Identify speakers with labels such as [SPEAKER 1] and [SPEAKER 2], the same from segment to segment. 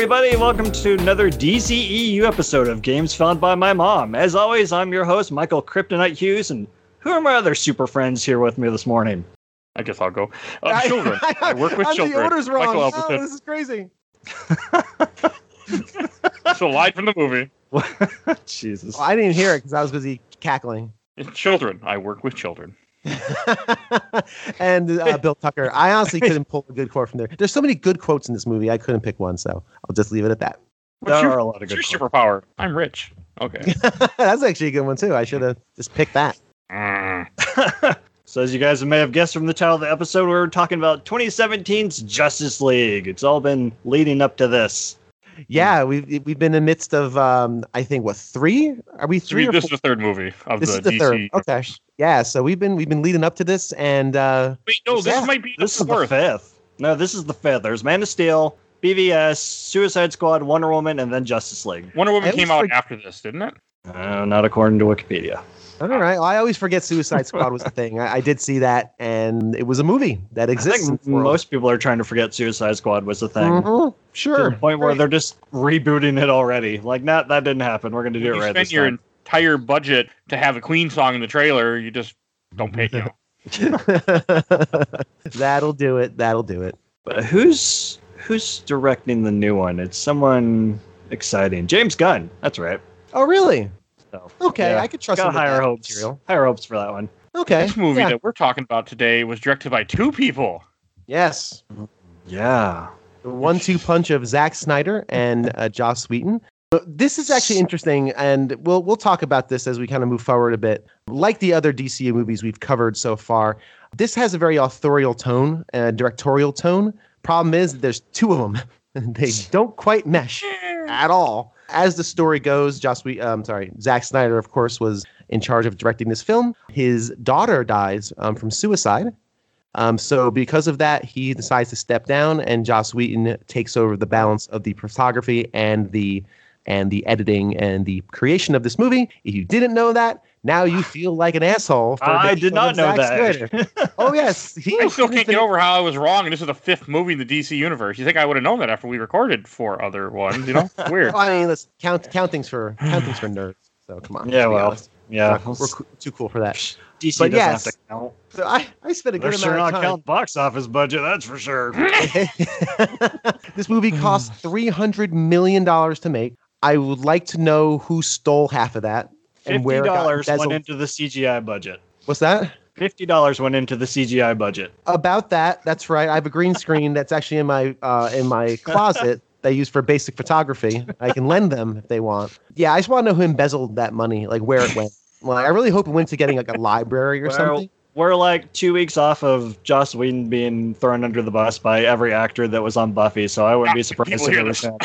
[SPEAKER 1] everybody. Welcome to another DCEU episode of Games Found by My Mom. As always, I'm your host, Michael Kryptonite Hughes, and who are my other super friends here with me this morning?
[SPEAKER 2] I guess I'll go. Uh, children. I, work with
[SPEAKER 3] I'm
[SPEAKER 2] children.
[SPEAKER 3] The order's wrong.
[SPEAKER 2] Michael
[SPEAKER 3] No,
[SPEAKER 2] Appleton.
[SPEAKER 3] this is crazy.
[SPEAKER 2] so live from the movie.
[SPEAKER 1] Jesus.
[SPEAKER 3] Well, I didn't hear it because I was busy cackling.
[SPEAKER 2] Children. I work with children.
[SPEAKER 3] and uh, Bill Tucker. I honestly couldn't pull a good quote from there. There's so many good quotes in this movie. I couldn't pick one, so I'll just leave it at that.
[SPEAKER 1] There
[SPEAKER 2] your-
[SPEAKER 1] are a lot of
[SPEAKER 2] What's
[SPEAKER 1] good
[SPEAKER 2] your
[SPEAKER 1] quotes.
[SPEAKER 2] superpower? I'm rich. Okay.
[SPEAKER 3] That's actually a good one too. I should have just picked that.
[SPEAKER 2] Mm.
[SPEAKER 1] So, as you guys may have guessed from the title of the episode, we're talking about 2017's Justice League. It's all been leading up to this.
[SPEAKER 3] Yeah, we've we've been in the midst of um, I think what three? Are we three?
[SPEAKER 2] Three, this
[SPEAKER 3] four?
[SPEAKER 2] is the third movie of
[SPEAKER 3] This
[SPEAKER 2] the
[SPEAKER 3] is the
[SPEAKER 2] DC.
[SPEAKER 3] third. Okay. Yeah, so we've been we've been leading up to this, and uh,
[SPEAKER 2] Wait, no, this
[SPEAKER 3] Yeah,
[SPEAKER 2] might be
[SPEAKER 1] This
[SPEAKER 2] the
[SPEAKER 1] is the fifth. No, this is the fifth. There's Man of Steel, BVS, Suicide Squad, Wonder Woman, and then Justice League.
[SPEAKER 2] Wonder Woman
[SPEAKER 3] I
[SPEAKER 2] came out
[SPEAKER 3] forg-
[SPEAKER 2] after this, didn't it?
[SPEAKER 1] Uh, not according to Wikipedia.
[SPEAKER 3] All right. Well, I always forget Suicide Squad was a thing. I, I did see that, and it was a movie that
[SPEAKER 1] I
[SPEAKER 3] exists.
[SPEAKER 1] think
[SPEAKER 3] in the world.
[SPEAKER 1] most people are trying to forget Suicide Squad was a thing.
[SPEAKER 3] Mhm,
[SPEAKER 1] To
[SPEAKER 3] Sure.
[SPEAKER 1] the point where
[SPEAKER 3] Great.
[SPEAKER 1] they're just rebooting it already. Like, not that didn't happen. We're going to do
[SPEAKER 2] you
[SPEAKER 1] it right
[SPEAKER 2] spend
[SPEAKER 1] this
[SPEAKER 2] your
[SPEAKER 1] time.
[SPEAKER 2] entire budget to have a Queen song in the trailer. You just don't pay. You.
[SPEAKER 3] That'll do it. That'll do it.
[SPEAKER 1] But who's who's directing the new one? It's someone exciting. James Gunn. That's right.
[SPEAKER 3] Oh, really?
[SPEAKER 1] So,
[SPEAKER 3] Okay,
[SPEAKER 1] yeah,
[SPEAKER 3] I could trust
[SPEAKER 1] got higher
[SPEAKER 3] that
[SPEAKER 1] hopes.
[SPEAKER 3] material.
[SPEAKER 1] Higher hopes for that one.
[SPEAKER 3] Okay.
[SPEAKER 2] This movie
[SPEAKER 3] yeah.
[SPEAKER 2] that we're talking about today was directed by two people.
[SPEAKER 3] Yes.
[SPEAKER 1] Yeah.
[SPEAKER 3] The one-two punch of Zack Snyder and uh, Joss Whedon. But This is actually interesting, and we'll we'll talk about this as we kind of move forward a bit. Like the other DCU movies we've covered so far, this has a very authorial tone, uh, directorial tone. Problem is, there's two of them, and they don't quite mesh at all. As the story goes, Joss Whedon, um, sorry, Zack Snyder, of course, was in charge of directing this film. His daughter dies um, from suicide. Um, so because of that, he decides to step down, and Joss Whedon takes over the balance of the photography and the and the editing and the creation of this movie. If you didn't know that, now you feel like an asshole. For
[SPEAKER 1] I did not know
[SPEAKER 3] Zack
[SPEAKER 1] that.
[SPEAKER 3] Oh yes, he,
[SPEAKER 2] I still can't get over how I was wrong, and this is the fifth movie in the DC universe. You think I would have known that after we recorded four other ones? You know, weird.
[SPEAKER 3] I mean, let's count counting's for counting's for nerds. So come on.
[SPEAKER 1] Yeah, well,
[SPEAKER 3] honest.
[SPEAKER 1] yeah.
[SPEAKER 3] we're, we're coo- too cool for that.
[SPEAKER 1] DC
[SPEAKER 3] but
[SPEAKER 1] doesn't
[SPEAKER 3] yes.
[SPEAKER 1] have to count.
[SPEAKER 3] So I, I spent a
[SPEAKER 1] They're
[SPEAKER 3] good
[SPEAKER 1] sure
[SPEAKER 3] amount
[SPEAKER 1] not
[SPEAKER 3] of time.
[SPEAKER 1] counting box office budget, that's for sure.
[SPEAKER 3] this movie cost three hundred million dollars to make. I would like to know who stole half of that and
[SPEAKER 1] Fifty
[SPEAKER 3] where it got
[SPEAKER 1] dollars went into the CGI budget.
[SPEAKER 3] What's that?
[SPEAKER 1] Fifty dollars went into the CGI budget.
[SPEAKER 3] About that, that's right. I have a green screen that's actually in my uh, in my closet. that I use for basic photography. I can lend them if they want. Yeah, I just want to know who embezzled that money, like where it went. Like, I really hope it went to getting like a library or
[SPEAKER 1] Well,
[SPEAKER 3] something.
[SPEAKER 1] We're like two weeks off of Joss Whedon being thrown under the bus by every actor that was on Buffy, so I wouldn't be surprised if it was
[SPEAKER 2] this.
[SPEAKER 1] him.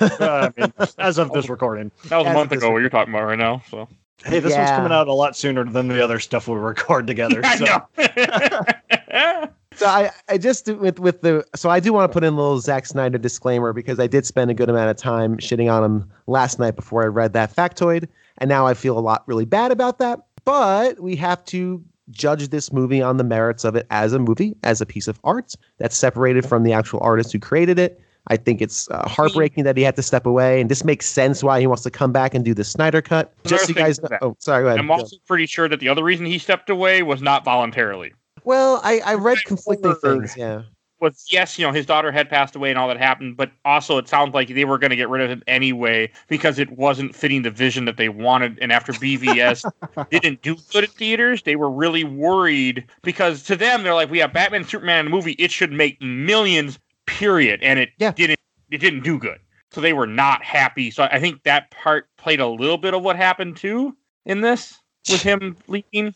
[SPEAKER 1] Uh, I mean, as of this recording.
[SPEAKER 2] That was a month ago. What you're talking about right now? So
[SPEAKER 1] Hey, this one's coming out a lot sooner than the other stuff we record together.
[SPEAKER 2] I
[SPEAKER 1] So.
[SPEAKER 2] know.
[SPEAKER 3] So I, I just with with the so I do want to put in a little Zack Snyder disclaimer because I did spend a good amount of time shitting on him last night before I read that factoid, and now I feel a lot really bad about that. But we have to judge this movie on the merits of it as a movie, as a piece of art that's separated from the actual artist who created it. I think it's uh, heartbreaking that he had to step away, and this makes sense why he wants to come back and do the Snyder cut. Just so you guys know. Oh, sorry. Go ahead.
[SPEAKER 2] I'm also pretty sure that the other reason he stepped away was not voluntarily.
[SPEAKER 3] well, I, I read conflicting things. Yeah.
[SPEAKER 2] Was yes, you know, his daughter had passed away and all that happened, but also it sounds like they were going to get rid of him anyway because it wasn't fitting the vision that they wanted. And after BVS didn't do good at theaters, they were really worried because to them they're like, we have Batman, Superman in the movie, it should make millions, period, and it
[SPEAKER 3] Yeah.
[SPEAKER 2] didn't. It didn't do good, so they were not happy. So I think that part played a little bit of what happened too in this with him leaking.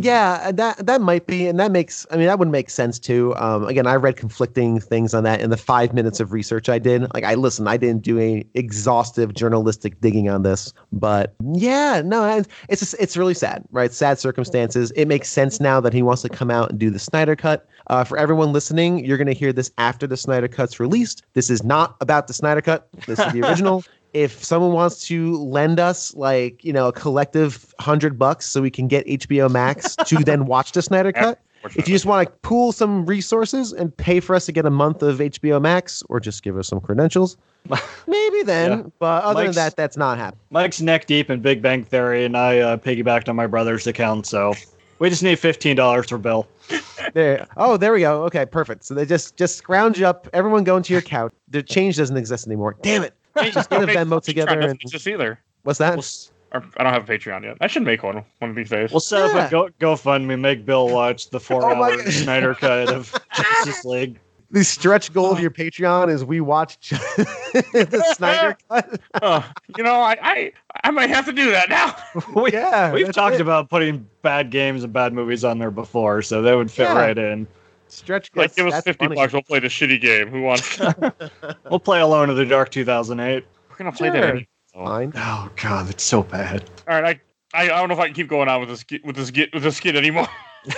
[SPEAKER 3] Yeah, that that might be, and that makes. I mean, that would make sense too. Um, again, I read conflicting things on that in the five minutes of research I did. Like, I listen, I didn't do any exhaustive journalistic digging on this, but yeah, no, it's just, it's really sad, right? Sad circumstances. It makes sense now that he wants to come out and do the Snyder cut. Uh, for everyone listening, you're going to hear this after the Snyder cut's released. This is not about the Snyder cut. This is the original if someone wants to lend us like you know a collective hundred bucks so we can get HBO Max to then watch the Snyder cut, If you just want to pool some resources and pay for us to get a month of HBO Max or just give us some credentials, maybe then.
[SPEAKER 1] Yeah.
[SPEAKER 3] But other
[SPEAKER 1] Mike's-
[SPEAKER 3] than that, that's not happening.
[SPEAKER 1] Mike's neck deep in Big Bang Theory, and I uh, piggybacked on my brother's account, so we just need fifteen dollars for Bill.
[SPEAKER 3] There. Oh, there we go. Okay, perfect. So they just just scrounge up. Everyone go into your account. The change doesn't exist anymore. Damn it. Just get a Venmo together and
[SPEAKER 2] doesn't either.
[SPEAKER 3] what's that?
[SPEAKER 1] We'll,
[SPEAKER 2] I don't have a Patreon yet. I should make one one of these days.
[SPEAKER 1] we'll set
[SPEAKER 3] Yeah.
[SPEAKER 1] up a Go GoFundMe, make Bill watch the
[SPEAKER 3] Oh my
[SPEAKER 1] four-hour
[SPEAKER 3] God.
[SPEAKER 1] Snyder cut of Justice League.
[SPEAKER 3] the stretch goal of uh. your Patreon is we watch the Snyder cut.
[SPEAKER 2] Oh, you know, I, I I might have to do that now.
[SPEAKER 1] We,
[SPEAKER 3] Yeah,
[SPEAKER 1] we've talked
[SPEAKER 3] it.
[SPEAKER 1] about putting bad games and bad movies on there before, so that would fit
[SPEAKER 3] Yeah.
[SPEAKER 1] right in.
[SPEAKER 3] Stretch
[SPEAKER 2] Like, give us
[SPEAKER 3] that's
[SPEAKER 2] fifty
[SPEAKER 3] funny.
[SPEAKER 2] bucks, we'll play the shitty game. Who wants?
[SPEAKER 1] We'll play Alone in the Dark 2008.
[SPEAKER 2] We're gonna play
[SPEAKER 3] Sure.
[SPEAKER 2] that. any-
[SPEAKER 3] Fine.
[SPEAKER 1] Oh god, it's so bad.
[SPEAKER 2] All right, I, I I don't know if I can keep going on with this with this with this skit anymore.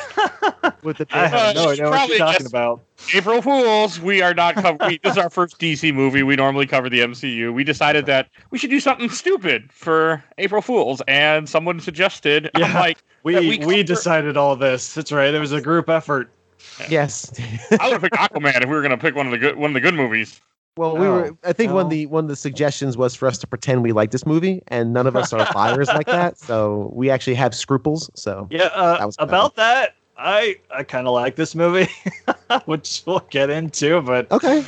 [SPEAKER 3] With the
[SPEAKER 1] I have no
[SPEAKER 2] Uh,
[SPEAKER 1] idea what you're talking about.
[SPEAKER 2] April Fools, we are not covering. this is our first DC movie. We normally cover the MCU. We decided that we should do something stupid for April Fools, and someone suggested.
[SPEAKER 1] Yeah.
[SPEAKER 2] like,
[SPEAKER 1] We
[SPEAKER 2] that
[SPEAKER 1] we,
[SPEAKER 2] we cover-
[SPEAKER 1] decided all this. That's right. It was a group effort.
[SPEAKER 3] Yes.
[SPEAKER 2] I would have picked Aquaman if we were gonna pick one of the good one of the good movies.
[SPEAKER 3] Well, we were. I think one of the one of the suggestions was for us to pretend we like this movie, and none of us are liars like that. So we actually have scruples. So
[SPEAKER 1] Yeah, uh,
[SPEAKER 3] That was
[SPEAKER 1] about that, I I kind of like this movie, which we'll get into. But
[SPEAKER 3] okay,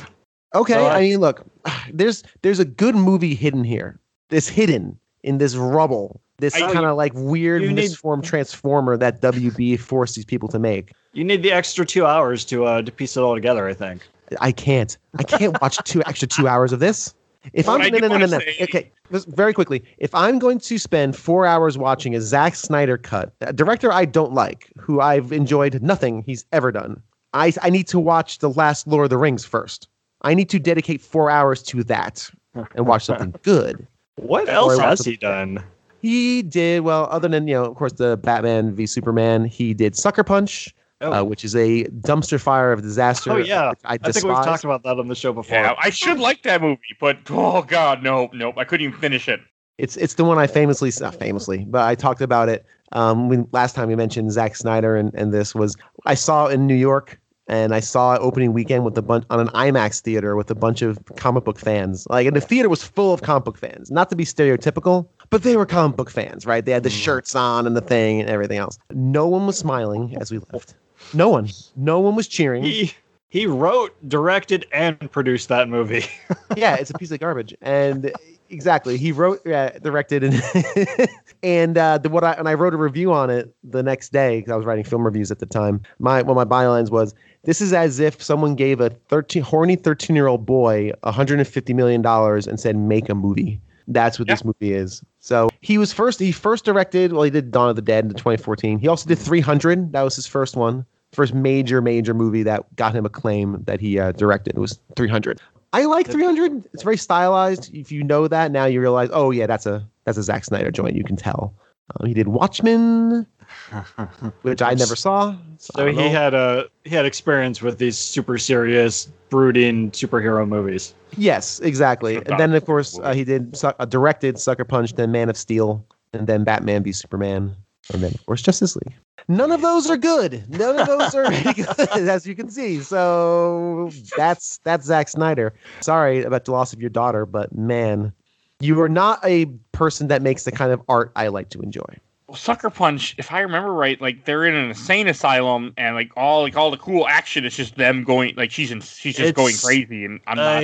[SPEAKER 3] okay.
[SPEAKER 1] So, uh,
[SPEAKER 3] I mean, look, there's there's a good movie hidden here. It's hidden in this rubble. This kind of like weird
[SPEAKER 1] You need-
[SPEAKER 3] misformed transformer that WB forced these people to make.
[SPEAKER 1] You need the extra two hours to uh to piece it all together. I think.
[SPEAKER 3] I can't. I can't watch two extra two hours of this. If
[SPEAKER 2] What
[SPEAKER 3] I'm
[SPEAKER 2] I
[SPEAKER 3] no
[SPEAKER 2] do
[SPEAKER 3] no no no, no. okay, very quickly, if I'm going to spend four hours watching a Zack Snyder cut, a director I don't like, who I've enjoyed nothing he's ever done, I I need to watch the last Lord of the Rings first. I need to dedicate four hours to that and watch something good.
[SPEAKER 1] What else has
[SPEAKER 3] to-
[SPEAKER 1] he done?
[SPEAKER 3] He did well, other than you know, of course, the Batman v Superman. He did Sucker Punch,
[SPEAKER 1] Oh.
[SPEAKER 3] uh, which is a dumpster fire of disaster.
[SPEAKER 1] Oh, yeah.
[SPEAKER 3] I,
[SPEAKER 1] I think we've talked about that on the show before.
[SPEAKER 2] Yeah, I should like that movie, but oh god, no, nope, I couldn't even finish it.
[SPEAKER 3] It's it's the one I famously not famously, but I talked about it um when last time we mentioned Zack Snyder and, and this was I saw it in New York and I saw it opening weekend with a bunch on an IMAX theater with a bunch of comic book fans. Like and the theater was full of comic book fans. Not to be stereotypical, but they were comic book fans, right? They had the
[SPEAKER 1] Mm.
[SPEAKER 3] shirts on and the thing and everything else. No one was smiling as we left. No one. No one was cheering.
[SPEAKER 1] He he wrote, directed, and produced that movie.
[SPEAKER 3] yeah, it's a piece of garbage. And exactly, he wrote, uh, directed, and and uh, the, what I and I wrote a review on it the next day because I was writing film reviews at the time. My one of my bylines was, "This is as if someone gave a thirteen horny thirteen year old boy hundred and fifty million dollars and said make a movie." That's what this movie is. So he was first. He first directed. Well, he did Dawn of the Dead in 2014. He also did 300. That was his first one. First major, major movie that got him acclaim that he uh, directed was 300. I like 300. It's very stylized. If you know that now, you realize, oh yeah, that's a that's a Zack Snyder joint. You can tell. Um, he did Watchmen, which I never saw. I
[SPEAKER 1] So he
[SPEAKER 3] know.
[SPEAKER 1] had a he had experience with these super serious, brooding superhero movies.
[SPEAKER 3] yes, exactly. And then of course uh, he did su- uh, directed Sucker Punch, then Man of Steel, and then Batman v Superman, and then of course Justice League. None of those are good. None of those are very good, as you can see. So that's that's Zack Snyder. Sorry about the loss of your daughter, but man, you are not a person that makes the kind of art I like to enjoy.
[SPEAKER 2] Well, Sucker Punch, if I remember right, like they're in an insane asylum, and like all like all the cool action is just them going like she's in, she's just going crazy, and I'm not,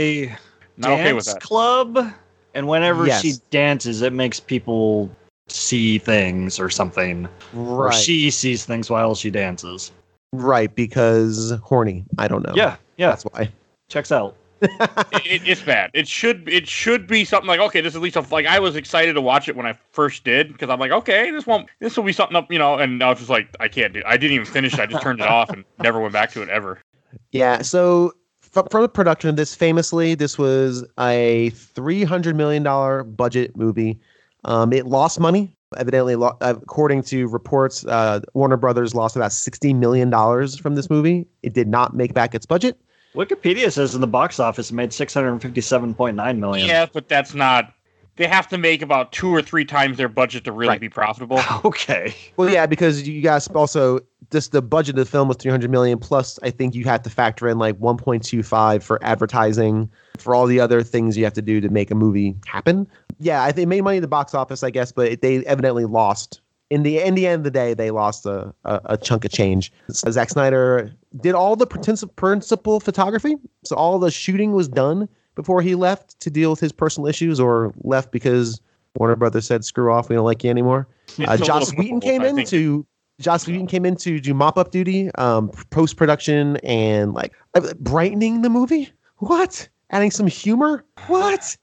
[SPEAKER 2] not okay with
[SPEAKER 1] dance
[SPEAKER 2] that.
[SPEAKER 1] club, and whenever
[SPEAKER 3] Yes.
[SPEAKER 1] she dances, it makes people see things or something, or
[SPEAKER 3] Right.
[SPEAKER 1] she sees things while she dances.
[SPEAKER 3] Right, because horny. I don't know.
[SPEAKER 1] Yeah, yeah,
[SPEAKER 3] That's why.
[SPEAKER 1] checks out.
[SPEAKER 2] it, it- it's bad. It should it should be something like okay, this is at least a, like I was excited to watch it when I first did because I'm like okay, this won't this will be something up you know, and I was just like I can't do. I didn't even finish it. I just turned it off and never went back to it ever.
[SPEAKER 3] Yeah. So f- from the production of this, famously, this was a three hundred million dollar budget movie. Um, it lost money. Evidently, lo- according to reports, uh, Warner Brothers lost about sixty million dollars from this movie. It did not make back its budget.
[SPEAKER 1] Wikipedia says in the box office it made six hundred fifty-seven point nine million.
[SPEAKER 2] Yeah, but that's not they have to make about two or three times their budget to really
[SPEAKER 3] Right.
[SPEAKER 2] be profitable.
[SPEAKER 1] Okay.
[SPEAKER 3] Well, yeah, because you guys also just the budget of the film was 300 million plus. I think you have to factor in like 1.25 for advertising, for all the other things you have to do to make a movie happen. Yeah, I think made money at the box office, I guess, but they evidently lost. In the in the end of the day, they lost a, a, a chunk of change. So Zack Snyder did all the principal principal photography, so all the shooting was done before he left to deal with his personal issues, or left because Warner Brothers said, "Screw off, we don't like you anymore." Uh, Joss
[SPEAKER 2] Whedon
[SPEAKER 3] came
[SPEAKER 2] I
[SPEAKER 3] in
[SPEAKER 2] think.
[SPEAKER 3] to Joss Whedon came in to do mop up duty, um, post production, and like uh, brightening the movie. What? Adding some humor? What?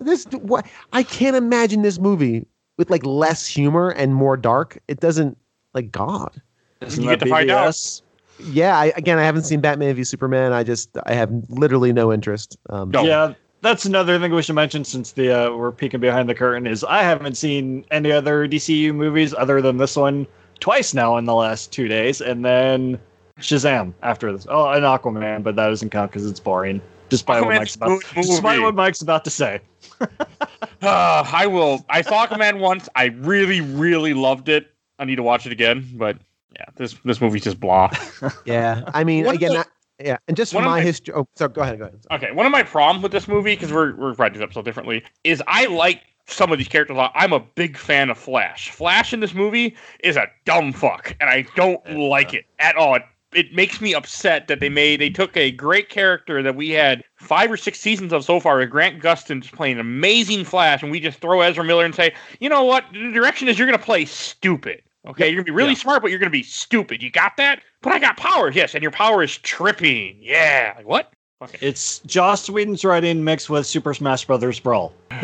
[SPEAKER 3] This what? I can't imagine this movie with like less humor and more dark. It doesn't like God.
[SPEAKER 1] Isn't
[SPEAKER 2] You get to find out.
[SPEAKER 3] Yeah. I, again, I haven't seen Batman v Superman. I just I have literally no interest. Um,
[SPEAKER 2] No.
[SPEAKER 1] Yeah, that's another thing we should mention since the uh, we're peeking behind the curtain is I haven't seen any other DCU movies other than this one twice now in the last two days, and then Shazam after this. Oh, and Aquaman, but that doesn't count because it's boring. Despite what Mike's about, despite what Mike's about to say.
[SPEAKER 2] Uh, I will. I saw Aquaman once. I really, really loved it. I need to watch it again, but yeah, this this movie's just blah.
[SPEAKER 3] yeah. I mean,
[SPEAKER 2] One
[SPEAKER 3] again,
[SPEAKER 2] the-
[SPEAKER 3] I- yeah. And just
[SPEAKER 2] one
[SPEAKER 3] from
[SPEAKER 2] of
[SPEAKER 3] my
[SPEAKER 2] my-
[SPEAKER 3] history. Oh, sorry. Go ahead. Go ahead.
[SPEAKER 2] Okay, one of my problems with this movie, because we're we're writing this episode differently, is I like some of these characters. a lot. I'm a big fan of Flash. Flash in this movie is a dumb fuck, and I don't
[SPEAKER 1] Yeah.
[SPEAKER 2] like it at all. It, it makes me upset that they made they took a great character that we had five or six seasons of so far with Grant Gustin just playing an amazing Flash, and we just throw Ezra Miller and say, you know what, the direction is you're gonna play stupid. Okay, you're gonna be really
[SPEAKER 1] Yeah.
[SPEAKER 2] smart, but you're gonna be stupid. You got that? But I got powers, yes, and your power is tripping. Yeah, like what? Okay.
[SPEAKER 1] It's Joss Whedon's writing mixed with Super Smash Brothers Brawl.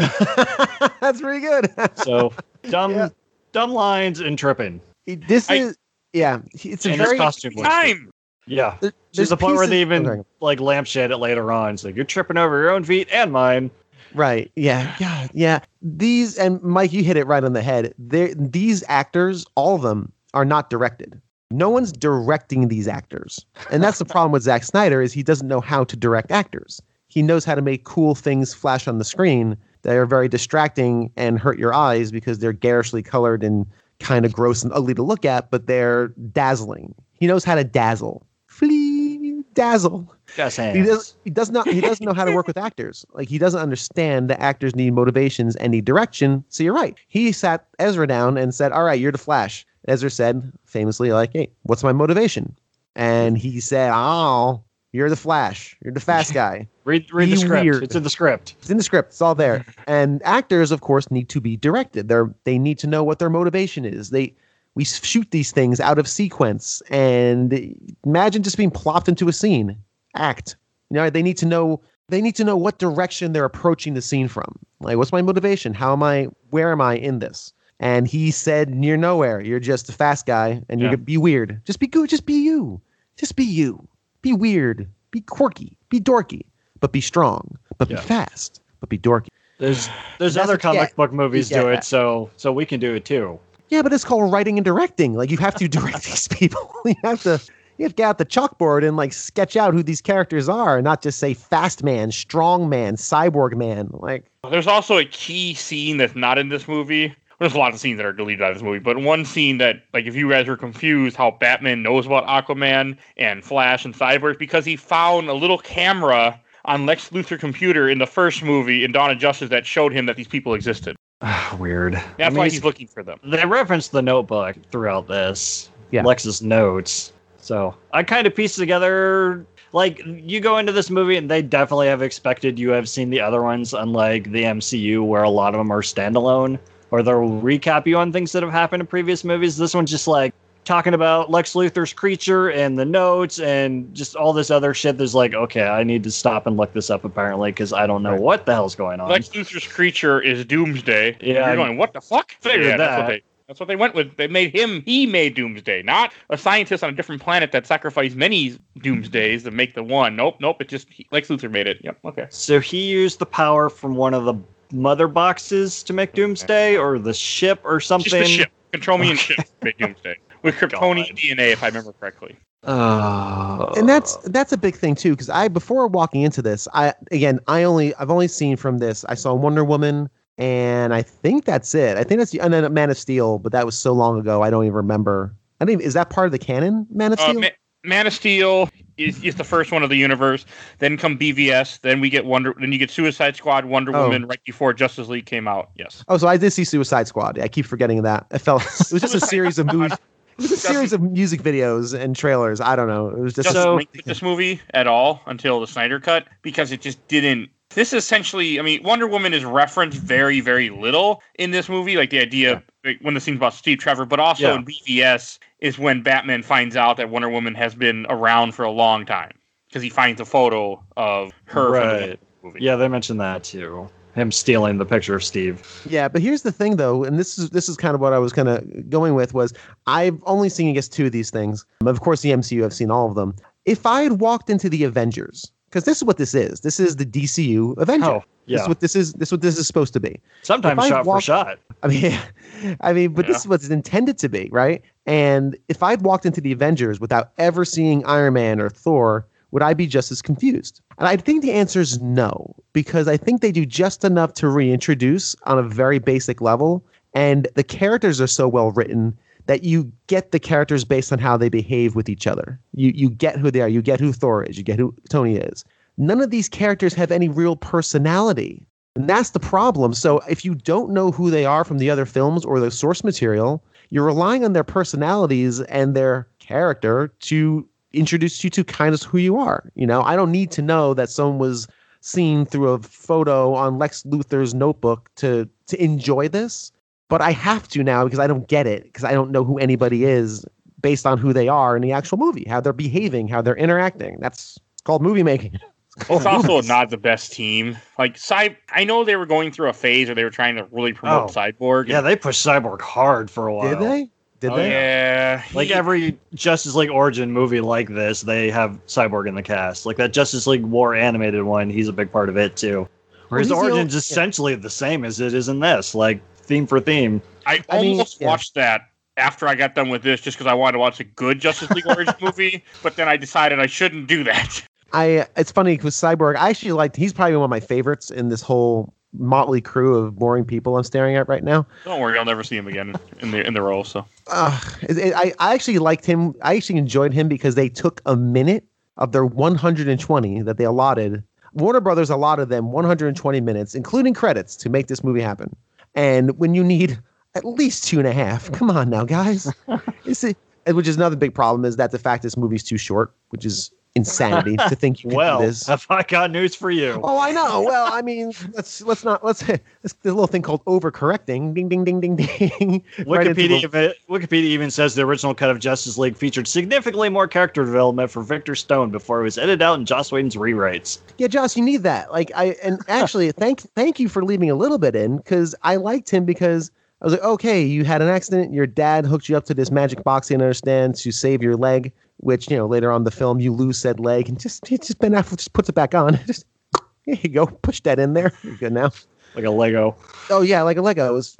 [SPEAKER 3] That's pretty good.
[SPEAKER 1] So dumb,
[SPEAKER 3] Yeah.
[SPEAKER 1] dumb lines and tripping.
[SPEAKER 3] this
[SPEAKER 2] I-
[SPEAKER 3] is yeah. It's a
[SPEAKER 1] And
[SPEAKER 3] very
[SPEAKER 1] costume.
[SPEAKER 2] Time.
[SPEAKER 1] Yeah.
[SPEAKER 3] there- there's
[SPEAKER 1] the point where they even
[SPEAKER 3] okay.
[SPEAKER 1] like lampshade it later on. It's like you're tripping over your own feet and mine.
[SPEAKER 3] right. Yeah. Yeah. Yeah. These and Mike, you hit it right on the head. They these actors, all of them, are not directed. No one's directing these actors, and that's the problem with Zack Snyder is he doesn't know how to direct actors. He knows how to make cool things flash on the screen that are very distracting and hurt your eyes because they're garishly colored and kind of gross and ugly to look at, but they're dazzling. He knows how to dazzle. Flee, dazzle.
[SPEAKER 1] Just
[SPEAKER 3] He does. He does not. He doesn't know how to work with actors. Like he doesn't understand that actors need motivations and need direction. So you're right. He sat Ezra down and said, "All right, you're the Flash." Ezra said famously, "Like, hey, what's my motivation?" And he said, "Oh, you're the Flash. You're the fast guy."
[SPEAKER 1] Read read
[SPEAKER 3] Be
[SPEAKER 1] the script.
[SPEAKER 3] weird.
[SPEAKER 1] It's in the script.
[SPEAKER 3] It's in the script. It's all there. And actors, of course, need to be directed. They're they need to know what their motivation is. They we shoot these things out of sequence, and imagine just being plopped into a scene. Act. You know, they need to know. They need to know what direction they're approaching the scene from. Like, what's my motivation? How am I? Where am I in this? And he said, "Near nowhere. You're just a fast guy, and you're gonna be weird. Just be good. Just be you. Just be you. Be weird. Be quirky. Be dorky, but be strong. But
[SPEAKER 1] Yeah.
[SPEAKER 3] be fast. But be dorky.
[SPEAKER 1] There's there's other comic
[SPEAKER 3] get.
[SPEAKER 1] book movies
[SPEAKER 3] You
[SPEAKER 1] do it,
[SPEAKER 3] that.
[SPEAKER 1] so so we can do it too.
[SPEAKER 3] Yeah, but it's called writing and directing. Like you have to direct these people. you have to you have to get out the chalkboard and like sketch out who these characters are, and not just say fast man, strong man, cyborg man. Like
[SPEAKER 2] There's also a key scene that's not in this movie. There's a lot of scenes that are deleted out of this movie, but one scene that, like, if you guys are confused how Batman knows about Aquaman and Flash and Cyborg, because he found a little camera on Lex Luthor computer in the first movie in Dawn of Justice that showed him that these people existed.
[SPEAKER 1] Weird.
[SPEAKER 2] That's
[SPEAKER 1] I mean,
[SPEAKER 2] why
[SPEAKER 1] he's-
[SPEAKER 2] he's looking for them.
[SPEAKER 1] they reference the notebook throughout this.
[SPEAKER 3] Yeah.
[SPEAKER 1] Lex's notes. So I kind of pieced together like you go into this movie and they definitely have expected you have seen the other ones, unlike the MCU where a lot of them are standalone or they'll recap you on things that have happened in previous movies. This one's just like talking about Lex Luthor's creature and the notes and just all this other shit. There's like, okay, I need to stop and look this up apparently because I don't know
[SPEAKER 3] Right.
[SPEAKER 1] what the hell's going on.
[SPEAKER 2] Lex Luthor's creature is Doomsday.
[SPEAKER 1] Yeah,
[SPEAKER 2] You're going, what the fuck?
[SPEAKER 1] figured
[SPEAKER 2] yeah, That's what, they, that's what they went with. They made him, he made Doomsday, not a scientist on a different planet that sacrificed many Doomsdays to make the one. Nope, nope. It just, he, Lex Luthor made it. Yep, okay.
[SPEAKER 1] So he used the power from one of the mother boxes to make Doomsday, or the ship, or something.
[SPEAKER 2] Just the ship. Control me and
[SPEAKER 1] Okay.
[SPEAKER 2] ship made Doomsday. With Kryptonian
[SPEAKER 1] God.
[SPEAKER 2] DNA, if I remember correctly.
[SPEAKER 1] Uh,
[SPEAKER 3] and that's that's a big thing too because i before walking into this i again i only i've only seen from this i saw wonder woman and I think that's it. I think that's the and then Man of Steel, but that was so long ago I don't even remember. I think is that part of the canon? Man of
[SPEAKER 2] Uh,
[SPEAKER 3] Steel.
[SPEAKER 2] Ma- Man of Steel is, is the first one of the universe. Then come BVS. Then we get Wonder. Then you get Suicide Squad, Wonder
[SPEAKER 3] Oh.
[SPEAKER 2] Woman right before Justice League came out. Yes.
[SPEAKER 3] oh, so I did see Suicide Squad. I keep forgetting that. It felt it was just a series of movies. It was a series of music videos and trailers. I don't know. It was just
[SPEAKER 2] Just
[SPEAKER 1] So-
[SPEAKER 2] this movie at all until the Snyder cut because it just didn't. This is essentially, I mean, Wonder Woman is referenced very, very little in this movie. Like the idea like, when the scene's about Steve Trevor, but also
[SPEAKER 1] Yeah.
[SPEAKER 2] in BVS is when Batman finds out that Wonder Woman has been around for a long time because he finds a photo of her from the
[SPEAKER 1] Right.
[SPEAKER 2] movie.
[SPEAKER 1] Yeah, they mentioned that too. Him stealing the picture of Steve.
[SPEAKER 3] Yeah, but here's the thing though, and this is this is kind of what I was kind of going with was I've only seen I guess two of these things. Of course, the MCU I've seen all of them. If I had walked into the Avengers, because this is what this is. This is the DCU Avenger.
[SPEAKER 1] Oh,
[SPEAKER 3] This
[SPEAKER 1] yeah.
[SPEAKER 3] is what this is. This is what this is supposed to be.
[SPEAKER 1] Sometimes
[SPEAKER 3] if I
[SPEAKER 1] shot for shot.
[SPEAKER 3] I mean, I mean, but this is what it's intended to be, right? And if I'd walked into the Avengers without ever seeing Iron Man or Thor, would I be just as confused? And I think the answer is no, because I think they do just enough to reintroduce on a very basic level, and the characters are so well written that you get the characters based on how they behave with each other. You you get who they are, you get who Thor is, you get who Tony is. None of these characters have any real personality. And that's the problem. So if you don't know who they are from the other films or the source material, you're relying on their personalities and their character to introduce you to kind of who you are. You know, I don't need to know that someone was seen through a photo on Lex Luthor's notebook to to enjoy this, but I have to now because I don't get it because I don't know who anybody is based on who they are in the actual movie, how they're behaving, how they're interacting. That's called movie making.
[SPEAKER 2] It's also not the best team. Like, Cy- I know they were going through a phase where they were trying to really promote
[SPEAKER 1] Oh.
[SPEAKER 2] Cyborg.
[SPEAKER 1] Yeah, they pushed Cyborg hard for a while.
[SPEAKER 3] Did they? Did
[SPEAKER 2] Oh,
[SPEAKER 3] they?
[SPEAKER 2] yeah.
[SPEAKER 1] Like
[SPEAKER 2] He-
[SPEAKER 1] every Justice League origin movie like this, they have Cyborg in the cast. Like that Justice League War animated one, he's a big part of it too. Where his
[SPEAKER 3] he's the ol-
[SPEAKER 1] origin's
[SPEAKER 3] yeah.
[SPEAKER 1] essentially the same as it is in this, like theme for theme.
[SPEAKER 2] I
[SPEAKER 3] I mean,
[SPEAKER 2] almost
[SPEAKER 3] yeah.
[SPEAKER 2] watched that after I got done with this just because I wanted to watch a good Justice League Origin movie, but then I decided I shouldn't do that.
[SPEAKER 3] I it's funny because Cyborg, I actually liked. He's probably one of my favorites in this whole motley crew of boring people I'm staring at right now.
[SPEAKER 2] Don't worry, I'll never see him again in the in the role. So
[SPEAKER 3] Uh, it, it- I I actually liked him. I actually enjoyed him because they took a minute of their 120 that they allotted. Warner Brothers allotted them 120 minutes, including credits, to make this movie happen. And when you need at least two and a half, come on now, guys. It's a, which is another big problem is that the fact this movie's too short, which is insanity to think you could
[SPEAKER 1] Well,
[SPEAKER 3] do this.
[SPEAKER 1] have I got news for you?
[SPEAKER 3] Oh, I know. Well, I mean, let's let's not let's this little thing called overcorrecting. Ding ding ding ding ding. Right
[SPEAKER 1] Wikipedia, even- Wikipedia even says the original cut of Justice League featured significantly more character development for Victor Stone before it was edited out in Joss Whedon's rewrites.
[SPEAKER 3] yeah, Joss, you need that. Like I and actually, thank thank you for leaving a little bit in because I liked him because I was like, okay, you had an accident. Your dad hooked you up to this magic box. You understand to save your leg, which you know later on in the film you lose said leg and just it's just Ben Affleck just puts it back on. Just here you go, push that in there. You're good now.
[SPEAKER 1] Like a Lego.
[SPEAKER 3] Oh yeah, like a Lego. It was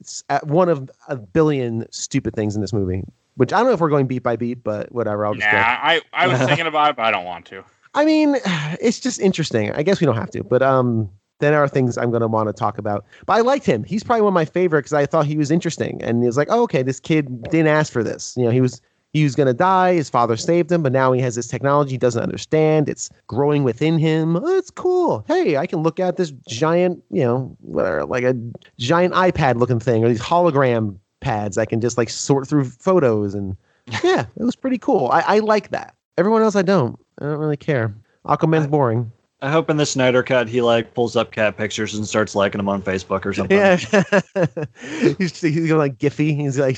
[SPEAKER 3] it's at one of a billion stupid things in this movie. Which I don't know if we're going beat by beat, but whatever. I'll
[SPEAKER 2] nah,
[SPEAKER 3] just go.
[SPEAKER 2] I I was thinking about it, but I don't want to.
[SPEAKER 3] I mean, it's just interesting. I guess we don't have to, but um, then there are things I'm going to want to talk about. But I liked him. He's probably one of my favorite because I thought he was interesting, and he was like, oh, okay, this kid didn't ask for this. You know, he was he was going to die. His father saved him, but now he has this technology he doesn't understand. It's growing within him. Oh, it's cool. Hey, I can look at this giant, you know, whatever, like a giant iPad looking thing or these hologram pads. I can just like sort through photos and yeah, it was pretty cool. I, I like that. Everyone else, I don't. I don't really care. Aquaman's boring.
[SPEAKER 1] I hope in the Snyder cut he like pulls up cat pictures and starts liking them on Facebook or something.
[SPEAKER 3] Yeah, he's he's going like Giphy. He's like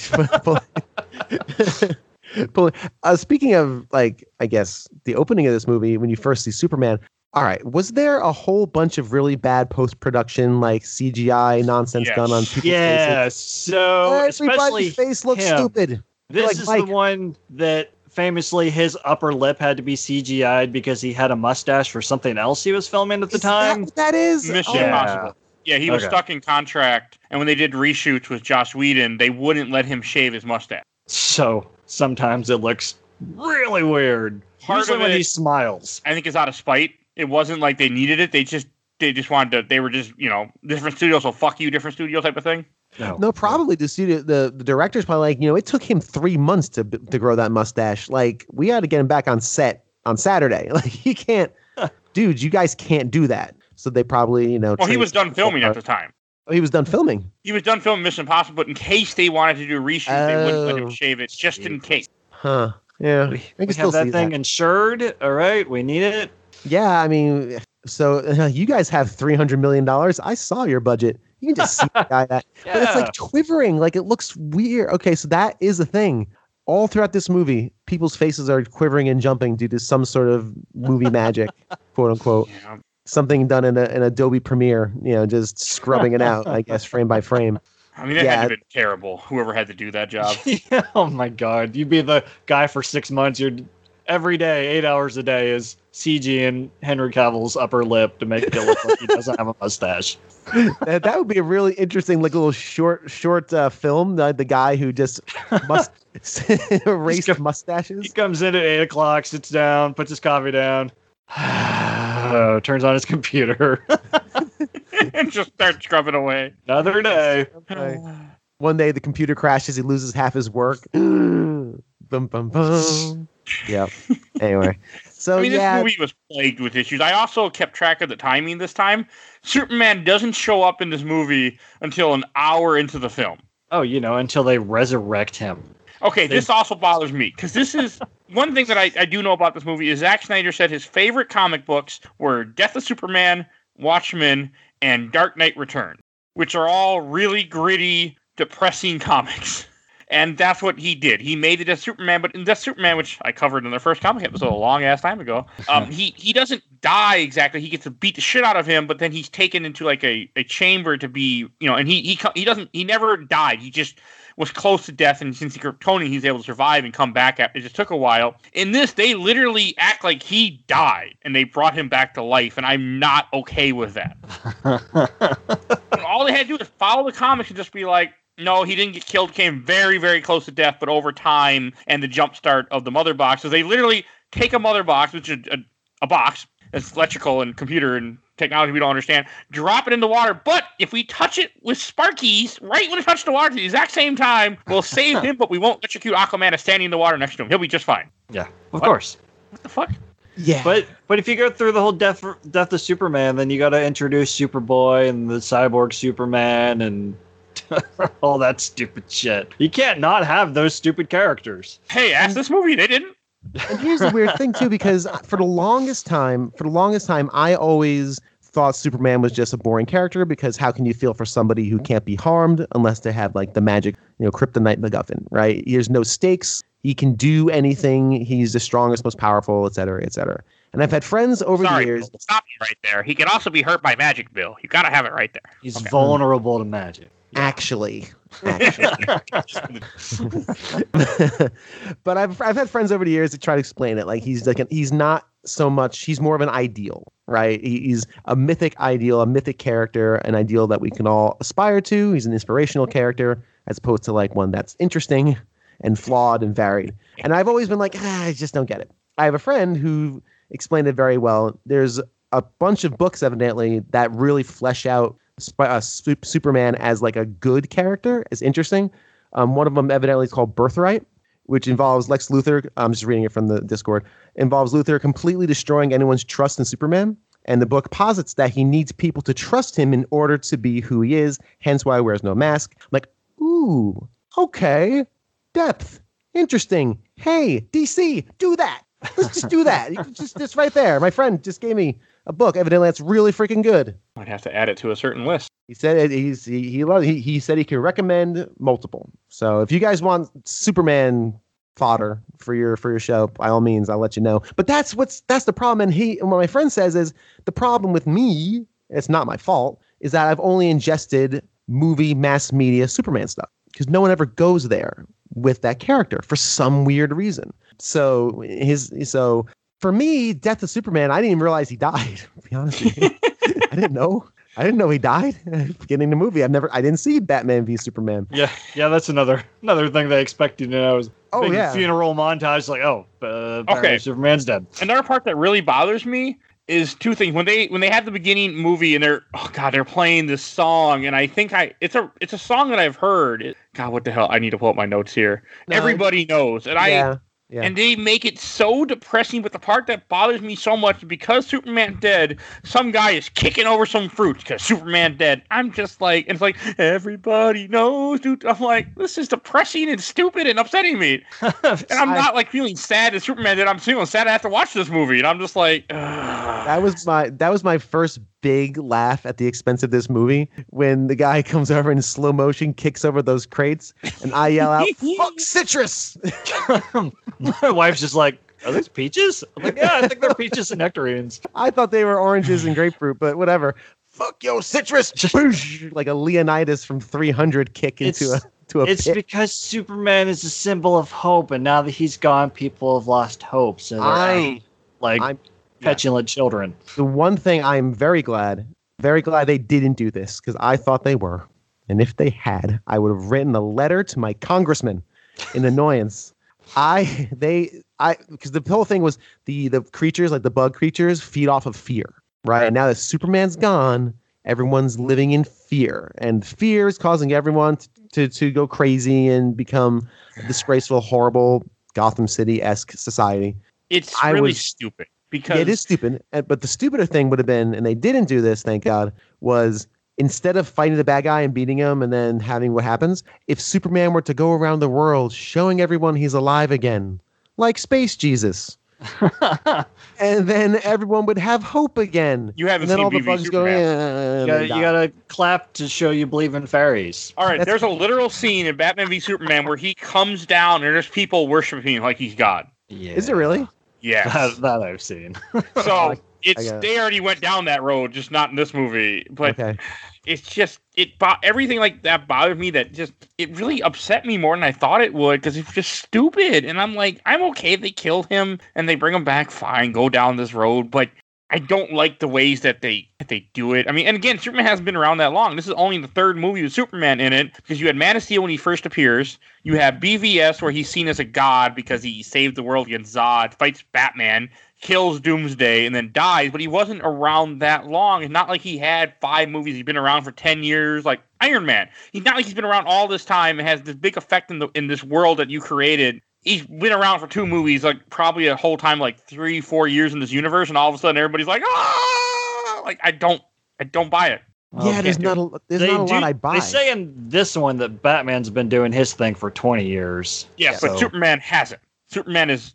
[SPEAKER 3] pulling. pulling. Uh, speaking of like, I guess the opening of this movie when you first see Superman. All right, was there a whole bunch of really bad post production like CGI nonsense
[SPEAKER 2] Yes.
[SPEAKER 3] done on people's
[SPEAKER 1] Yeah,
[SPEAKER 3] faces?
[SPEAKER 1] so especially
[SPEAKER 3] Everybody's face looks
[SPEAKER 1] him.
[SPEAKER 3] stupid.
[SPEAKER 1] this
[SPEAKER 3] like
[SPEAKER 1] is
[SPEAKER 3] Mike.
[SPEAKER 1] the one that famously his upper lip had to be CGI'd because he had a mustache for something else he was filming at the
[SPEAKER 3] Is
[SPEAKER 1] time.
[SPEAKER 3] what that is?
[SPEAKER 2] Mission
[SPEAKER 3] Oh,
[SPEAKER 1] Yeah.
[SPEAKER 2] Impossible. Yeah, he was
[SPEAKER 1] Okay.
[SPEAKER 2] stuck in contract, and when they did reshoots with Josh Whedon, they wouldn't let him shave his mustache.
[SPEAKER 1] So sometimes it looks really weird.
[SPEAKER 2] Part
[SPEAKER 1] Usually
[SPEAKER 2] of
[SPEAKER 1] when
[SPEAKER 2] it-
[SPEAKER 1] he smiles.
[SPEAKER 2] I think it's out of spite. It wasn't like they needed it; they just they just wanted to. They were just you know different studios, so fuck you, different studio type of thing.
[SPEAKER 3] No, no probably the studio, the, the director's probably like, you know, it took him three months to to grow that mustache. Like, we got to get him back on set on Saturday. Like, he can't, dude, you guys can't do that. So they probably, you know,
[SPEAKER 2] Well, he was done filming
[SPEAKER 3] people-
[SPEAKER 2] at the time.
[SPEAKER 3] Oh, he was done filming.
[SPEAKER 2] He was done filming Mission Impossible, but in case they wanted to do a reshoot, they wouldn't let
[SPEAKER 3] Oh,
[SPEAKER 2] him shave it, just in case.
[SPEAKER 3] Huh. Yeah.
[SPEAKER 1] We,
[SPEAKER 3] I
[SPEAKER 1] we
[SPEAKER 3] can still
[SPEAKER 1] have that thing
[SPEAKER 3] that.
[SPEAKER 1] insured. All right, we need it.
[SPEAKER 3] Yeah. I mean, so uh, you guys have $300 million. I saw your budget. You can just see the guy that. But it's like quivering. Like, it looks weird. Okay. So that is a thing. All throughout this movie, people's faces are quivering and jumping due to some sort of movie magic, quote unquote.
[SPEAKER 2] Yeah.
[SPEAKER 3] Something done in, a, in Adobe Premiere, you know, just scrubbing it out, I guess, frame by frame.
[SPEAKER 2] I mean, that
[SPEAKER 3] yeah.
[SPEAKER 2] had to have been terrible. Whoever had to do that job.
[SPEAKER 1] Yeah, oh my god, you'd be the guy for six months. You're every day, eight hours a day, is CG and Henry Cavill's upper lip to make it look like he doesn't have a mustache.
[SPEAKER 3] that, that would be a really interesting, like, little short, short uh, film. The, the guy who just must erased
[SPEAKER 1] Just go- He comes in at eight o'clock, sits down, puts his coffee down, Uh, turns on his computer.
[SPEAKER 2] and just starts scrubbing away.
[SPEAKER 1] Another day.
[SPEAKER 3] Okay. One day the computer crashes, he loses half his work. bum bum bum. Yeah. Anyway, so
[SPEAKER 2] I mean,
[SPEAKER 3] yeah,
[SPEAKER 2] this movie was plagued with issues. I also kept track of the timing this time. Superman doesn't show up in this movie until an hour into the film.
[SPEAKER 1] Oh, you know, until they resurrect him.
[SPEAKER 2] Okay,
[SPEAKER 1] They-
[SPEAKER 2] this also bothers me because this is one thing that I, I do know about this movie is Zack Snyder said his favorite comic books were Death of Superman, Watchmen, and Dark Knight Return, which are all really gritty, depressing comics. And that's what he did. He made the Death Superman, but in Death of Superman, which I covered in the first comic episode a long ass time ago, um, he he doesn't die exactly. He gets to beat the shit out of him, but then he's taken into like a, a chamber to be, you know, and he he he doesn't he never died. He just was close to death, and since he Kryptonian, he's able to survive and come back. At, it just took a while. In this, they literally act like he died, and they brought him back to life, and I'm not okay with that. All they had to do is follow the comics and just be like, no, he didn't get killed. Came very, very close to death, but over time and the jump start of the mother box, so they literally take a mother box, which is a, a box that's electrical and computer and technology we don't understand, drop it in the water. But if we touch it with Sparkies right when it touches the water at the exact same time, we'll save him, but we won't electrocute Aquaman is standing in the water next to him. He'll be just fine.
[SPEAKER 1] Yeah, of
[SPEAKER 2] What?
[SPEAKER 1] course.
[SPEAKER 2] What the fuck?
[SPEAKER 3] yeah.
[SPEAKER 1] But but if you go through the whole death death of Superman, then you got to introduce Superboy and the cyborg Superman and all that stupid shit. You can't not have those stupid characters.
[SPEAKER 2] Hey, ask this movie. They didn't.
[SPEAKER 3] And here's the weird thing too, because for the longest time, for the longest time, I always thought Superman was just a boring character because how can you feel for somebody who can't be harmed unless they have like the magic, you know, kryptonite MacGuffin, right? There's no stakes. He can do anything. He's the strongest, most powerful, et cetera, et cetera. And I've had friends over
[SPEAKER 2] Sorry,
[SPEAKER 3] the years.
[SPEAKER 2] Bill, stop you right there. He can also be hurt by magic, Bill. You gotta have it right there.
[SPEAKER 1] He's
[SPEAKER 2] Okay.
[SPEAKER 1] vulnerable to magic.
[SPEAKER 3] Actually, actually. but I've I've had friends over the years that try to explain it. Like he's like an, he's not so much. He's more of an ideal, right? He's a mythic ideal, a mythic character, an ideal that we can all aspire to. He's an inspirational character as opposed to like one that's interesting and flawed and varied. And I've always been like, ah, I just don't get it. I have a friend who explained it very well. There's a bunch of books, evidently, that really flesh out uh, Sup- Superman as like a good character, as interesting. Um, one of them evidently is called Birthright, which involves Lex Luthor. I'm just reading it from the Discord. Involves Luthor completely destroying anyone's trust in Superman. And the book posits that he needs people to trust him in order to be who he is. Hence why he wears no mask. I'm like, ooh, okay, depth, interesting. Hey, DC, do that. Let's just do that. Just just right there. My friend just gave me a book. Evidently, that's really freaking good.
[SPEAKER 2] I'd have to add it to a certain list.
[SPEAKER 3] He said it, he's he he, loves, he he said he could recommend multiple. So if you guys want Superman fodder for your for your show, by all means, I'll let you know. But that's what's that's the problem. And he and what my friend says is the problem with me. It's not my fault. Is that I've only ingested movie mass media Superman stuff because no one ever goes there with that character for some weird reason. So his so for me, Death of Superman, I didn't even realize he died. To be honest I didn't know. I didn't know he died at the beginning of the movie. I've never, I didn't see Batman v Superman.
[SPEAKER 1] Yeah, yeah, that's another another thing they expect you to know. Is
[SPEAKER 3] Oh,
[SPEAKER 1] big
[SPEAKER 3] yeah.
[SPEAKER 1] funeral montage. Like, oh, uh,
[SPEAKER 2] Okay.
[SPEAKER 1] Superman's dead.
[SPEAKER 2] Another part that really bothers me is two things. When they when they have the beginning movie and they're oh god they're playing this song and I think I it's a it's a song that I've heard. It, god what the hell I need to pull up my notes here.
[SPEAKER 3] No,
[SPEAKER 2] Everybody knows and I
[SPEAKER 3] yeah,
[SPEAKER 2] and they make it so depressing. But the part that bothers me so much because Superman dead, some guy is kicking over some fruit because Superman dead. I'm just like, and it's like everybody knows. Dude, I'm like, this is depressing and stupid and upsetting me. And I'm
[SPEAKER 3] I-
[SPEAKER 2] not like feeling sad that Superman dead. I'm feeling sad I have to watch this movie, and I'm just like, ugh.
[SPEAKER 3] That was my that was my first big laugh at the expense of this movie when the guy comes over in slow motion, kicks over those crates, and I yell out, "Fuck citrus!"
[SPEAKER 1] My wife's just like, are those peaches? I'm like, yeah, I think they're peaches and nectarines.
[SPEAKER 3] I thought they were oranges and grapefruit, but whatever. Fuck yo citrus! Boosh! like a Leonidas from 300 kick into
[SPEAKER 1] It's-
[SPEAKER 3] a to a
[SPEAKER 1] It's
[SPEAKER 3] pit.
[SPEAKER 1] because Superman is a symbol of hope, and now that he's gone, people have lost hope. So they're
[SPEAKER 3] I-
[SPEAKER 1] like
[SPEAKER 3] I'm-
[SPEAKER 1] petulant children.
[SPEAKER 3] the one thing I'm very glad, very glad they didn't do this because I thought they were. And if they had, I would have written a letter to my congressman in annoyance. I they I because the whole thing was the the creatures like the bug creatures feed off of fear, right? And now that Superman's gone, everyone's living in fear, and fear is causing everyone to to, to go crazy and become a disgraceful, horrible Gotham City esque society.
[SPEAKER 2] it's
[SPEAKER 3] I
[SPEAKER 2] really
[SPEAKER 3] was-
[SPEAKER 2] stupid because
[SPEAKER 3] Yeah, it is stupid. But the stupider thing would have been, and they didn't do this, thank God, was instead of fighting the bad guy and beating him and then having what happens, if Superman were to go around the world showing everyone he's alive again, like Space Jesus, and then everyone would have hope again.
[SPEAKER 2] you haven't
[SPEAKER 3] And then
[SPEAKER 2] seen
[SPEAKER 3] all the
[SPEAKER 2] BV
[SPEAKER 3] bugs go,
[SPEAKER 2] Superman.
[SPEAKER 3] "Eh,"
[SPEAKER 1] You gotta, you gotta clap to show you believe in fairies.
[SPEAKER 2] All right,
[SPEAKER 3] That's-
[SPEAKER 2] there's a literal scene in Batman v Superman where he comes down and there's people worshiping him like he's God.
[SPEAKER 1] Yeah.
[SPEAKER 3] Is it really?
[SPEAKER 2] Yes.
[SPEAKER 1] That, that I've seen.
[SPEAKER 2] so
[SPEAKER 3] it's
[SPEAKER 2] it's
[SPEAKER 3] got it.
[SPEAKER 2] they already went down that road, just not in this movie. But
[SPEAKER 3] okay.
[SPEAKER 2] it's just it bo- everything like that bothered me. That just it really upset me more than I thought it would because it's just stupid. And I'm like, I'm okay they killed him and they bring him back. Fine, go down this road, but. I don't like the ways that they that they do it. I mean, and again, Superman hasn't been around that long. This is only the third movie with Superman in it because you had Man of Steel when he first appears. You have BVS where he's seen as a god because he saved the world against Zod, fights Batman, kills Doomsday, and then dies. But he wasn't around that long. It's not like he had five movies. He's been around for ten years, like Iron Man. He's not like he's been around all this time and has this big effect in the in this world that you created. He's been around for two movies, like probably a whole time, like three, four years in this universe, and all of a sudden everybody's like, ah, like I don't, I don't buy it.
[SPEAKER 3] Yeah, there's not a, there's
[SPEAKER 1] They
[SPEAKER 3] not a
[SPEAKER 1] do-
[SPEAKER 3] lot I buy.
[SPEAKER 1] They say in this one that Batman's been doing his thing for 20 years.
[SPEAKER 2] Yeah, but Superman hasn't. Superman is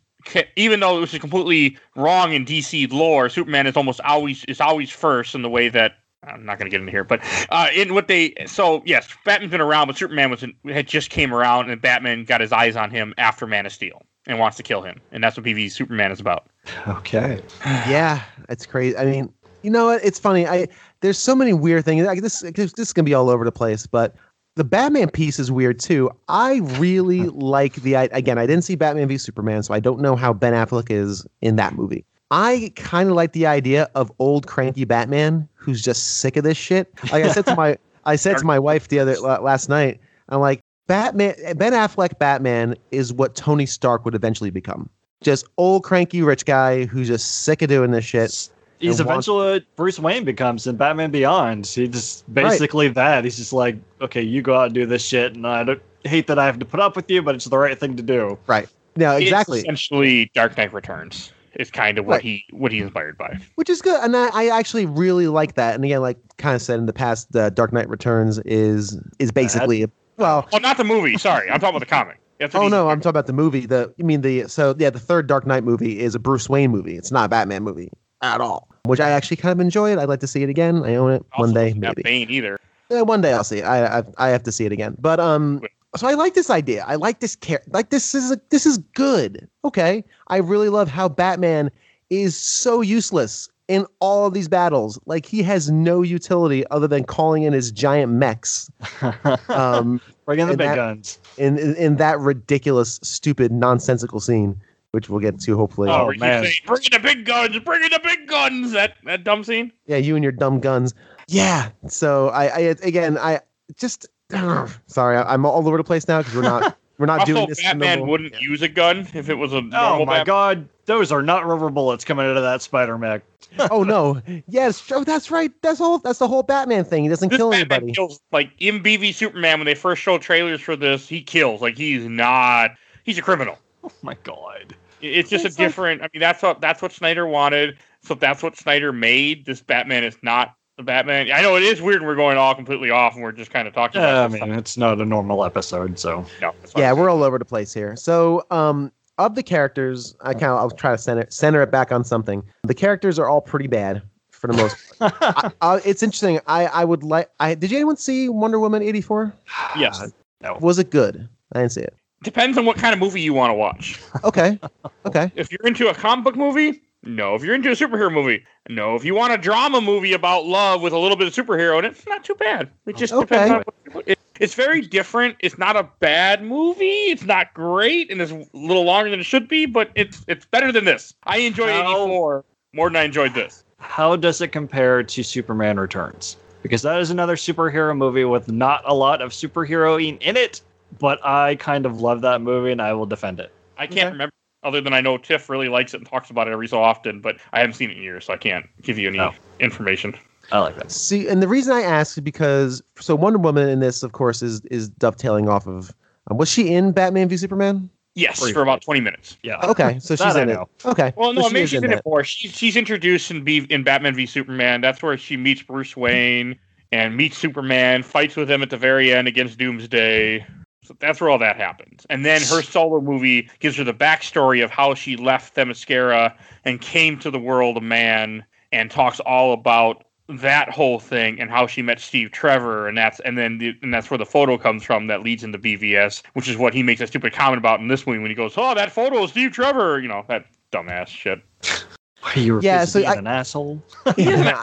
[SPEAKER 2] even though this is completely wrong in DC lore, Superman is almost always is always first in the way that I'm not going to get into here, but uh, in what they so yes, Batman's been around, but Superman was in, had just came around, and Batman got his eyes on him after Man of Steel and wants to kill him, and that's what BV Superman is about.
[SPEAKER 1] Okay.
[SPEAKER 3] yeah, it's crazy. I mean, you know what? It's funny. I there's so many weird things. Like this, this is gonna be all over the place. But the Batman piece is weird too. I really like the. I- Again, I didn't see Batman v Superman, so I don't know how Ben Affleck is in that movie. I kind of like the idea of old cranky Batman who's just sick of this shit. Like I said to my, I said to my wife the other last night. I'm like, Batman, Ben Affleck Batman is what Tony Stark would eventually become. Just old cranky rich guy who's just sick of doing this shit.
[SPEAKER 1] He's
[SPEAKER 3] wants-
[SPEAKER 1] eventually what Bruce Wayne becomes in Batman Beyond. He just basically that. He's just like, okay, you go out and do this shit, and I don't hate that I have to put up with you, but it's the right thing to do.
[SPEAKER 3] Right. No,
[SPEAKER 2] It's
[SPEAKER 3] exactly.
[SPEAKER 2] essentially, Dark Knight Returns is kind of what
[SPEAKER 3] Right.
[SPEAKER 2] he what he's inspired by.
[SPEAKER 3] Which is good. And I, I actually really like that. And again, like kind of said in the past, uh, Dark Knight Returns is is basically well,
[SPEAKER 2] Oh, not the movie. Sorry, I'm talking about the comic.
[SPEAKER 3] Oh no, I'm talking about the movie. The you mean the so yeah, the third Dark Knight movie is a Bruce Wayne movie. It's not a Batman movie at all. Which I actually kind of enjoy it. I'd like to see it again. I own it one day,
[SPEAKER 2] have
[SPEAKER 3] maybe.
[SPEAKER 2] Bane either.
[SPEAKER 3] Yeah, one day I'll see. it. I, I I have to see it again. But um, so I like this idea. I like this care. Like this is a, this is good. Okay, I really love how Batman is so useless in all of these battles. Like he has no utility other than calling in his giant mechs. Um,
[SPEAKER 1] Bring in the big
[SPEAKER 3] that-
[SPEAKER 1] guns.
[SPEAKER 3] in, in in that ridiculous, stupid, nonsensical scene, which we'll get to hopefully.
[SPEAKER 2] Oh,
[SPEAKER 1] Oh, man.
[SPEAKER 2] say, bring in the big guns, bring in the big guns. That that dumb scene.
[SPEAKER 3] Yeah, you and your dumb guns. Yeah. So I, I again, I just sorry, I, I'm all over the place now because we're not We're not
[SPEAKER 2] Also,
[SPEAKER 3] doing oh, this. in
[SPEAKER 2] Batman wouldn't
[SPEAKER 3] yeah.
[SPEAKER 2] use a gun if it was a
[SPEAKER 1] Oh
[SPEAKER 2] normal
[SPEAKER 1] my
[SPEAKER 2] Batman.
[SPEAKER 1] god, those are not rubber bullets coming out of that spider mech.
[SPEAKER 3] oh no! Yes, oh, that's right. That's all. That's the whole Batman thing. He doesn't
[SPEAKER 2] This
[SPEAKER 3] kill
[SPEAKER 2] Batman
[SPEAKER 3] anybody.
[SPEAKER 2] kills like in BV Superman when they first show trailers for this, he kills. Like he's not he's a criminal.
[SPEAKER 1] Oh my god.
[SPEAKER 2] It's just
[SPEAKER 3] It's
[SPEAKER 2] a
[SPEAKER 3] like-
[SPEAKER 2] different I mean that's what that's what Snyder wanted. So if that's what Snyder made, this Batman is not the Batman. I know it is weird we're going all completely off and we're just kind of talking
[SPEAKER 1] Yeah, I
[SPEAKER 2] about this
[SPEAKER 1] mean, it's not a normal episode, so.
[SPEAKER 2] No.
[SPEAKER 3] Yeah, we're all over the place here. So, um, of the characters, I kind of I'll try to center center it back on something. The characters are all pretty bad for the most. I, uh, it's interesting. I I would like. I did you anyone see Wonder Woman eighty four?
[SPEAKER 2] Yes.
[SPEAKER 3] Was it good? I didn't see it.
[SPEAKER 2] Depends on what kind of movie you want to watch.
[SPEAKER 3] Okay. Okay.
[SPEAKER 2] If you're into a comic book movie, no. If you're into a superhero movie, no. If you want a drama movie about love with a little bit of superhero in it, it's not too bad. It just
[SPEAKER 3] Okay.
[SPEAKER 2] depends on what, it, it's very different. It's not a bad movie. It's not great, and it's a little longer than it should be, but it's it's better than this. I enjoy
[SPEAKER 1] How-
[SPEAKER 2] 84 more than I enjoyed this.
[SPEAKER 1] How does it compare to Superman Returns? Because that is another superhero movie with not a lot of superheroing in it, but I kind of love that movie and I will defend it.
[SPEAKER 2] I can't
[SPEAKER 3] Okay.
[SPEAKER 2] remember other than I know Tiff really likes it and talks about it every so often, but I haven't seen it in years, so I can't give you any
[SPEAKER 1] Oh.
[SPEAKER 2] information.
[SPEAKER 1] I like that.
[SPEAKER 3] See, and the reason I ask is because so Wonder Woman in this, of course, is is dovetailing off of. Um, was she in Batman v Superman?
[SPEAKER 2] Yes,
[SPEAKER 1] Briefly.
[SPEAKER 2] for about 20 minutes.
[SPEAKER 1] Yeah.
[SPEAKER 3] Okay, so
[SPEAKER 1] That
[SPEAKER 3] she's
[SPEAKER 1] I
[SPEAKER 3] in it.
[SPEAKER 1] know.
[SPEAKER 3] Okay.
[SPEAKER 2] Well, no,
[SPEAKER 3] so she
[SPEAKER 2] maybe
[SPEAKER 3] is
[SPEAKER 2] she's in
[SPEAKER 3] that.
[SPEAKER 2] it more. She's she's introduced in B in Batman v Superman. That's where she meets Bruce Wayne and meets Superman, fights with him at the very end against Doomsday. So that's where all that happens. And then her solo movie gives her the backstory of how she left Themyscira and came to the world of man and talks all about that whole thing and how she met Steve Trevor and that's and then the, and that's where the photo comes from that leads into BVS, which is what he makes a stupid comment about in this movie when he goes, "Oh, that photo is Steve Trevor," you know, that dumbass shit.
[SPEAKER 1] You were
[SPEAKER 3] Yeah,
[SPEAKER 1] yeah,
[SPEAKER 3] so I-
[SPEAKER 1] an asshole.
[SPEAKER 3] Yeah.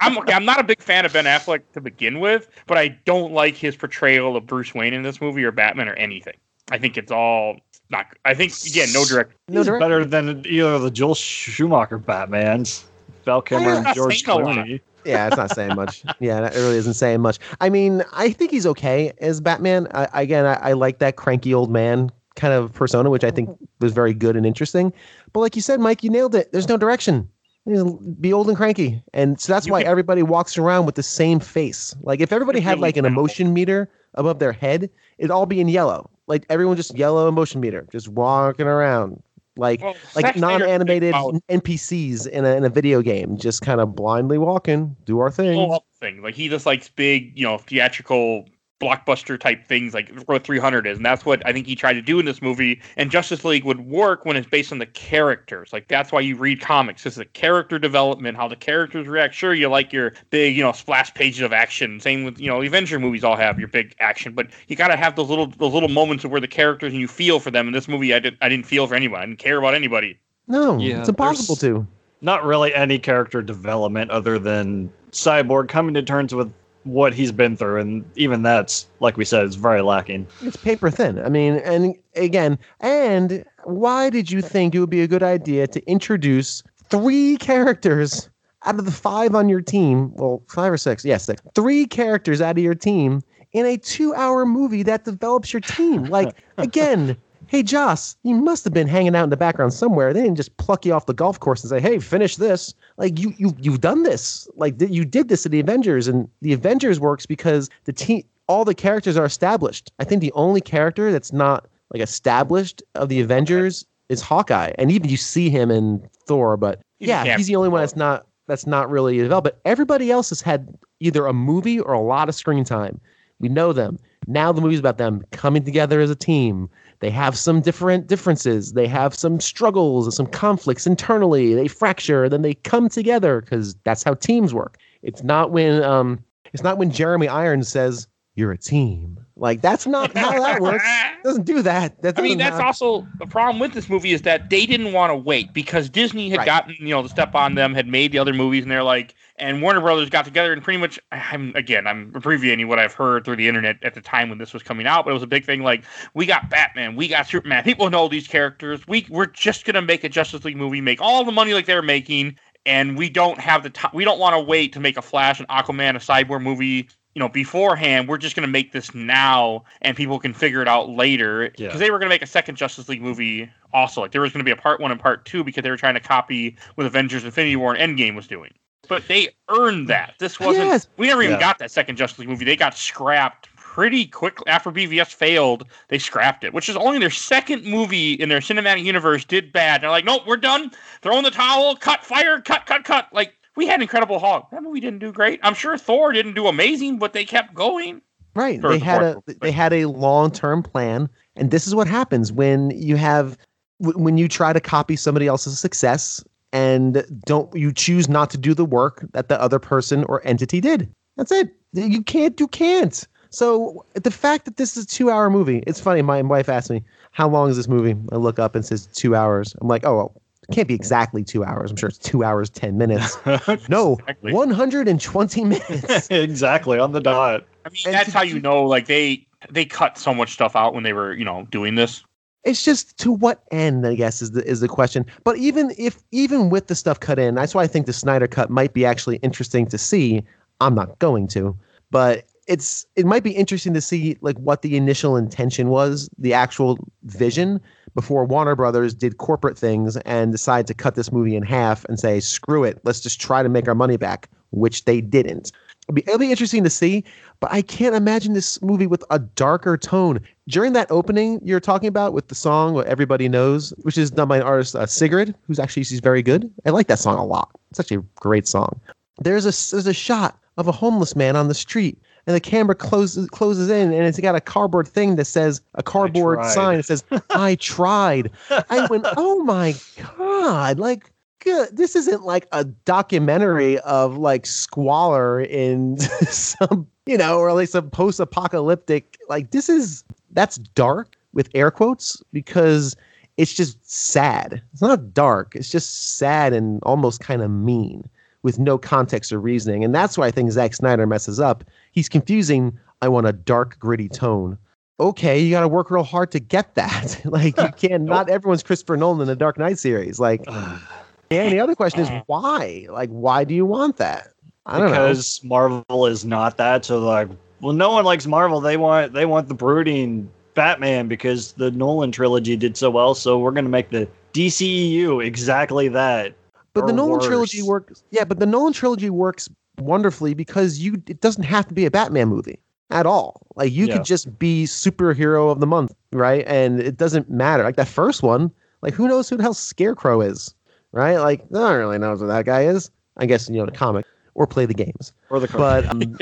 [SPEAKER 2] I'm okay, I'm not a big fan of Ben Affleck to begin with, but I don't like his portrayal of Bruce Wayne in this movie or Batman or anything. I think it's all not. I think again, no direct.
[SPEAKER 3] no direct.
[SPEAKER 1] better than either of the Joel Schumacher Batmans, Val Kilmer and George
[SPEAKER 2] saying a lot.
[SPEAKER 1] Clooney.
[SPEAKER 3] yeah, it's not saying much. Yeah, it really isn't saying much. I mean, I think he's okay as Batman. I, again, I, I like that cranky old man kind of persona, which I think mm-hmm. was very good and interesting. But like you said, Mike, you nailed it. There's no direction. You Be old and cranky, and so that's
[SPEAKER 2] You
[SPEAKER 3] why
[SPEAKER 2] can-
[SPEAKER 3] everybody walks around with the same face. Like if everybody had like an emotion meter above their head, it'd all be in yellow. Like everyone just yellow emotion meter, just walking around. Like
[SPEAKER 2] Well,
[SPEAKER 3] like non-animated NPCs in a, in a video game, just kind of blindly walking, do our thing.
[SPEAKER 2] thing. Like he just likes big, you know, theatrical blockbuster type things like what 300 is and that's what i think he tried to do in this movie. And justice league would work when it's based on the characters. Like that's why you read comics. It's the character development how the characters react. Sure you like your big you know splash pages of action. Same with you know avenger movies all have your big action but you got to have those little those little moments of where the characters and you feel for them. In this movie i, did, I didn't feel for anyone i didn't care about anybody.
[SPEAKER 3] No,
[SPEAKER 1] Yeah,
[SPEAKER 3] it's impossible to.
[SPEAKER 1] Not really any character development other than Cyborg coming to terms with what he's been through, and even that's, like we said, is very lacking.
[SPEAKER 3] It's paper thin. I mean, and again, and why did you think it would be a good idea to introduce three characters out of the five on your team? Well, five or six. Yes, six. Three characters out of your team in a two hour movie that develops your team. Like, again, hey, Joss, you must have been hanging out in the background somewhere. They didn't just pluck you off the golf course and say, hey, finish this. Like, you, you, you've done this. Like, th- you did this to the Avengers, and the Avengers works because the team, all the characters are established. I think the only character that's not like established of the Avengers is Hawkeye, and even you see him in Thor, but yeah, he's the only one that's not that's not really developed. But everybody else has had either a movie or a lot of screen time. We know them. Now the movie's about them coming together as a team. They have some different differences. They have some struggles some conflicts internally. They fracture, then they come together because that's how teams work. It's not when um it's not when Jeremy Irons says you're a team. Like that's not how that works. It doesn't do that. That
[SPEAKER 2] I mean, that's also the problem with this movie is that they didn't want to wait because Disney had
[SPEAKER 3] Right.
[SPEAKER 2] gotten, you know, the step on them, had made the other movies, and they're like, and Warner Brothers got together and pretty much, I'm again, I'm abbreviating what I've heard through the internet at the time when this was coming out, but it was a big thing. Like, we got Batman, we got Superman, people know these characters. We we're just gonna make a Justice League movie, make all the money like they're making, and we don't have the time. We don't want to wait to make a Flash, an Aquaman, a Cyborg movie. You know, beforehand, we're just going to make this now and people can figure it out later. Because
[SPEAKER 1] Yeah.
[SPEAKER 2] they were going to make a second Justice League movie also. Like there was going to be a part one and part two because they were trying to copy what Avengers Infinity War and Endgame was doing. But they earned that. This wasn't,
[SPEAKER 3] Yes.
[SPEAKER 2] we never even
[SPEAKER 1] Yeah.
[SPEAKER 2] got that second Justice League movie. They got scrapped pretty quickly. After BVS failed, they scrapped it, which is only their second movie in their cinematic universe did bad. They're like, nope, we're done. Throw in the towel, cut, fire, cut, cut, cut. Like, we had Incredible Hulk. That movie didn't do great. I'm sure Thor didn't do amazing, but they kept going.
[SPEAKER 3] Right. They
[SPEAKER 2] the
[SPEAKER 3] had a
[SPEAKER 2] fourth,
[SPEAKER 3] they had a long term plan, and this is what happens when you have when you try to copy somebody else's success and don't you choose not to do the work that the other person or entity did. That's it. You can't. You can't. So the fact that this is a two hour movie, it's funny. My wife asked me, "How long is this movie?" I look up and says two hours. I'm like, "Oh, well, can't be exactly two hours. I'm sure it's two hours ten minutes." No,
[SPEAKER 2] Exactly.
[SPEAKER 3] 120 minutes.
[SPEAKER 1] exactly on the dot.
[SPEAKER 2] I mean,
[SPEAKER 3] And
[SPEAKER 2] that's how you know, like, they they cut so much stuff out when they were, you know, doing this.
[SPEAKER 3] it's just to what end i guess is the is the question but even if even with the stuff cut in that's why i think the snyder cut might be actually interesting to see i'm not going to but it's it might be interesting to see like what the initial intention was the actual vision before warner brothers did corporate things and decided to cut this movie in half and say screw it let's just try to make our money back which they didn't. It'll be, it'll be interesting to see but i can't imagine this movie with a darker tone. During that opening you're talking about with the song what everybody knows which is done by an artist uh, sigrid who's actually she's very good. I like that song a lot. It's actually a great song. There's a there's a shot of a homeless man on the street and the camera closes closes in and it's got a cardboard thing that says a cardboard sign that says i tried. I went oh my god like good this isn't like a documentary of like squalor in some you know or like a post-apocalyptic like this is that's dark with air quotes because it's just sad. It's not dark it's just sad and almost kind of mean with no context or reasoning and that's why i think Zack snyder messes up he's confusing i want a dark gritty tone okay you got to work real hard to get that like you can't not everyone's christopher nolan in the dark knight series like and the other question is why like why do you want that i don't know
[SPEAKER 1] because Marvel is not that. So like, well, no one likes Marvel. They want they want the brooding Batman because the Nolan trilogy did so well. So we're gonna make the DCEU exactly that.
[SPEAKER 3] But the Nolan
[SPEAKER 1] worse.
[SPEAKER 3] trilogy works. Yeah, but the Nolan trilogy works wonderfully because you it doesn't have to be a Batman movie at all. Like you
[SPEAKER 1] Yeah.
[SPEAKER 3] could just be superhero of the month, right? And it doesn't matter. Like that first one, like who knows who the hell Scarecrow is, right? Like no one really knows what that guy is. I guess you know the comic or play the games.
[SPEAKER 1] Or the comic.
[SPEAKER 3] But um,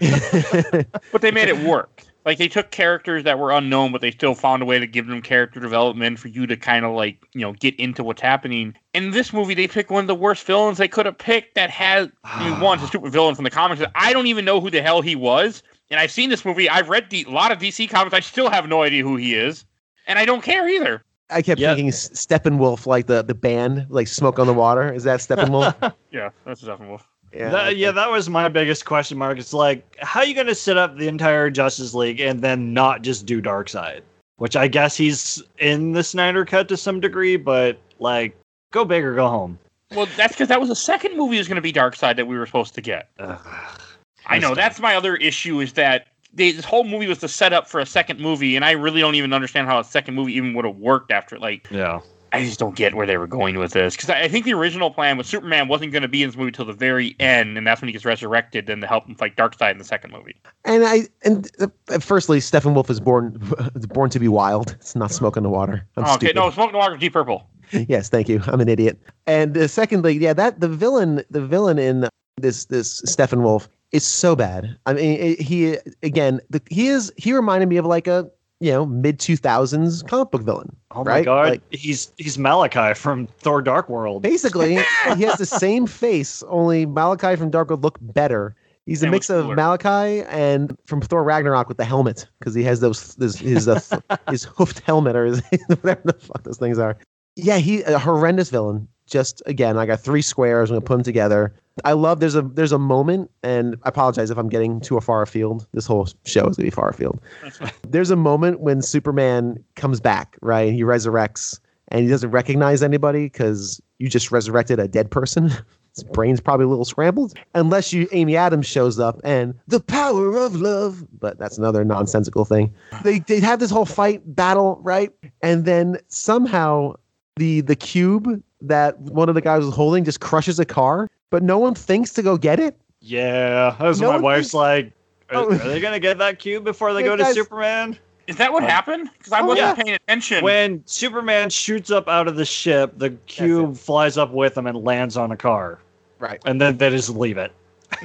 [SPEAKER 2] But they made it work. Like they took characters that were unknown, but they still found a way to give them character development for you to kind of like you know get into what's happening. In this movie, they picked one of the worst villains they could have picked. That had I mean, ah. one, a stupid villain from the comics. that I don't even know who the hell he was. And I've seen this movie. I've read the, a lot of DC comics. I still have no idea who he is, and I don't care either.
[SPEAKER 3] I kept
[SPEAKER 1] Yeah.
[SPEAKER 3] thinking Steppenwolf, like the the band, like Smoke on the Water. Is that Steppenwolf?
[SPEAKER 2] Yeah, that's definitely.
[SPEAKER 1] That, yeah, that was my biggest question mark. It's like, how are you going to set up the entire Justice League and then not just do Darkseid? Which I guess he's in the Snyder Cut to some degree, but like, go big or go home.
[SPEAKER 2] Well, that's because that was the second movie was going to be Darkseid that we were supposed to get.
[SPEAKER 1] Ugh.
[SPEAKER 2] I know that's my other issue is that they, this whole movie was the setup for a second movie, and I really don't even understand how a second movie even would have worked after. Like,
[SPEAKER 1] Yeah.
[SPEAKER 2] I just don't get where they were going with this because I, I think the original plan was Superman wasn't going to be in this movie till the very end, and that's when he gets resurrected, and to help him fight Darkseid in the second movie.
[SPEAKER 3] And I and uh, firstly, Steppenwolf is born born to be wild. It's not Smoke on the Water. I'm
[SPEAKER 2] Oh, okay,
[SPEAKER 3] stupid.
[SPEAKER 2] no, Smoke Noir Deep Purple.
[SPEAKER 3] yes, thank you. I'm an idiot. And uh, secondly, yeah, that the villain, the villain in this this Steppenwolf is so bad. I mean, it, he again, the, he is he reminded me of like a you know mid 2000s comic book villain.
[SPEAKER 1] Oh my god,
[SPEAKER 3] Like-
[SPEAKER 1] he's he's Malachi from Thor: Dark World.
[SPEAKER 3] Basically, he has the same face, only Malachi from Dark World look better. He's a
[SPEAKER 2] And
[SPEAKER 3] mix of. Malachi and from Thor Ragnarok with the helmet because he has those his his, uh, his hoofed helmet or his, whatever the fuck those things are. Yeah, he a horrendous villain. Just again, I got three squares. I'm gonna put them together. I love there's a there's a moment, and I apologize if I'm getting too far afield. This whole show is gonna be far afield. There's a moment when Superman comes back, right? He resurrects and he doesn't recognize anybody because you just resurrected a dead person. his brain's probably a little scrambled. Unless you Amy Adams shows up and the power of love, but that's another nonsensical thing. They they have this whole fight battle, right? And then somehow the the cube that one of the guys was holding just crushes a car, but no one thinks to go get it.
[SPEAKER 1] Yeah, that's
[SPEAKER 3] No
[SPEAKER 1] my
[SPEAKER 3] one
[SPEAKER 1] wife's like. Are,
[SPEAKER 3] Oh.
[SPEAKER 1] are they gonna get that cube before they
[SPEAKER 3] Yeah,
[SPEAKER 1] go to
[SPEAKER 3] guys-
[SPEAKER 1] Superman?
[SPEAKER 2] Is that what
[SPEAKER 1] Oh.
[SPEAKER 2] happened? Because I
[SPEAKER 3] Oh,
[SPEAKER 2] wasn't
[SPEAKER 3] yeah.
[SPEAKER 2] paying attention.
[SPEAKER 1] When Superman shoots up out of the ship, the cube flies up with him and lands on a car,
[SPEAKER 3] Right.
[SPEAKER 1] and then they just leave it.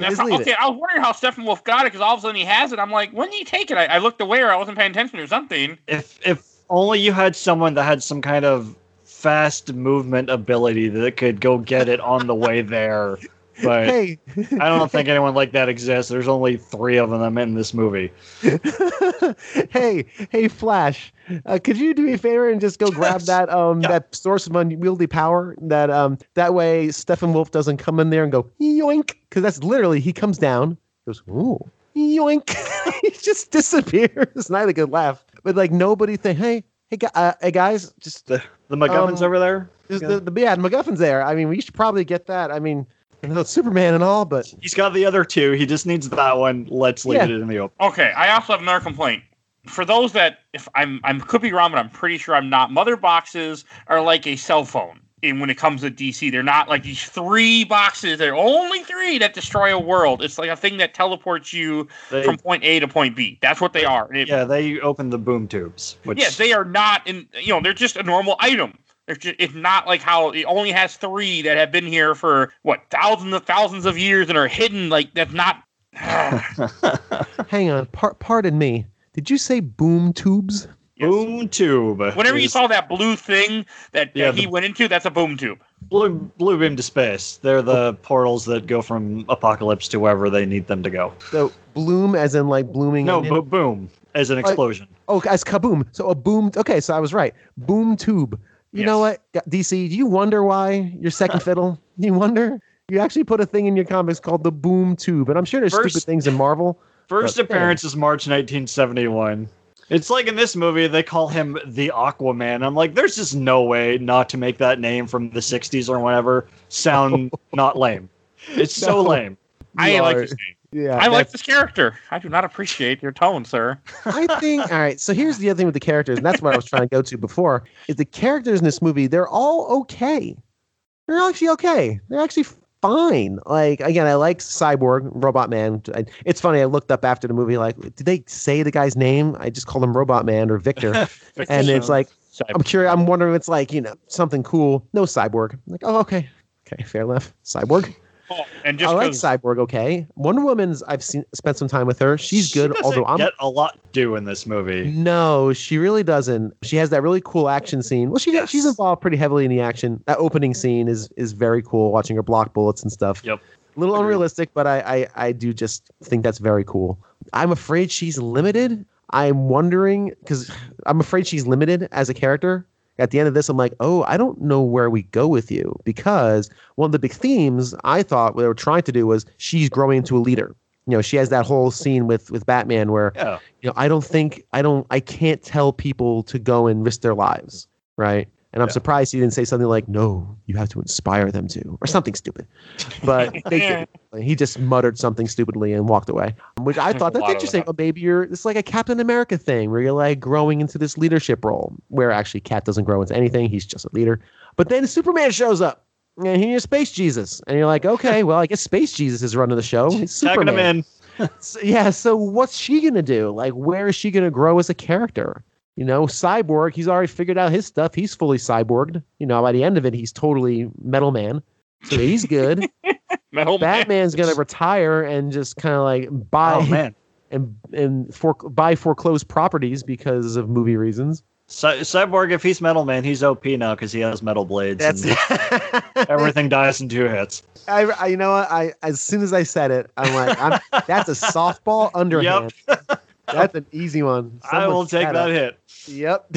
[SPEAKER 3] Just
[SPEAKER 2] how-
[SPEAKER 3] leave
[SPEAKER 2] okay, I was wondering how Steppenwolf got it because all of a sudden he has it. I'm like, when did he take it? I, I looked away or I wasn't paying attention or something.
[SPEAKER 1] If if only you had someone that had some kind of fast movement ability that could go get it on the way there. But
[SPEAKER 3] Hey,
[SPEAKER 1] I don't think anyone like that exists. There's only three of them in this movie.
[SPEAKER 3] hey, hey, Flash, uh, could you do me a favor and just go grab that um
[SPEAKER 1] Yeah.
[SPEAKER 3] that source of unwieldy power? That um that way Steppenwolf doesn't come in there and go yoink because that's literally he comes down, goes ooh yoink, he just disappears. It's not a good laugh, but like nobody think hey hey uh, hey guys just
[SPEAKER 1] The the MacGuffins
[SPEAKER 3] Um,
[SPEAKER 1] over there.
[SPEAKER 3] just
[SPEAKER 1] Yeah.
[SPEAKER 3] the, the yeah MacGuffin's there. I mean we should probably get that. I mean. I know Superman and all, but
[SPEAKER 1] He's got the other two. He just needs that one. Let's leave
[SPEAKER 3] Yeah.
[SPEAKER 1] it in the open.
[SPEAKER 2] Okay, I also have another complaint. For those that, if I'm, I'm could be wrong, but I'm pretty sure I'm not. Mother boxes are like a cell phone. And when it comes to DC, they're not like these three boxes. They're only three that destroy a world. It's like a thing that teleports you
[SPEAKER 1] They,
[SPEAKER 2] from point A to point B. That's what they are. It-
[SPEAKER 1] yeah, they open the boom tubes. Which
[SPEAKER 2] Yes, they are not in. You know, they're just a normal item. They're just, it's not like how it only has three that have been here for what thousands of thousands of years and are hidden. Like that's not.
[SPEAKER 3] hang on, par- pardon me. Did you say boom tubes?
[SPEAKER 1] Boom tube.
[SPEAKER 2] Whenever you saw that blue thing that,
[SPEAKER 1] Yeah,
[SPEAKER 2] that he
[SPEAKER 1] the-
[SPEAKER 2] went into, that's a boom tube.
[SPEAKER 1] blue blue beam to space. They're the portals that go from Apokolips to wherever they need them to go.
[SPEAKER 3] So bloom as in like blooming.
[SPEAKER 1] No,
[SPEAKER 3] onion?
[SPEAKER 1] bo- boom as an
[SPEAKER 3] Like-
[SPEAKER 1] explosion.
[SPEAKER 3] Oh, as kaboom. So a boom. Okay, so I was right. Boom tube. You know what, DC? Do you wonder why your second fiddle? You wonder? You actually put a thing in your comics called the boom tube, and I'm sure there's
[SPEAKER 1] First-
[SPEAKER 3] stupid things in Marvel.
[SPEAKER 1] First
[SPEAKER 3] But-
[SPEAKER 1] appearance is March 1971. It's like in this movie they call him the Aquaman. I'm like, there's just no way not to make that name from the 60s or whatever sound not lame. It's so
[SPEAKER 3] No.
[SPEAKER 1] lame.
[SPEAKER 2] I
[SPEAKER 3] You
[SPEAKER 2] like this name.
[SPEAKER 3] Yeah,
[SPEAKER 2] I like this character. I do not appreciate your tone, sir.
[SPEAKER 3] I think. All right. So here's the other thing with the characters, and that's what I was trying to go to before. Is the characters in this movie? They're all okay. They're actually okay. They're actually fine. Like again, I like Cyborg, Robot Man. I, it's funny. I looked up after the movie. Like, did they say the guy's name? I just called him Robot Man or Victor. and it's like I'm curious. I'm wondering if it's like you know something cool. No cyborg. I'm like, oh, okay, okay, fair enough. Cyborg.
[SPEAKER 2] Oh, and
[SPEAKER 3] I like cyborg. Okay, Wonder Woman's. I've seen spent some time with her. She's
[SPEAKER 1] She
[SPEAKER 3] good. although I'm
[SPEAKER 1] get a lot to do in this movie.
[SPEAKER 3] no, she really doesn't. She has that really cool action scene. Well, she
[SPEAKER 1] Yes.
[SPEAKER 3] she's involved pretty heavily in the action. That opening scene is is very cool. Watching her block bullets and stuff.
[SPEAKER 1] Yep.
[SPEAKER 3] A little
[SPEAKER 1] Agreed.
[SPEAKER 3] unrealistic, but I, I I do just think that's very cool. I'm afraid she's limited. I'm wondering because I'm afraid she's limited as a character. At the end of this, I'm like, oh, I don't know where we go with you because one of the big themes I thought what they were trying to do was she's growing into a leader. You know, she has that whole scene with with Batman where
[SPEAKER 1] Yeah.
[SPEAKER 3] you know, I don't think I don't I can't tell people to go and risk their lives, right? And I'm
[SPEAKER 1] Yeah.
[SPEAKER 3] surprised he didn't say something like, "No, you have to inspire them to," or something stupid. But he just muttered something stupidly and walked away, which I thought that's interesting.
[SPEAKER 2] that.
[SPEAKER 3] Oh, maybe you're it's like a Captain America thing where you're like growing into this leadership role, where actually Cap doesn't grow into anything; he's just a leader. But then Superman shows up. And he's Space Jesus, and you're like, okay, well, I guess Space Jesus is running the show. He's
[SPEAKER 1] Tagging him
[SPEAKER 3] Superman.
[SPEAKER 1] in.
[SPEAKER 3] So, yeah, so what's she gonna do? Like, where is she gonna grow as a character? You know, Cyborg, he's already figured out his stuff. He's fully cyborged. You know, by the end of it, he's totally Metal Man. So he's good.
[SPEAKER 2] Metal Man.
[SPEAKER 3] Batman's gonna retire and just kind of like buy
[SPEAKER 1] Oh man.
[SPEAKER 3] and and for buy foreclosed properties because of movie reasons.
[SPEAKER 1] Cy- Cyborg, if he's Metal Man, he's OP now because he has metal blades.
[SPEAKER 3] That's
[SPEAKER 1] and everything dies in two hits.
[SPEAKER 3] I, I you know what I as soon as I said it, I'm like, I'm, that's a softball underhand. That's an easy one.
[SPEAKER 1] I will take that
[SPEAKER 3] up.
[SPEAKER 1] hit.
[SPEAKER 3] Yep.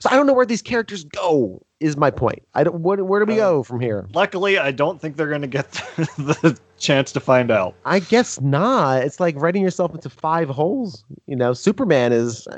[SPEAKER 3] so I don't know where these characters go. Is my point. I don't. What, where do we
[SPEAKER 1] Uh,
[SPEAKER 3] go from here?
[SPEAKER 1] Luckily, I don't think they're going to get the, the chance to find out.
[SPEAKER 3] I guess not. It's like writing yourself into five holes. You know, Superman is.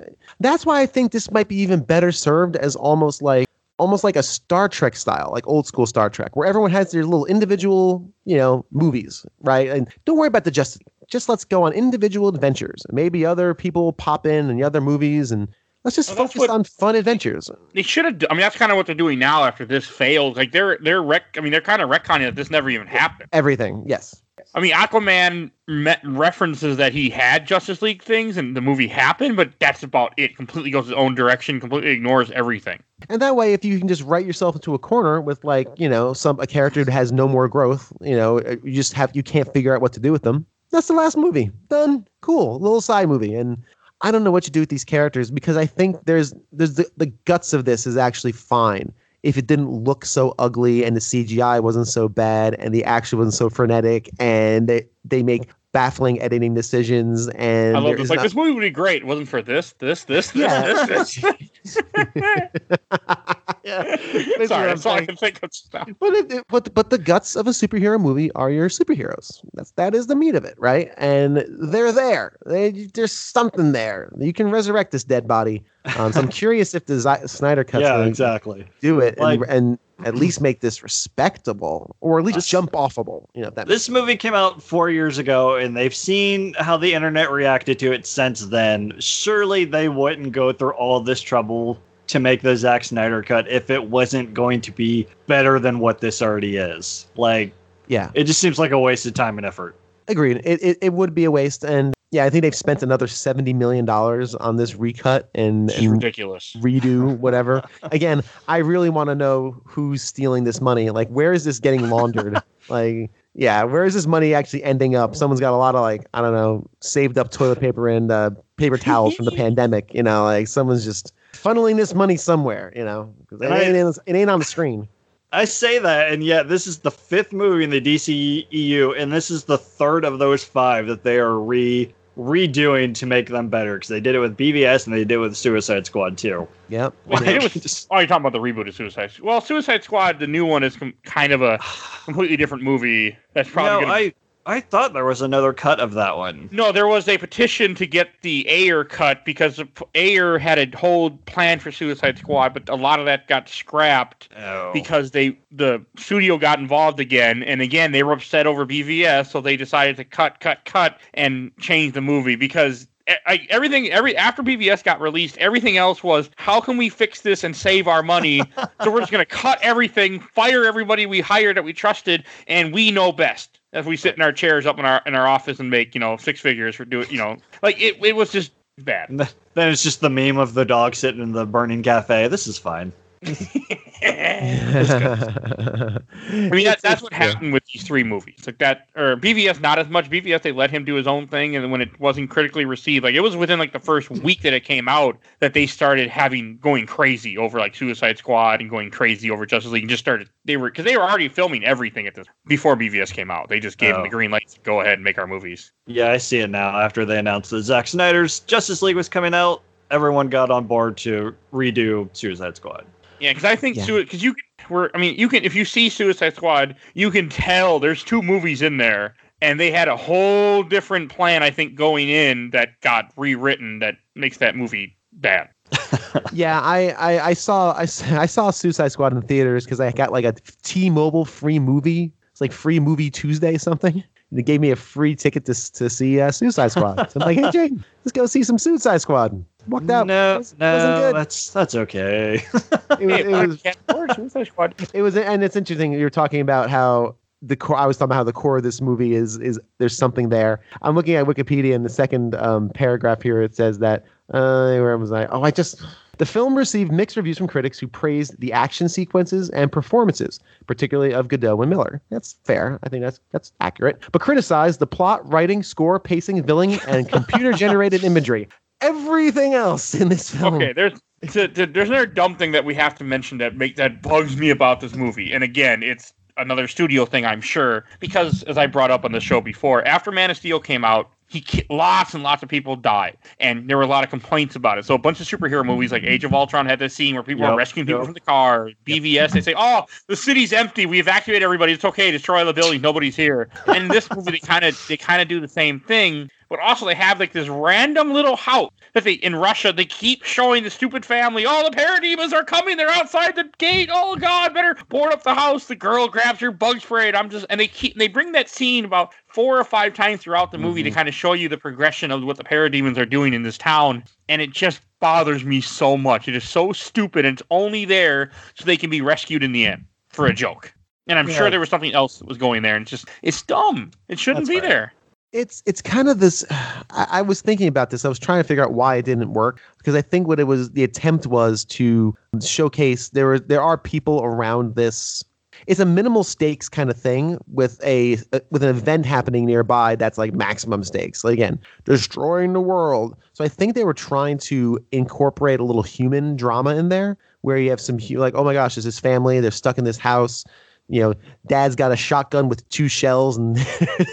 [SPEAKER 3] That's why I think this might be even better served as almost like almost like a Star Trek style, like old school Star Trek, where everyone has their little individual, you know, movies, right? And don't worry about the Justice. Just let's go on individual adventures. Maybe other people pop in and the other movies, and let's just
[SPEAKER 2] Well,
[SPEAKER 3] focus
[SPEAKER 2] what-
[SPEAKER 3] on fun adventures.
[SPEAKER 2] They should have. I mean, that's kind of what they're doing now after this failed. Like they're they're rec. I mean, they're kind of retconning that this never even happened.
[SPEAKER 3] Everything, yes.
[SPEAKER 2] I mean, Aquaman met references that he had Justice League things and the movie happened, but that's about it. Completely goes its own direction. Completely ignores everything.
[SPEAKER 3] And that way, if you can just write yourself into a corner with like, you know, some a character who has no more growth, you know, uh, you just have you can't figure out what to do with them. That's the last movie. Done. Cool. Little side movie. And I don't know what you do with these characters because I think there's there's the, the guts of this is actually fine if it didn't look so ugly and the CGI wasn't so bad and the action wasn't so frenetic and they, they make baffling editing decisions and
[SPEAKER 2] I love this. Like
[SPEAKER 3] not-
[SPEAKER 2] this movie would be great. It wasn't for this, this, this, this,
[SPEAKER 3] Yeah.
[SPEAKER 2] this, this.
[SPEAKER 3] yeah. Basically
[SPEAKER 2] Sorry,
[SPEAKER 3] I'm
[SPEAKER 2] that's all I can think of. Stuff.
[SPEAKER 3] But it, it- but but the guts of a superhero movie are your superheroes. That's that is the meat of it, right? And they're there. They, there's something there. You can resurrect this dead body. Um, so I'm curious if the Z- Snyder cut's
[SPEAKER 1] yeah, exactly.
[SPEAKER 3] do it and,
[SPEAKER 1] Like-
[SPEAKER 3] and at least make this respectable, or at least
[SPEAKER 1] This-
[SPEAKER 3] jump offable. You know, if that makes
[SPEAKER 1] This movie came out four years ago, and they've seen how the internet reacted to it since then. Surely they wouldn't go through all this trouble to make the Zack Snyder cut if it wasn't going to be better than what this already is. Like,
[SPEAKER 3] yeah,
[SPEAKER 1] it just seems like a waste of time and effort.
[SPEAKER 3] agreed. It, it it would be a waste, and yeah, I think they've spent another seventy million dollars on this recut and, and
[SPEAKER 2] ridiculous.
[SPEAKER 3] redo whatever. Again, I really want to know who's stealing this money. Like, where is this getting laundered? like, yeah, where is this money actually ending up? Someone's got a lot of like, I don't know, saved up toilet paper and uh, paper towels from the pandemic. You know, like someone's just funneling this money somewhere. You know, 'cause it
[SPEAKER 1] And I-
[SPEAKER 3] ain't, it ain't on the screen.
[SPEAKER 1] I say that, and yet this is the fifth movie in the DCEU, and this is the third of those five that they are re redoing to make them better because they did it with BVS and they did it with Suicide Squad too.
[SPEAKER 3] Yep.
[SPEAKER 2] Well, it was-
[SPEAKER 1] just-
[SPEAKER 2] Oh, you're talking about the reboot of Suicide. Squad. Well, Suicide Squad, the new one, is com- kind of a completely different movie. That's probably
[SPEAKER 1] no,
[SPEAKER 2] gonna
[SPEAKER 1] I I thought there was another cut of that one.
[SPEAKER 2] No, there was a petition to get the Ayer cut because Ayer had a whole plan for Suicide Squad, but a lot of that got scrapped
[SPEAKER 1] Oh.
[SPEAKER 2] because they the studio got involved again, and again they were upset over BVS, so they decided to cut, cut, cut, and change the movie because. I, everything every after BVS got released, everything else was how can we fix this and save our money? so we're just gonna cut everything, fire everybody we hired that we trusted, and we know best. As we sit in our chairs up in our in our office and make you know six figures for doing you know like it it was just bad.
[SPEAKER 1] And then it's just the meme of the dog sitting in the burning cafe. This is fine.
[SPEAKER 2] I mean, that, that's what happened with these three movies. Like that, or BVS, not as much. BVS, they let him do his own thing, and when it wasn't critically received, like it was within like the first week that it came out that they started having going crazy over like Suicide Squad and going crazy over Justice League, and just started they were because they were already filming everything at this before BVS came out. They just gave them
[SPEAKER 1] Oh.
[SPEAKER 2] the green light to go ahead and make our movies.
[SPEAKER 1] Yeah, I see it now. After they announced that Zack Snyder's Justice League was coming out, everyone got on board to redo Suicide Squad.
[SPEAKER 2] Yeah, because I think
[SPEAKER 3] Yeah.
[SPEAKER 2] because you were I mean, you can if you see Suicide Squad, you can tell there's two movies in there, and they had a whole different plan. I think going in that got rewritten that makes that movie bad.
[SPEAKER 3] yeah, I, I, I saw I saw Suicide Squad in theaters because I got like a T-Mobile free movie. It's like free movie Tuesday something. And they gave me a free ticket to to see uh, Suicide Squad. So I'm like, hey Jane, let's go see some Suicide Squad. Walked out.
[SPEAKER 1] No,
[SPEAKER 3] It was-
[SPEAKER 1] no,
[SPEAKER 3] wasn't good.
[SPEAKER 1] that's that's okay.
[SPEAKER 3] It was, it was
[SPEAKER 2] can't afford Suicide Squad.
[SPEAKER 3] it was and it's interesting you're talking about how the core i was talking about how the core of this movie is is there's something there i'm looking at wikipedia and the second um, paragraph here it says that uh where was i oh i just the film received mixed reviews from critics who praised the action sequences and performances, particularly of Gadot and Miller. That's fair. I think that's that's accurate. But criticized the plot, writing, score, pacing, villain, and computer-generated imagery. Everything else in this film.
[SPEAKER 2] Okay, there's to, to, there's another dumb thing that we have to mention that make that bugs me about this movie, and again, it's another studio thing, I'm sure, because as I brought up on the show before, after Man of Steel came out, he lots and lots of people died, and there were a lot of complaints about it. So a bunch of superhero movies like Age of Ultron had this scene where people
[SPEAKER 1] Yep,
[SPEAKER 2] are rescuing people from the car. BVS they say, "Oh, the city's empty. We evacuate everybody. It's okay. Destroy the building. Nobody's here." And in this movie, they kind of they kind of do the same thing, but also they have like this random little house that they in Russia they keep showing the stupid family. Oh, the parademons are coming. They're outside the gate. Oh God, better board up the house. The girl grabs her bug spray, and I'm just and they keep they bring that scene about four or five times throughout the movie to mm-hmm. kind of show you the progression of what the parademons are doing in this town, and it just bothers me so much. It is so stupid, and it's only there so they can be rescued in the end for a joke. And I'm
[SPEAKER 1] Yeah.
[SPEAKER 2] sure there was something else that was going there, and it's just it's dumb. It shouldn't
[SPEAKER 1] That's
[SPEAKER 2] be
[SPEAKER 1] fair.
[SPEAKER 2] there.
[SPEAKER 3] it's it's kind of this I, I was thinking about this i was trying to figure out why it didn't work because i think what it was the attempt was to showcase there are there are people around this it's a minimal stakes kind of thing with a with an event happening nearby that's like maximum stakes. Like again destroying the world. So i think they were trying to incorporate a little human drama in there where you have some like oh my gosh is this family they're stuck in this house you know dad's got a shotgun with two shells and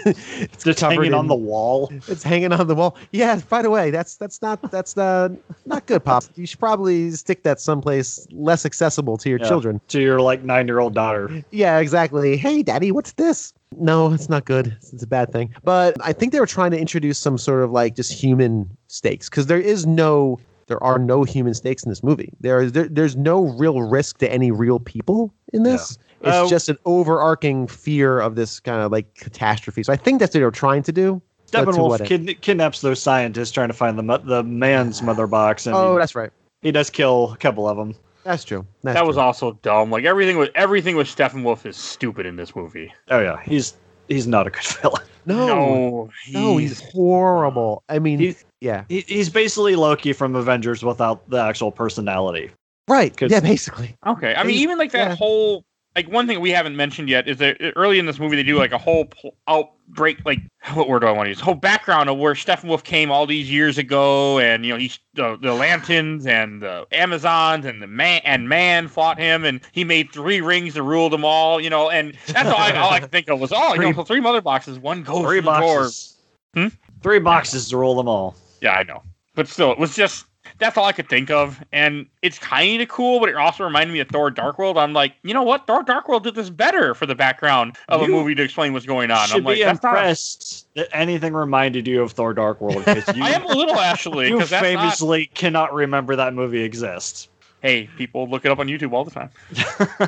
[SPEAKER 3] it's
[SPEAKER 1] Just hanging on the wall.
[SPEAKER 3] it's hanging on the wall. Yeah. By the way, that's that's not that's uh, not good, pop. You should probably stick that someplace less accessible to your
[SPEAKER 1] Yeah.
[SPEAKER 3] children.
[SPEAKER 1] To your like nine year old daughter.
[SPEAKER 3] Yeah, exactly. Hey, daddy, what's this? No, it's not good. It's, it's a bad thing. But I think they were trying to introduce some sort of like just human stakes because there is no, there are no human stakes in this movie. There is there, there's no real risk to any real people in this. It's
[SPEAKER 1] Uh,
[SPEAKER 3] just an overarching fear of this kind of like catastrophe. So I think that's what they're trying to do. but to
[SPEAKER 1] Steppenwolf kid- kidnaps those scientists trying to find the mo- the man's mother box, and
[SPEAKER 3] Oh,
[SPEAKER 1] he,
[SPEAKER 3] that's right.
[SPEAKER 1] he does kill a couple of them.
[SPEAKER 3] That's true. That's
[SPEAKER 2] that was also dumb. Like everything with everything with Steppenwolf is stupid in this movie.
[SPEAKER 1] Oh yeah, he's he's not a good villain.
[SPEAKER 3] No,
[SPEAKER 2] no,
[SPEAKER 3] no, he's horrible. I mean,
[SPEAKER 1] He-
[SPEAKER 3] yeah,
[SPEAKER 1] He, he's basically Loki from Avengers without the actual personality.
[SPEAKER 3] right.
[SPEAKER 1] 'Cause-
[SPEAKER 3] Yeah, basically.
[SPEAKER 2] Okay, I mean,
[SPEAKER 3] He's-
[SPEAKER 2] even like that
[SPEAKER 3] yeah.
[SPEAKER 2] whole like one thing we haven't mentioned yet is that early in this movie they do like a whole pl- outbreak, like what word do I want to use? Whole background of where Steppenwolf came all these years ago, and you know he's the, the Lanterns and the Amazons and the man and man fought him, and he made three rings to rule them all. You know, and that's all I, all I could think of was oh, you know,
[SPEAKER 1] Three-
[SPEAKER 2] mother boxes, one goes
[SPEAKER 1] Three
[SPEAKER 2] to the door.
[SPEAKER 1] boxes.
[SPEAKER 2] Hmm?
[SPEAKER 1] Three boxes to rule them all.
[SPEAKER 2] Yeah, I know. But still, it was just that's all I could think of. And it's kind of cool, but it also reminded me of Thor Dark World. I'm like, you know what? Thor Dark World did this better for the background of a movie to explain what's going on.
[SPEAKER 1] Should
[SPEAKER 2] I'm like, that's not.
[SPEAKER 1] impressed that anything reminded you of Thor: Dark World because you,
[SPEAKER 2] I am a little actually
[SPEAKER 1] you
[SPEAKER 2] because not.
[SPEAKER 1] famously cannot remember that movie exists.
[SPEAKER 2] Hey, people look it up on YouTube all the time.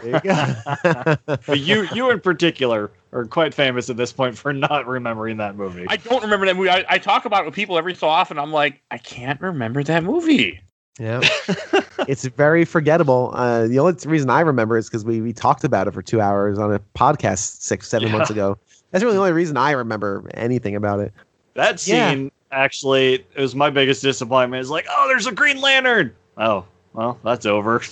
[SPEAKER 3] There you go.
[SPEAKER 1] But you, you in particular, are quite famous at this point for not remembering that movie.
[SPEAKER 2] I don't remember that movie. I, I talk about it with people every so often. I'm like, I can't remember that movie.
[SPEAKER 3] yeah, it's very forgettable. Uh, the only reason I remember is because we we talked about it for two hours on a podcast six seven
[SPEAKER 1] Yeah.
[SPEAKER 3] months ago. That's really the only reason I remember anything about it.
[SPEAKER 1] That
[SPEAKER 3] Yeah.
[SPEAKER 1] scene actually it was my biggest disappointment. It's like, oh, there's a Green Lantern. Oh, well, that's over.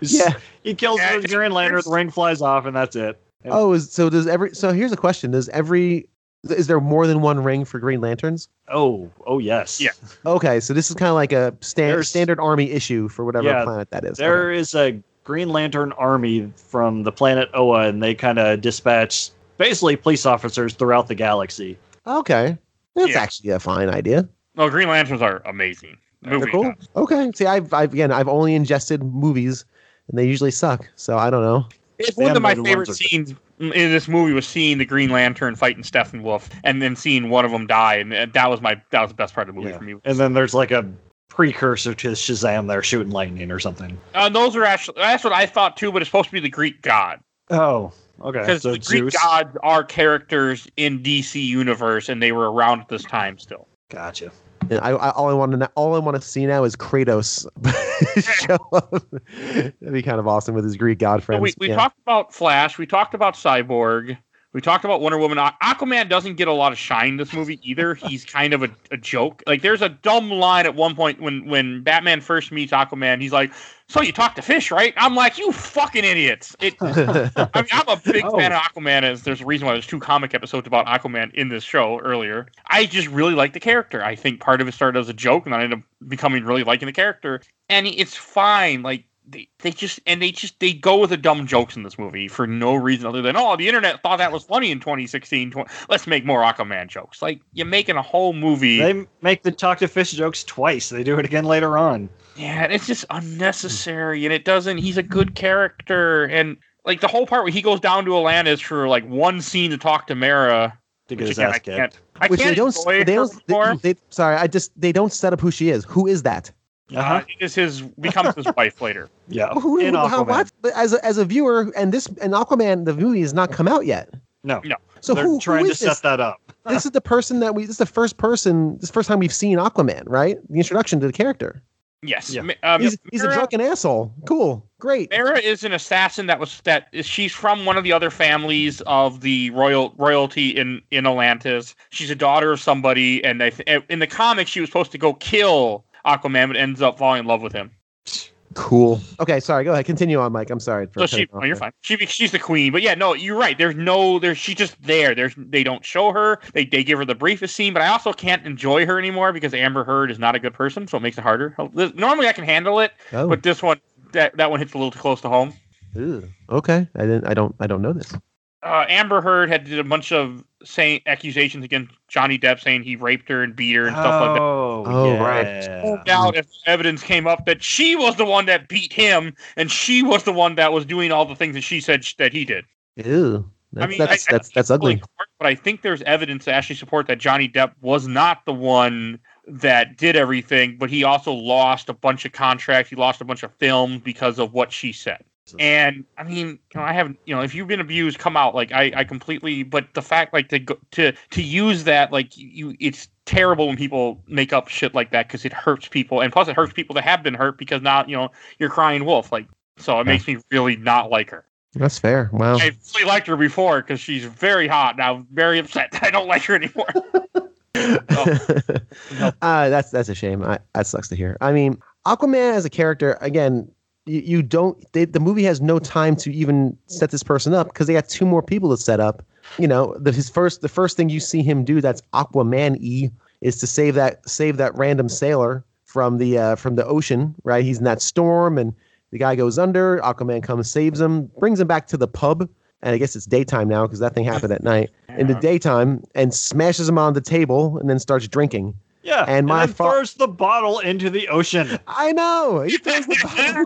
[SPEAKER 3] Yeah.
[SPEAKER 1] he kills
[SPEAKER 2] Yeah,
[SPEAKER 1] the Green Lantern, the ring flies off, and that's it. Yeah.
[SPEAKER 3] Oh, is, so does every? So here's a question: Does every? Is there more than one ring for Green Lanterns?
[SPEAKER 1] Oh, oh yes.
[SPEAKER 2] Yeah.
[SPEAKER 3] Okay, so this is kind of like a stand, standard army issue for whatever
[SPEAKER 1] Yeah,
[SPEAKER 3] planet that is.
[SPEAKER 1] There is a Green Lantern army from the planet Oa, and they kind of dispatch basically police officers throughout the galaxy.
[SPEAKER 3] Okay, okay. that's
[SPEAKER 2] Yeah.
[SPEAKER 3] actually a fine idea.
[SPEAKER 2] No, Green Lanterns are amazing. The
[SPEAKER 3] They're
[SPEAKER 2] movie
[SPEAKER 3] cool.
[SPEAKER 2] is.
[SPEAKER 3] Okay. See, I've, I've again, I've only ingested movies, and they usually suck. So I don't know.
[SPEAKER 2] It's one of my favorite
[SPEAKER 1] ones are good.
[SPEAKER 2] scenes in this movie was seeing the Green Lantern fighting Steppenwolf, and then seeing one of them die, and uh, that was my that was the best part of the movie
[SPEAKER 1] Yeah.
[SPEAKER 2] for me.
[SPEAKER 1] And then there's like a precursor to Shazam there shooting lightning or something.
[SPEAKER 2] Uh, those are actually that's what I thought too, but it's supposed to be the Greek god
[SPEAKER 1] Oh, okay.
[SPEAKER 2] because
[SPEAKER 1] So
[SPEAKER 2] the Greek
[SPEAKER 1] Zeus.
[SPEAKER 2] gods are characters in DC universe, and they were around at this time still.
[SPEAKER 1] Gotcha.
[SPEAKER 3] And I, I all I want to all I want to see now is Kratos show up. That'd be kind of awesome with his Greek god
[SPEAKER 2] So
[SPEAKER 3] friends.
[SPEAKER 2] we we
[SPEAKER 3] yeah.
[SPEAKER 2] talked about Flash, we talked about Cyborg, we talked about Wonder Woman. Aquaman doesn't get a lot of shine in this movie either. He's kind of a, a joke. Like there's a dumb line at one point when when Batman first meets Aquaman. He's like, "So you talk to fish, right?" I'm like, "You fucking idiots!" It, I mean, I'm a big
[SPEAKER 1] Oh.
[SPEAKER 2] fan of Aquaman. As there's a reason why there's two comic episodes about Aquaman in this show earlier. I just really like the character. I think part of it started as a joke, and I ended up becoming really liking the character. And it's fine. Like they, they just and they just they go with the dumb jokes in this movie for no reason other than oh the internet thought that was funny in 2016 tw- let's make more aquaman jokes like you're making a whole movie
[SPEAKER 1] They make the talk to fish jokes twice. They do it again later on.
[SPEAKER 2] yeah it's just unnecessary and it doesn't he's a good character and like the whole part where he goes down to atlantis for like one scene to talk to mara
[SPEAKER 1] To get
[SPEAKER 2] which
[SPEAKER 1] his
[SPEAKER 2] again,
[SPEAKER 1] ass
[SPEAKER 2] I can't,
[SPEAKER 1] kicked.
[SPEAKER 2] I
[SPEAKER 3] Which
[SPEAKER 2] can't
[SPEAKER 3] they don't.
[SPEAKER 2] enjoy
[SPEAKER 3] They don't. They, they, sorry, I just they don't set up who she is. Who is that?
[SPEAKER 2] Uh,
[SPEAKER 1] Uh-huh.
[SPEAKER 2] it is his becomes his wife later
[SPEAKER 1] Yeah.
[SPEAKER 3] Who,
[SPEAKER 1] in
[SPEAKER 3] how,
[SPEAKER 1] Aquaman.
[SPEAKER 3] what? But as a, as a viewer, and this and Aquaman, the movie has not come out yet.
[SPEAKER 1] No.
[SPEAKER 2] No.
[SPEAKER 3] So
[SPEAKER 1] They're
[SPEAKER 3] who,
[SPEAKER 1] trying
[SPEAKER 3] who
[SPEAKER 1] to
[SPEAKER 3] is
[SPEAKER 1] set that up.
[SPEAKER 3] this is the person that we. This is the first person. This first time we've seen Aquaman, right? The introduction to the character.
[SPEAKER 2] yes
[SPEAKER 1] Yeah.
[SPEAKER 2] Um,
[SPEAKER 3] He's, he's a drunken asshole. Cool, great.
[SPEAKER 2] Mara is an assassin that was that is she's from one of the other families of the royal royalty in in Atlantis. She's a daughter of somebody, and I th- in the comics she was supposed to go kill Aquaman, but ends up falling in love with him.
[SPEAKER 3] Cool. Okay, sorry. Go ahead. Continue on, Mike. I'm sorry. For
[SPEAKER 2] So she, oh, you're fine. She she's the queen, but yeah, no, you're right. There's no, there's she's just there. There's they don't show her. They they give her the briefest scene, but I also can't enjoy her anymore because Amber Heard is not a good person, so it makes it harder. Normally I can handle it,
[SPEAKER 3] Oh,
[SPEAKER 2] but this one that that one hits a little too close to home.
[SPEAKER 3] ew. okay. I didn't. I don't. I don't know this.
[SPEAKER 2] Uh, Amber Heard had did a bunch of saying accusations against Johnny Depp, saying he raped her and beat her and stuff like that.
[SPEAKER 1] Oh,
[SPEAKER 3] Oh,
[SPEAKER 1] yeah.
[SPEAKER 3] right.
[SPEAKER 2] Found out if evidence came up that she was the one that beat him, and she was the one that was doing all the things that she said sh- that he did.
[SPEAKER 3] Ew. That's
[SPEAKER 2] mean,
[SPEAKER 3] that's
[SPEAKER 2] I- I
[SPEAKER 3] that's that's ugly.
[SPEAKER 2] court, But I think there's evidence to actually support that Johnny Depp was not the one that did everything, but he also lost a bunch of contracts. He lost a bunch of films because of what she said. And I mean, you know, I haven't, you know, if you've been abused, come out. Like I, I completely. But the fact, like to go, to to use that, like you, it's terrible when people make up shit like that because it hurts people, and plus it hurts people that have been hurt because now you know you're crying wolf. Like so, it makes me really not like her.
[SPEAKER 3] That's fair. Wow.
[SPEAKER 2] I really liked her before because she's very hot. Now I'm very upset that I don't like her anymore.
[SPEAKER 3] uh, that's that's a shame. I, that sucks to hear. I mean, Aquaman as a character, again, you, you don't. They, the movie has no time to even set this person up because they got two more people to set up. You know, the, his first the first thing you see him do that's Aquaman e is to save that save that random sailor from the uh, from the ocean. Right, he's in that storm and the guy goes under. Aquaman comes, saves him, brings him back to the pub. And I guess it's daytime now because that thing happened at night. In the daytime, and smashes him on the table, and then starts drinking.
[SPEAKER 1] Yeah.
[SPEAKER 3] And my
[SPEAKER 1] then
[SPEAKER 3] fa-
[SPEAKER 1] throws the bottle into the ocean.
[SPEAKER 3] I know. He throws the bottle.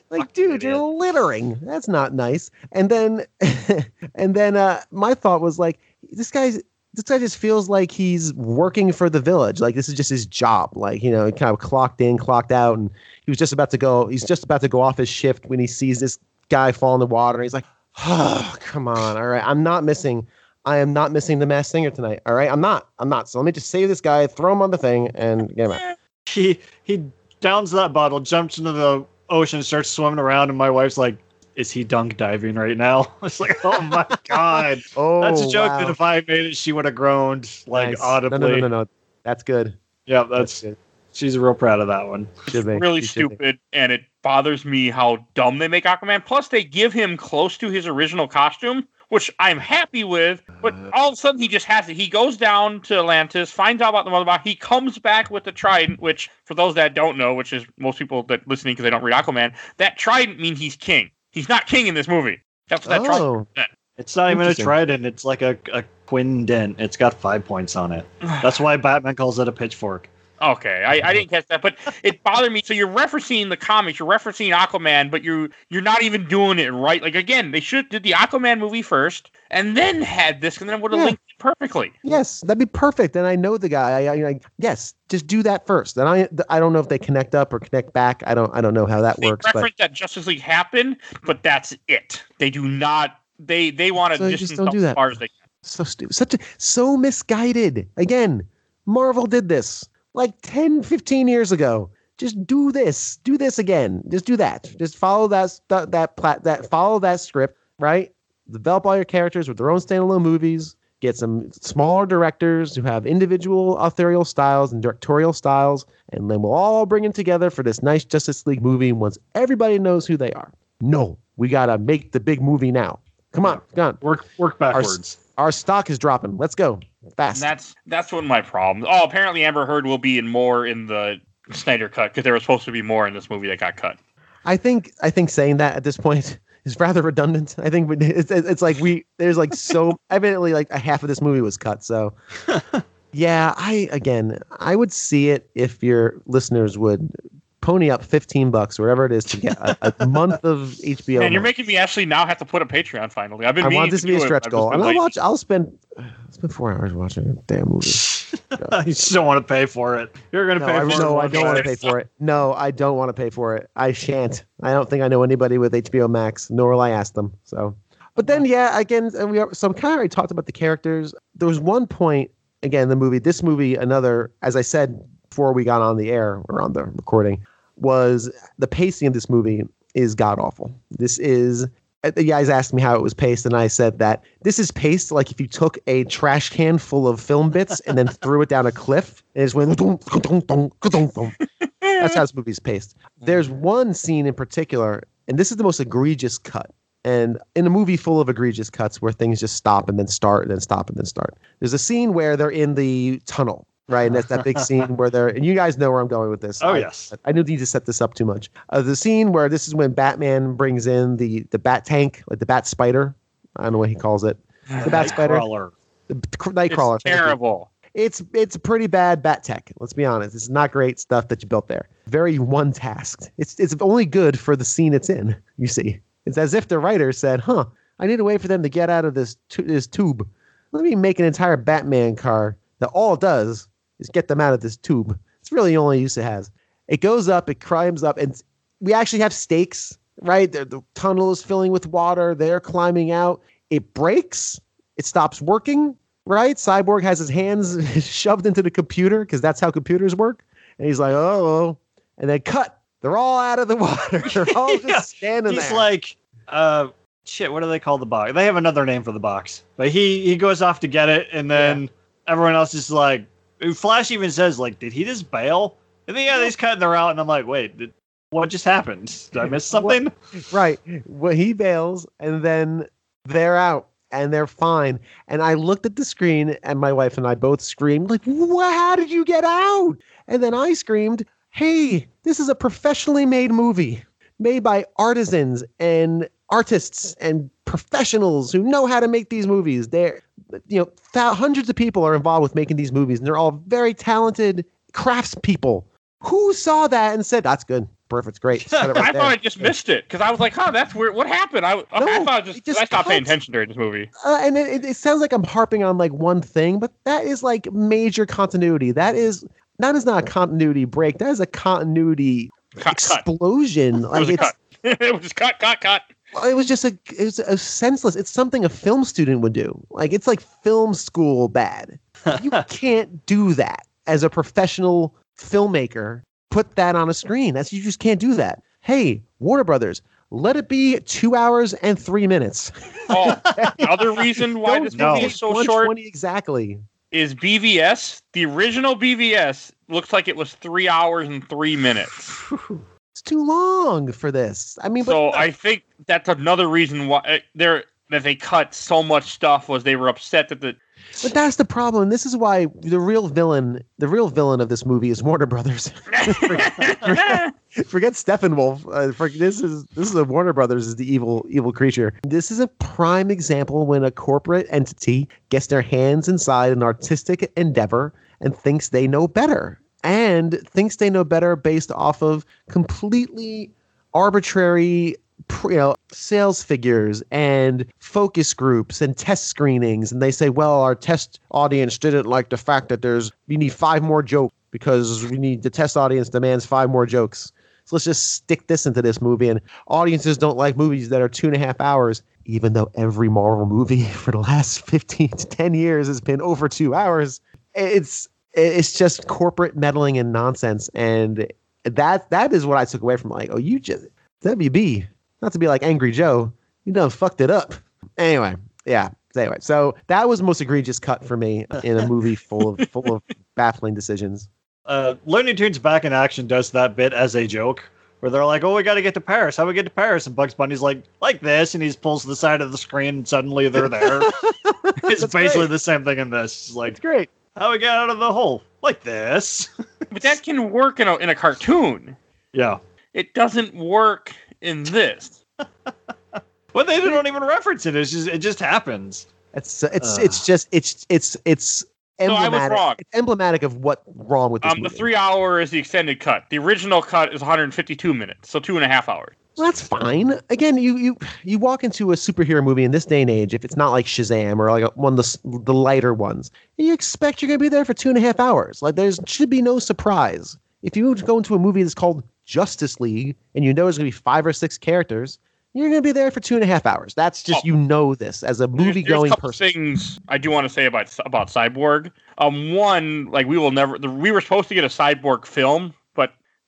[SPEAKER 3] Like, dude, you're littering. That's not nice. And then, and then, uh, my thought was like, this guy's. This guy just feels like he's working for the village. Like this is just his job. Like you know, he kind of clocked in, clocked out, and he was just about to go. He's just about to go off his shift when he sees this guy fall in the water. And he's like, "Oh, come on! All right, I'm not missing. I am not missing the Masked Singer tonight. All right, I'm not. I'm not. So let me just save this guy, throw him on the thing, and get him out.
[SPEAKER 1] he he downs that bottle, jumps into the ocean, starts swimming around, and my wife's like, "Is he dunk diving right now?" It's like, "Oh my god,
[SPEAKER 3] Oh,
[SPEAKER 1] that's a joke
[SPEAKER 3] wow.
[SPEAKER 1] that if I made it, she would have groaned like
[SPEAKER 3] Nice.
[SPEAKER 1] audibly."
[SPEAKER 3] No, no, no, no, no. That's good.
[SPEAKER 1] Yeah, that's
[SPEAKER 3] good.
[SPEAKER 1] she's real proud of that one.
[SPEAKER 3] Should be.
[SPEAKER 2] really
[SPEAKER 3] She should be.
[SPEAKER 2] stupid, and it bothers me how dumb they make Aquaman. Plus, they give him close to his original costume, which I'm happy with. But all of a sudden, he just has it. He goes down to Atlantis, finds out about the mother box. He comes back with the trident, which, for those that don't know, which is most people that listening because they don't read Aquaman, that trident means he's king. He's not king in this movie. That's what that trident.
[SPEAKER 3] Oh,
[SPEAKER 1] It's not even a trident; it's like a, a quindent. It's got five points on it. That's why Batman calls it a pitchfork.
[SPEAKER 2] Okay, I, I didn't catch that, but it bothered me. So you're referencing the comics, you're referencing Aquaman, but you you're not even doing it right. Like again, they should did the Aquaman movie first, and then had this, and then it would have
[SPEAKER 3] Yeah.
[SPEAKER 2] linked it perfectly.
[SPEAKER 3] yes, that'd be perfect. And I know the guy. I, I, yes, just do that first. And I, I don't know if they connect up or connect back. I don't, I don't know how that
[SPEAKER 2] They
[SPEAKER 3] works. But
[SPEAKER 2] reference that Justice League happened, but that's it. They do not. They they want to
[SPEAKER 3] So just don't do that.
[SPEAKER 2] as far as they can.
[SPEAKER 3] so stupid, such a, so misguided. Again, Marvel did this like 10, 15 years ago. Just do this. Do this again. Just do that. Just follow that that that plat that follow that script, right? Develop all your characters with their own standalone movies. Get some smaller directors who have individual authorial styles and directorial styles, and then we'll all bring them together for this nice Justice League movie once everybody knows who they are. No, we gotta make the big movie now. Come on, come on.
[SPEAKER 1] Work work backwards.
[SPEAKER 3] Our stock is dropping. Let's go
[SPEAKER 2] And
[SPEAKER 3] fast.
[SPEAKER 2] that's that's one of my problems. Oh, apparently Amber Heard will be in more in the Snyder cut because there was supposed to be more in this movie that got cut.
[SPEAKER 3] I think I think saying that at this point is rather redundant. I think it's it's like we there's like so evidently like a half of this movie was cut. So yeah, I again I would see it if your listeners would pony up 15 bucks whatever it is to get a, a month of HBO.
[SPEAKER 2] Man, you're making me actually now have to put a Patreon finally. I've been
[SPEAKER 3] I want this to be a
[SPEAKER 2] do it,
[SPEAKER 3] stretch goal. And I'll watch I'll spend I'll spend four hours watching a damn movie.
[SPEAKER 1] you just don't want to pay for it. You're gonna
[SPEAKER 3] No,
[SPEAKER 1] pay
[SPEAKER 3] I,
[SPEAKER 1] for it.
[SPEAKER 3] no, I don't want to pay for it. No, I don't want to pay for it. I shan't. I don't think I know anybody with HBO Max, nor will I ask them. So, but then, yeah, again, and we are, so I'm kind of already talked about the characters. There was one point, again, the movie, this movie, another, as I said before we got on the air or on the recording, was the pacing of this movie is god awful. This is. uh, The guys asked me how it was paced, and I said that this is paced like if you took a trash can full of film bits and then threw it down a cliff, and it just went. That's how this movie's paced. There's one scene in particular, and this is the most egregious cut. And in a movie full of egregious cuts where things just stop and then start and then stop and then start, there's a scene where they're in the tunnel, right? And that's that big scene where they're, and you guys know where I'm going with this.
[SPEAKER 1] Oh
[SPEAKER 3] I-
[SPEAKER 1] yes.
[SPEAKER 3] I didn't need to set this up too much. Uh, the scene where this is when Batman brings in the the bat tank, like the bat spider. I don't know what he calls it. The bat spider, the Knightcrawler.
[SPEAKER 2] It's terrible.
[SPEAKER 3] it's it's pretty bad bat tech. Let's be honest. It's not great stuff that you built there. Very one tasked. It's it's only good for the scene it's in. You see, it's as if the writer said, "Huh, I need a way for them to get out of this tu- this tube. Let me make an entire Batman car that all it does is get them out of this tube. It's really the only use it has. It goes up, it climbs up, and we actually have stakes. Right, the, the tunnel is filling with water. They're climbing out. It breaks. It stops working right? Cyborg has his hands shoved into the computer because that's how computers work. And he's like, oh, and then cut. They're all out of the water. They're all
[SPEAKER 1] Yeah,
[SPEAKER 3] just standing
[SPEAKER 1] He's
[SPEAKER 3] there.
[SPEAKER 1] He's like, uh, shit. What do they call the box? They have another name for the box, but he he goes off to get it, and then everyone else is like, Flash even says like, did he just bail? And then yeah, they just cut. They're out, and I'm like, wait, did, what just happened? Did I miss something?
[SPEAKER 3] right. Well, he bails, and then they're out and they're fine. And I looked at the screen, and my wife and I both screamed, like, How did you get out?" And then I screamed, "Hey, this is a professionally made movie, made by artisans and artists and professionals who know how to make these movies. They're, you know, thou- hundreds of people are involved with making these movies, and they're all very talented craftspeople." Who saw that and said, "That's good, perfect, great"? It right
[SPEAKER 2] I
[SPEAKER 3] there."
[SPEAKER 2] thought I just missed it because I was like, "Huh, that's weird. What happened?" I, okay, I
[SPEAKER 3] No,
[SPEAKER 2] thought it just,
[SPEAKER 3] just
[SPEAKER 2] I stopped paying attention during this movie.
[SPEAKER 3] uh, and it, it, it sounds like I'm harping on like one thing, but that is like major continuity. That is that is not a continuity break. That is a continuity
[SPEAKER 2] Cut, cut.
[SPEAKER 3] explosion.
[SPEAKER 2] It
[SPEAKER 3] Like
[SPEAKER 2] was a
[SPEAKER 3] it's
[SPEAKER 2] cut. it was just cut, cut, cut.
[SPEAKER 3] It was just a it was a senseless. It's something a film student would do. Like it's like film school bad. You can't do that as a professional filmmaker. Put that on a screen. That's you just can't do that. Hey, Warner Brothers, let it be two hours and three minutes.
[SPEAKER 2] Oh, the other reason why
[SPEAKER 3] Don't
[SPEAKER 2] this
[SPEAKER 1] no.
[SPEAKER 2] movie
[SPEAKER 3] take
[SPEAKER 2] is so short
[SPEAKER 3] 120 exactly.
[SPEAKER 2] is BVS. The original BVS looks like it was three hours and three minutes.
[SPEAKER 3] It's too long for this. I mean, but
[SPEAKER 2] So I think that's another reason why uh, they're that they cut so much stuff was they were upset that the
[SPEAKER 3] but that's the problem. This is why the real villain, the real villain of this movie is Warner Brothers. Forget Steppenwolf. Uh, for, this is this is a Warner Brothers is the evil evil creature. This is a prime example when a corporate entity gets their hands inside an artistic endeavor and thinks they know better, and thinks they know better based off of completely arbitrary you know sales figures and focus groups and test screenings. And they say well our test audience didn't like the fact that there's we need five more jokes because we need the test audience demands five more jokes. So let's just stick this into this movie. And audiences don't like movies that are two and a half hours even though every marvel movie for the last 15 to 10 years has been over two hours. It's it's just corporate meddling and nonsense and that that is what i took away from like oh you just WB, not to be like Angry Joe, you done fucked it up. Anyway, yeah. Anyway, so that was the most egregious cut for me in a movie full of full of baffling decisions.
[SPEAKER 1] Uh, Looney Tunes Back in Action does that bit as a joke, where they're like, "Oh, we got to get to Paris. How we get to Paris?" And Bugs Bunny's like, "Like this," and he pulls to the side of the screen, and suddenly they're there. it's
[SPEAKER 3] That's
[SPEAKER 1] basically
[SPEAKER 3] great.
[SPEAKER 1] the same thing in this. It's like,
[SPEAKER 3] It's great.
[SPEAKER 1] How we get out of the hole? Like this.
[SPEAKER 2] but that can work in a in a cartoon.
[SPEAKER 1] yeah.
[SPEAKER 2] It doesn't work in this.
[SPEAKER 1] Well, they don't even reference it. It's just it just happens.
[SPEAKER 3] It's it's
[SPEAKER 1] Ugh.
[SPEAKER 3] it's just it's it's it's
[SPEAKER 2] I was
[SPEAKER 3] emblematic.
[SPEAKER 2] wrong.
[SPEAKER 3] It's emblematic of what wrong with this
[SPEAKER 2] Um, the
[SPEAKER 3] movie.
[SPEAKER 2] three hour is the extended cut. The original cut is 152 minutes, so two and a half hours.
[SPEAKER 3] Well, that's fine. Again, you you you walk into a superhero movie in this day and age, if it's not like Shazam or like a, one of the the lighter ones, you expect you're gonna be there for two and a half hours. Like there should be no surprise. If you go into a movie that's called Justice League and you know there's gonna be five or six characters, you're gonna be there for two and a half hours. That's just
[SPEAKER 2] Oh.
[SPEAKER 3] you know this as a movie
[SPEAKER 2] there's
[SPEAKER 3] going
[SPEAKER 2] a
[SPEAKER 3] person.
[SPEAKER 2] things I do want to say about about Cyborg. Um, one, like we will never. The, we were supposed to get a Cyborg film,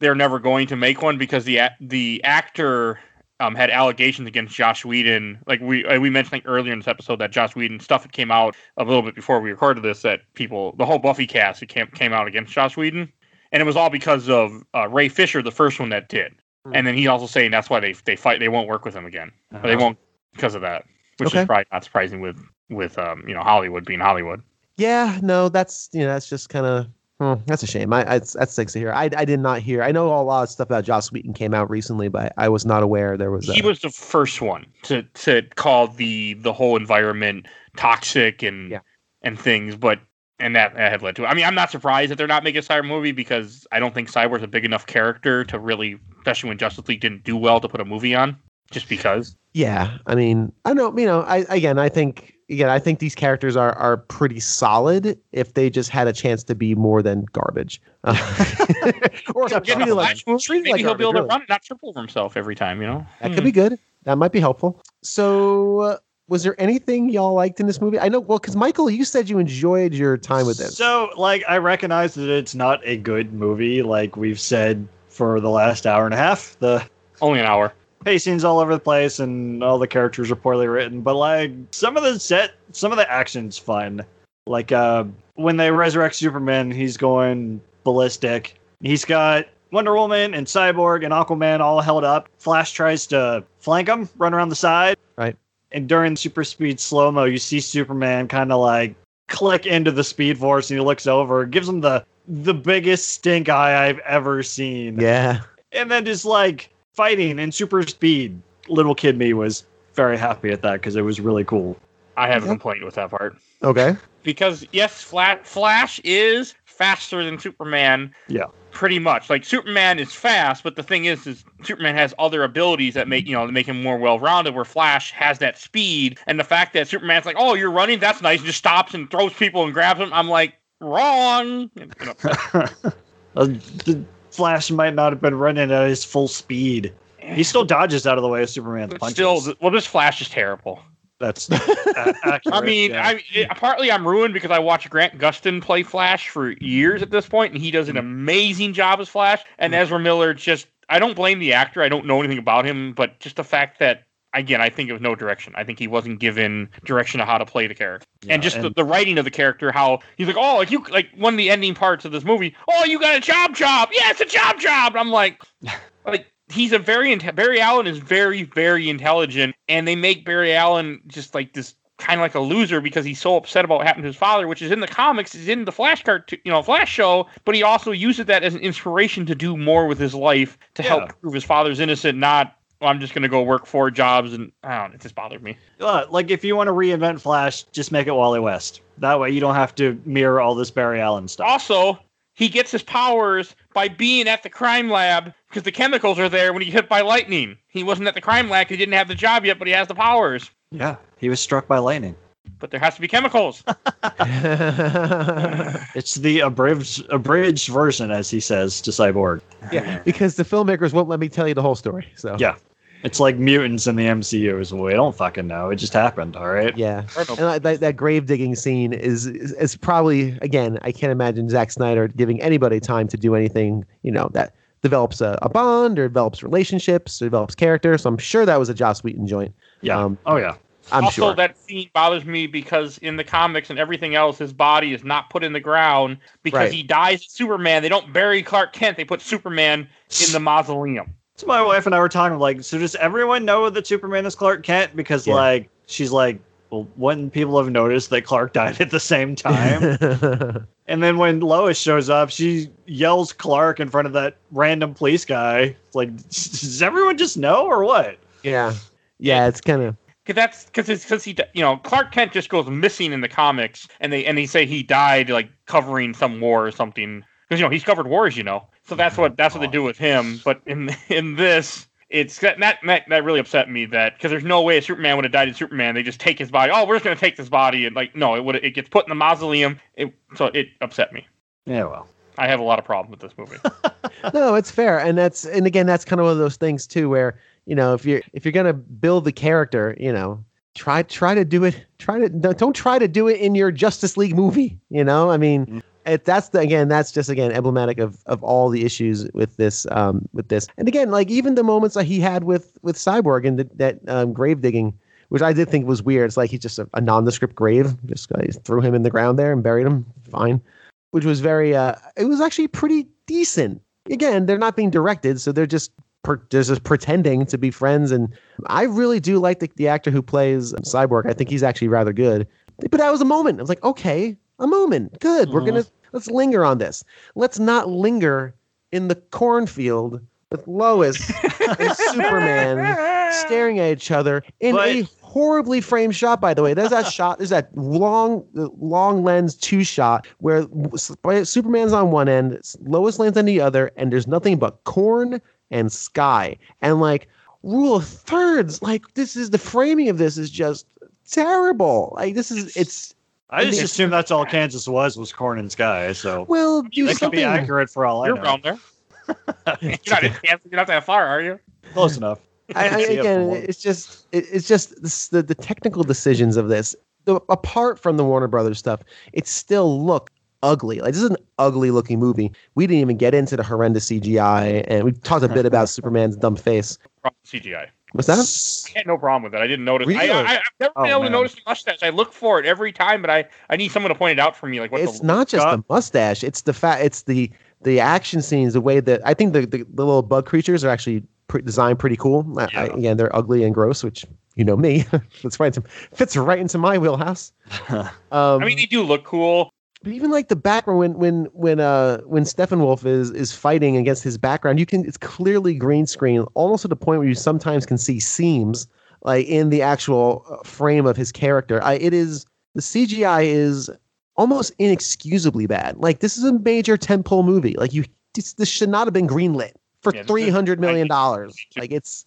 [SPEAKER 2] they're never going to make one because the the actor um, had allegations against Joss Whedon. Like we uh, we mentioned like, earlier in this episode that Joss Whedon stuff had came out a little bit before we recorded this that people the whole Buffy cast it came came out against Joss Whedon, and it was all because of uh, Ray Fisher, the first one that did. And then he also saying that's why they they fight they won't work with him again. They
[SPEAKER 1] Uh-huh.
[SPEAKER 2] won't because of that, which
[SPEAKER 3] Okay.
[SPEAKER 2] is probably not surprising with with um you know Hollywood being Hollywood.
[SPEAKER 3] Yeah, no, that's you know that's just kind of hmm, that's a shame. I, I that stinks to hear. I I did not hear. I know a lot of stuff about Joss Whedon came out recently, but I was not aware there was. A...
[SPEAKER 2] He was the first one to to call the the whole environment toxic and
[SPEAKER 3] Yeah.
[SPEAKER 2] and things, but and that, that had led to. it. I mean, I'm not surprised that they're not making a Cyber movie because I don't think Cyborg's a big enough character to really, especially when Justice League didn't do well to put a movie on. Just because.
[SPEAKER 3] Yeah, I mean, I know, you know, I again, I think again, I think these characters are are pretty solid if they just had a chance to be more than garbage, Uh, or
[SPEAKER 2] Get
[SPEAKER 3] treated
[SPEAKER 2] the
[SPEAKER 3] like,
[SPEAKER 2] Flash movie,
[SPEAKER 3] treated
[SPEAKER 2] maybe
[SPEAKER 3] like
[SPEAKER 2] he'll be able to
[SPEAKER 3] really.
[SPEAKER 2] run it, not trip over himself every time. You know,
[SPEAKER 3] That could be good. That might be helpful. So, uh, was there anything y'all liked in this movie? I know, well, because Michael, you said you enjoyed your time with this.
[SPEAKER 1] So, like, I recognize that it's not a good movie, like we've said for the last hour and a half. The
[SPEAKER 2] only an hour.
[SPEAKER 1] Pacing's all over the place and all the characters are poorly written, but like some of the set, some of the action's fun. Like uh, when they resurrect Superman, he's going ballistic. He's got Wonder Woman and Cyborg and Aquaman all held up. Flash tries to flank him, run around the side.
[SPEAKER 3] Right.
[SPEAKER 1] And during super speed slow mo, you see Superman kind of like click into the Speed Force, and he looks over, gives him the the biggest stink eye I've ever seen
[SPEAKER 3] yeah,
[SPEAKER 1] and then just like fighting in super speed. Little kid me was very happy at that because it was really cool.
[SPEAKER 2] I have a
[SPEAKER 3] Yeah.
[SPEAKER 2] complaint with that part.
[SPEAKER 3] okay,
[SPEAKER 2] because yes, Flash, Flash is faster than Superman.
[SPEAKER 1] Yeah.
[SPEAKER 2] pretty much. Like Superman is fast, but the thing is, is Superman has other abilities that make you know make him more well-rounded. Where Flash has that speed, and the fact that Superman's like, "Oh, you're running, that's nice," and just stops and throws people and grabs them. I'm like, wrong. You know,
[SPEAKER 1] Uh, the Flash might not have been running at his full speed. He still dodges out of the way of Superman's
[SPEAKER 2] but
[SPEAKER 1] punches.
[SPEAKER 2] still, well, this Flash is terrible.
[SPEAKER 1] that's a- accurate.
[SPEAKER 2] I mean,
[SPEAKER 1] yeah.
[SPEAKER 2] I it, partly I'm ruined because I watched Grant Gustin play Flash for years at this point, and he does an mm-hmm. amazing job as Flash. And mm-hmm. Ezra Miller just I don't blame the actor. I don't know anything about him, but just the fact that again, I think it was no direction. I think he wasn't given direction of how to play the character,
[SPEAKER 1] Yeah,
[SPEAKER 2] and just the,
[SPEAKER 1] and-
[SPEAKER 2] the writing of the character. How he's like, oh, like you like one of the ending parts of this movie. Oh, you got a job, job. Yeah, it's a job, job. And I'm like, like he's a very inte- Barry Allen is very very intelligent, and they make Barry Allen just like this kind of like a loser because he's so upset about what happened to his father, which is in the comics, is in the Flash cartoon, you know, Flash show. But he also uses that as an inspiration to do more with his life to
[SPEAKER 1] Yeah.
[SPEAKER 2] help prove his father's innocent. Not well, I'm just going to go work four jobs, and I don't. know, It just bothered me.
[SPEAKER 1] Uh, like if you want to reinvent Flash, just make it Wally West. That way you don't have to mirror all this Barry Allen stuff.
[SPEAKER 2] Also, he gets his powers by being at the crime lab because the chemicals are there when he hit by lightning. He wasn't at the crime lab; he didn't have the job yet, but he has the powers.
[SPEAKER 1] Yeah, he was struck by lightning.
[SPEAKER 2] But there has to be chemicals.
[SPEAKER 1] It's the abridged, abridged version, as he says to Cyborg.
[SPEAKER 3] yeah, because the filmmakers won't let me tell you the whole story. So
[SPEAKER 1] Yeah. It's like mutants in the MCU. So we don't fucking know. It just happened. All right.
[SPEAKER 3] yeah. And I- that, that grave digging scene is, is is probably again I can't imagine Zack Snyder giving anybody time to do anything you know that develops a, a bond or develops relationships or develops character. So I'm sure that was a Joss Whedon joint.
[SPEAKER 1] Yeah.
[SPEAKER 3] Um,
[SPEAKER 1] oh yeah.
[SPEAKER 3] I'm
[SPEAKER 2] also,
[SPEAKER 3] sure.
[SPEAKER 2] that scene bothers me because in the comics and everything else, his body is not put in the ground because
[SPEAKER 3] Right.
[SPEAKER 2] he dies as Superman. They don't bury Clark Kent; they put Superman in the mausoleum.
[SPEAKER 1] So my wife and I were talking like, so does everyone know that Superman is Clark Kent? Because
[SPEAKER 3] Yeah.
[SPEAKER 1] like she's like, well, when people have noticed that Clark died at the same time. and then when Lois shows up, she yells Clark in front of that random police guy. It's like, does everyone just know or what?
[SPEAKER 3] yeah. Yeah, it's kind of
[SPEAKER 2] Cause that's because it's because he, you know, Clark Kent just goes missing in the comics, and they and they say he died like covering some war or something. Because you know he's covered wars, you know. So that's what that's what they do with him. But in in this, it's that that that, really upset me that because there's no way a Superman would have died in Superman. They just take his body. Oh, we're just gonna take this body and like no, it would it gets put in the mausoleum. It, so it upset me.
[SPEAKER 1] Yeah, well.
[SPEAKER 2] I have a lot of problems with this movie.
[SPEAKER 3] no, it's fair, and that's and again, that's kind of one of those things too, where you know, if you're if you're gonna build the character, you know, try try to do it. Try to don't try to do it in your Justice League movie. You know, I mean,
[SPEAKER 1] Mhm.
[SPEAKER 3] it, that's the again, that's just again emblematic of of all the issues with this um with this, and again, like even the moments that he had with with Cyborg and that that um, grave digging. Which I did think was weird. It's like he's just a, a nondescript grave. Just uh, threw him in the ground there and buried him. Fine. Which was very. uh It was actually pretty decent. Again, they're not being directed, so they're just per, just pretending to be friends. And I really do like the, the actor who plays Cyborg. I think he's actually rather good. But that was a moment. I was like, okay, a moment. Good. We're gonna mm-hmm. let's linger on this. Let's not linger in the cornfield with Lois and Superman staring at each other in
[SPEAKER 1] But-
[SPEAKER 3] a horribly framed shot. By the way, there's that shot. There's that long, long lens two shot where Superman's on one end, Lois lands on the other, and there's nothing but corn and sky. And like rule of thirds, like this is the framing of this is just terrible. Like this is it's
[SPEAKER 1] I just
[SPEAKER 3] think-
[SPEAKER 1] assumed that's all Kansas was was corn and sky. So
[SPEAKER 3] well do
[SPEAKER 1] that could be accurate for all I
[SPEAKER 2] You're
[SPEAKER 1] know.
[SPEAKER 2] around there. You're not in Kansas. You're not that far, are you?
[SPEAKER 1] Close enough.
[SPEAKER 3] I, I, again, it's just it, it's just this, the the technical decisions of this. The, apart from the Warner Brothers stuff, it still looked ugly. Like this is an ugly looking movie. We didn't even get into the horrendous CGI, and we talked a bit about Superman's dumb face.
[SPEAKER 2] Problem CGI.
[SPEAKER 3] Was that?
[SPEAKER 2] I had no problem with it. I didn't notice.
[SPEAKER 3] Really?
[SPEAKER 2] I, I, I've never
[SPEAKER 1] Oh,
[SPEAKER 2] been able
[SPEAKER 1] man.
[SPEAKER 2] to notice the mustache. I look for it every time, but I, I need someone to point it out for me. Like what
[SPEAKER 3] It's
[SPEAKER 2] the,
[SPEAKER 3] not just
[SPEAKER 1] Scott?
[SPEAKER 3] the mustache. It's the fact. It's the the action scenes. The way that I think the the, the little bug creatures are actually pre- designed pretty cool. I- I,
[SPEAKER 1] Yeah.
[SPEAKER 3] again, they're ugly and gross, which you know me. That's right. Fits right into my wheelhouse. Um,
[SPEAKER 2] I mean, they do look cool.
[SPEAKER 3] But even like the background when when when uh when Steppenwolf is is fighting against his background, you can it's clearly green screen, almost to the point where you sometimes can see seams like in the actual uh, frame of his character. I it is the CGI is almost inexcusably bad. Like this is a major tentpole movie. Like you this, this should not have been greenlit for
[SPEAKER 2] Yeah,
[SPEAKER 3] three hundred million dollars. Like it's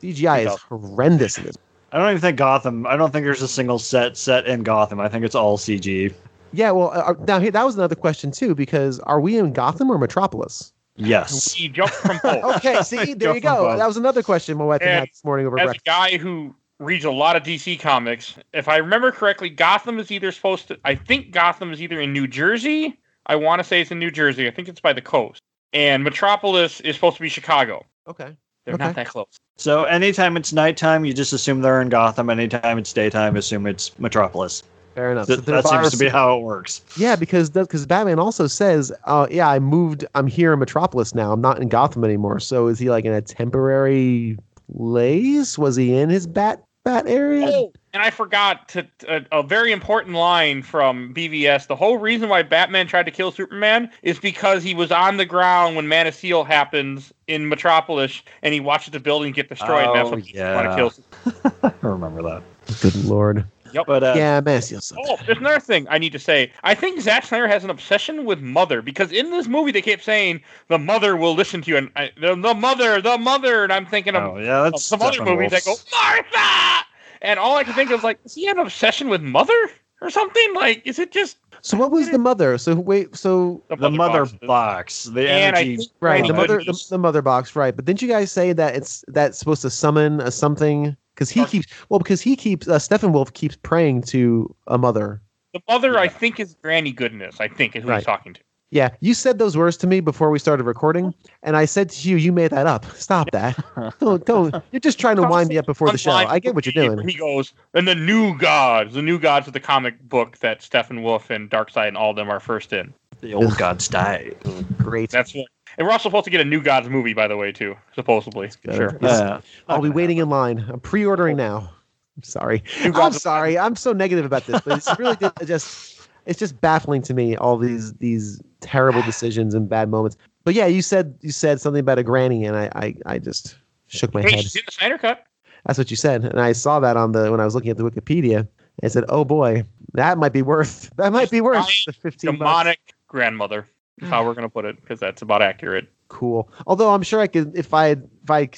[SPEAKER 3] CGI is horrendous.
[SPEAKER 1] I don't even think Gotham. I don't think there's a single set set in Gotham. I think it's all CG.
[SPEAKER 3] Yeah, well, uh, now here that was another question too because are we in Gotham or Metropolis?
[SPEAKER 1] Yes.
[SPEAKER 2] He jumped from both.
[SPEAKER 3] Okay, see, there you
[SPEAKER 1] Go from
[SPEAKER 3] go.
[SPEAKER 1] both.
[SPEAKER 3] That was another question my wife
[SPEAKER 2] And
[SPEAKER 3] had this morning over
[SPEAKER 2] As a
[SPEAKER 3] breakfast.
[SPEAKER 2] guy who reads a lot of DC comics, if I remember correctly, Gotham is either supposed to. I think Gotham is either in New Jersey. I want to say it's in New Jersey. I think it's by the coast. And Metropolis is supposed to be Chicago.
[SPEAKER 3] Okay.
[SPEAKER 2] They're
[SPEAKER 3] Okay.
[SPEAKER 2] not that close.
[SPEAKER 1] So anytime it's nighttime, you just assume they're in Gotham. Anytime it's daytime, assume it's Metropolis.
[SPEAKER 3] Fair enough.
[SPEAKER 1] Th-
[SPEAKER 3] So
[SPEAKER 1] that seems to be how it works.
[SPEAKER 3] Yeah, because because Batman also says, "Oh yeah, I moved. I'm here in Metropolis now. I'm not in Gotham anymore." So is he like in a temporary place? Was he in his bat bat area?
[SPEAKER 2] Oh, and I forgot to a, a very important line from BVS. The whole reason why Batman tried to kill Superman is because he was on the ground when Man of Steel happens in Metropolis, and he watches the building get destroyed. and that's
[SPEAKER 1] Oh,
[SPEAKER 2] what he
[SPEAKER 1] yeah.
[SPEAKER 2] want to kill. Superman.
[SPEAKER 1] I remember that.
[SPEAKER 3] Good lord.
[SPEAKER 1] But uh,
[SPEAKER 3] yeah, Man of Steel sucks.
[SPEAKER 2] Oh, there's another thing I need to say. I think Zack Snyder has an obsession with mother because in this movie they kept saying the mother will listen to you, and I, the, the mother, the mother, and I'm thinking of
[SPEAKER 1] oh yeah,
[SPEAKER 2] of
[SPEAKER 1] that's
[SPEAKER 2] some other movies that go Martha, and all I can think of is like, is he an obsession with mother or something? Like, is it just
[SPEAKER 3] So what was the mother? So wait, so
[SPEAKER 1] the mother
[SPEAKER 2] boxes?
[SPEAKER 1] box, the
[SPEAKER 2] And
[SPEAKER 1] energy.
[SPEAKER 3] right, the mother, the, the mother box, right? But didn't you guys say that it's that's supposed to summon a something? Because he
[SPEAKER 2] Dark-
[SPEAKER 3] keeps well, because he keeps uh, Steppenwolf keeps praying to a mother.
[SPEAKER 2] The mother, I think, is Granny Goodness. I think is who
[SPEAKER 3] Right.
[SPEAKER 2] he's talking to.
[SPEAKER 3] Yeah, you said those words to me before we started recording, and I said to you, "You made that up. Stop that. don't, don't. You're just trying to wind me up before the show. I get what you're doing.
[SPEAKER 2] He goes, and the new gods, the new gods of the comic book that Steppenwolf and Darkseid and all of them are first in.
[SPEAKER 1] The old gods die.
[SPEAKER 3] Great.
[SPEAKER 2] That's what. And we're also supposed to get a new gods movie, by the way, too. Supposedly. Sure.
[SPEAKER 3] Yes.
[SPEAKER 1] Yeah.
[SPEAKER 3] I'll be waiting in line. I'm pre-ordering now. I'm sorry.
[SPEAKER 2] You
[SPEAKER 3] I'm sorry. I'm so negative about this, but it's really just, just it's just baffling to me all these these terrible decisions and bad moments. But yeah, you said you said something about a granny, and I I, I just shook my
[SPEAKER 2] Hey,
[SPEAKER 3] head.
[SPEAKER 2] she's in the Snyder cut.
[SPEAKER 3] That's what you said, and I saw that on the when I was looking at the Wikipedia. I said, "Oh boy, that might be worth that might be worth the fifteen bucks."
[SPEAKER 2] Demonic grandmother is how we're gonna put it because that's about accurate.
[SPEAKER 3] Cool. Although I'm sure I could, if I, if I,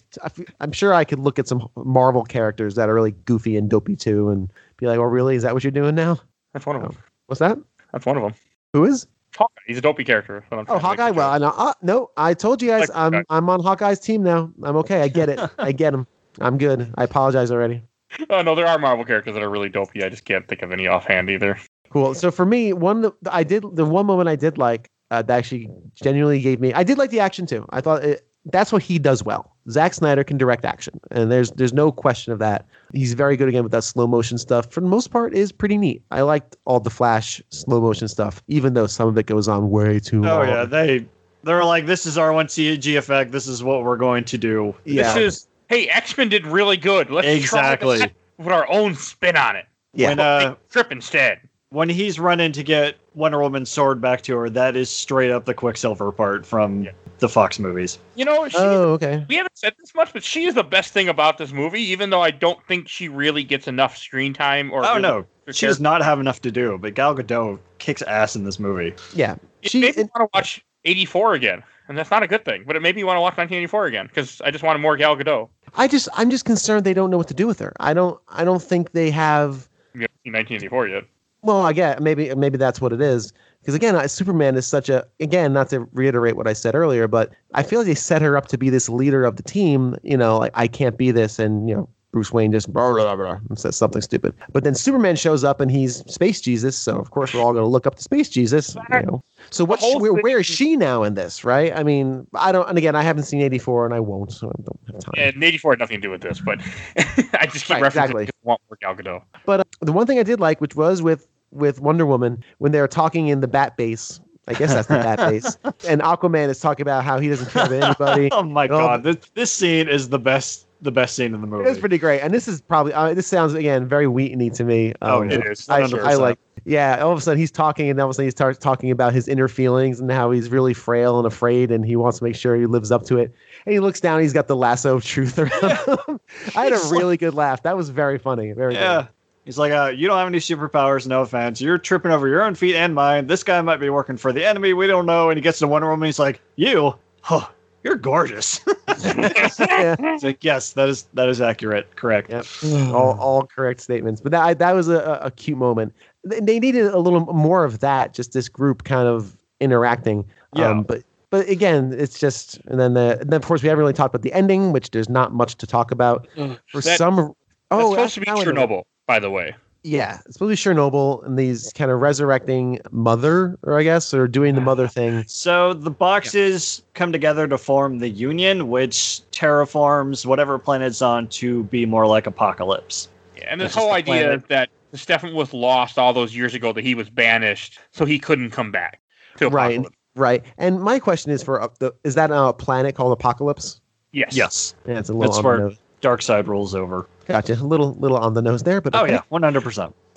[SPEAKER 3] I'm sure I could look at some Marvel characters that are really goofy and dopey too, and be like, "Oh, really? Is that what you're doing now?
[SPEAKER 2] That's one of them.
[SPEAKER 3] What's that?
[SPEAKER 2] That's one of them.
[SPEAKER 3] Who is?
[SPEAKER 2] Hawkeye. He's a dopey character.
[SPEAKER 3] Oh,
[SPEAKER 2] to
[SPEAKER 3] Hawkeye. Well, I know. Uh, no, I told you guys,
[SPEAKER 2] Like
[SPEAKER 3] I'm,
[SPEAKER 2] Hawkeye.
[SPEAKER 3] I'm on Hawkeye's team now. I'm okay. I get it. I get him. I'm good. I apologize already.
[SPEAKER 2] oh no, there are Marvel characters that are really dopey. I just can't think of any offhand either.
[SPEAKER 3] Cool. So for me, one I did the one moment I did like uh, that actually genuinely gave me. I did like the action too. I thought it, that's what he does well. Zack Snyder can direct action, and there's there's no question of that. He's very good again with that slow motion stuff. For the most part, is pretty neat. I liked all the Flash slow motion stuff, even though some of it goes on way too
[SPEAKER 1] Oh
[SPEAKER 3] long.
[SPEAKER 1] yeah, they they're like, this is our one CG effect. This is what we're going to do.
[SPEAKER 3] yeah,
[SPEAKER 2] This is hey, X Men did really good. Let's
[SPEAKER 1] Exactly.
[SPEAKER 2] try that with our own spin on it.
[SPEAKER 3] yeah.
[SPEAKER 1] When uh,
[SPEAKER 2] Trip instead.
[SPEAKER 1] when he's running to get Wonder Woman's sword back to her, that is straight up the Quicksilver part from
[SPEAKER 2] Yeah.
[SPEAKER 1] the Fox movies.
[SPEAKER 2] You know, she,
[SPEAKER 3] oh, okay.
[SPEAKER 2] we haven't said this much, but she is the best thing about this movie. Even though I don't think she really gets enough screen time. Or
[SPEAKER 1] Oh
[SPEAKER 2] really-
[SPEAKER 1] no, she does not have enough to do. But Gal Gadot kicks ass in this movie.
[SPEAKER 3] Yeah,
[SPEAKER 2] It
[SPEAKER 3] she.
[SPEAKER 2] made me want to watch '84 again, and that's not a good thing. But it made me want to watch 1984 again because I just wanted more Gal Gadot.
[SPEAKER 3] I just, I'm just concerned they don't know what to do with her. I don't, I don't think they have.
[SPEAKER 2] We haven't seen 1984 yet.
[SPEAKER 3] Well, I get maybe maybe that's what it is. Because again, I- Superman is such a again not to reiterate what I said earlier, but I feel like they set her up to be this leader of the team. You know, like I can't be this, and you know Bruce Wayne just blah, blah, blah, and says something stupid. But then Superman shows up and he's Space Jesus, so of course we're all going to look up to Space Jesus. You know, so what? Where, where is she now in this? Right? I mean, I don't. And again, I haven't seen '84, and I won't, so I don't have time.
[SPEAKER 2] And 84 had nothing to do with this, but I just keep
[SPEAKER 3] Right,
[SPEAKER 2] referencing
[SPEAKER 3] exactly.
[SPEAKER 2] want more Gal Gadot.
[SPEAKER 3] But uh, the one thing I did like, which was with with Wonder Woman, when they're talking in the Bat Base, I guess that's the Bat Base, and Aquaman is talking about how he doesn't care about anybody.
[SPEAKER 1] Oh my
[SPEAKER 3] Oh.
[SPEAKER 1] god, this this scene is the best the best scene in the movie.
[SPEAKER 3] It's pretty great, and this is probably uh, this sounds again very Wheatony to me.
[SPEAKER 1] Oh,
[SPEAKER 3] Um,
[SPEAKER 1] it
[SPEAKER 2] is.
[SPEAKER 3] I, I like, yeah. All of a sudden, he's talking, and all of a sudden, he starts talking about his inner feelings and how he's really frail and afraid, and he wants to make sure he lives up to it. And he looks down, he's got the lasso of truth around him. I had a really good laugh. That was very funny. Very good.
[SPEAKER 1] Yeah.
[SPEAKER 3] good.
[SPEAKER 1] He's like, uh, you don't have any superpowers, no offense. You're tripping over your own feet and mine. This guy might be working for the enemy. We don't know. And he gets to Wonder Woman. He's like, you, huh, you're gorgeous.
[SPEAKER 3] yeah.
[SPEAKER 1] It's like, yes, that is that is accurate. Correct.
[SPEAKER 3] Yep. all, all correct statements. But that that was a, a cute moment. They they needed a little more of that. Just this group kind of interacting.
[SPEAKER 1] Yeah.
[SPEAKER 3] Um, but but again, it's just and then the and then of course we haven't really talked about the ending, which there's not much to talk about for
[SPEAKER 2] That-
[SPEAKER 3] some.
[SPEAKER 2] Oh, supposed to be
[SPEAKER 3] now I.
[SPEAKER 2] Chernobyl, by the way.
[SPEAKER 3] Yeah, it's supposed to be Chernobyl and these kind of resurrecting mother, or I guess, or doing the mother thing.
[SPEAKER 1] So the boxes come together to form the Unity, which terraforms whatever planet's on to be more like Apokolips.
[SPEAKER 2] Yeah, and this
[SPEAKER 1] That's
[SPEAKER 2] whole idea
[SPEAKER 1] planet.
[SPEAKER 2] that Stefan was lost all those years ago, that he was banished, so he couldn't come back. To
[SPEAKER 3] Right.
[SPEAKER 2] Apokolips.
[SPEAKER 3] Right. And my question is for uh, the is that a planet called Apokolips?
[SPEAKER 2] Yes.
[SPEAKER 1] Yes.
[SPEAKER 3] Yeah, it's a little
[SPEAKER 1] That's where-
[SPEAKER 3] the nose.
[SPEAKER 1] Dark side rolls over.
[SPEAKER 3] Gotcha. A little little on the nose there, but
[SPEAKER 1] Oh
[SPEAKER 3] okay.
[SPEAKER 1] yeah, one hundred percent.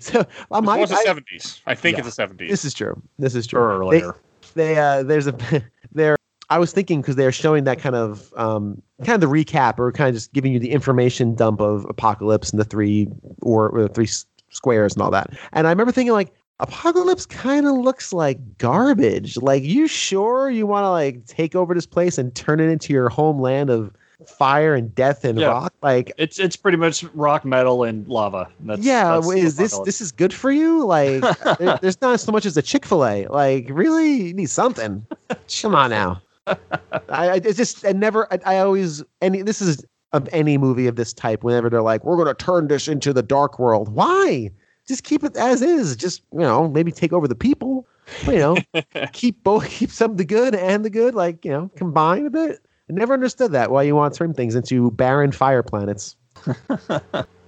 [SPEAKER 3] so um,
[SPEAKER 2] It
[SPEAKER 3] I,
[SPEAKER 2] was the
[SPEAKER 3] I-
[SPEAKER 2] seventies. I think
[SPEAKER 1] Yeah.
[SPEAKER 2] it's the seventies.
[SPEAKER 3] this is true. This is true.
[SPEAKER 1] Or earlier.
[SPEAKER 3] They uh, there's a there. I was thinking because they're showing that kind of um, kind of the recap or kind of just giving you the information dump of Apokolips and the three or, or the three s- squares and all that. And I remember thinking like. Apokolips kind of looks like garbage. Like, you sure you want to like take over this place and turn it into your homeland of fire and death and
[SPEAKER 1] Yeah.
[SPEAKER 3] rock? Like,
[SPEAKER 1] It's it's pretty much rock metal and lava. That's,
[SPEAKER 3] yeah,
[SPEAKER 1] that's
[SPEAKER 3] is this this is good for you? Like, uh, there- there's not so much as a Chick Fil A. Like, really, you need something. Come on now. I, I it's just I never. I, I always any. This is of any movie of this type. Whenever they're like, we're going to turn this into the dark world. Why? Just keep it as is. Just you know, maybe take over the people. You know, keep both keep some of the good and the good. Like you know, combine a bit. I never understood that. Why you want to turn things into barren fire planets.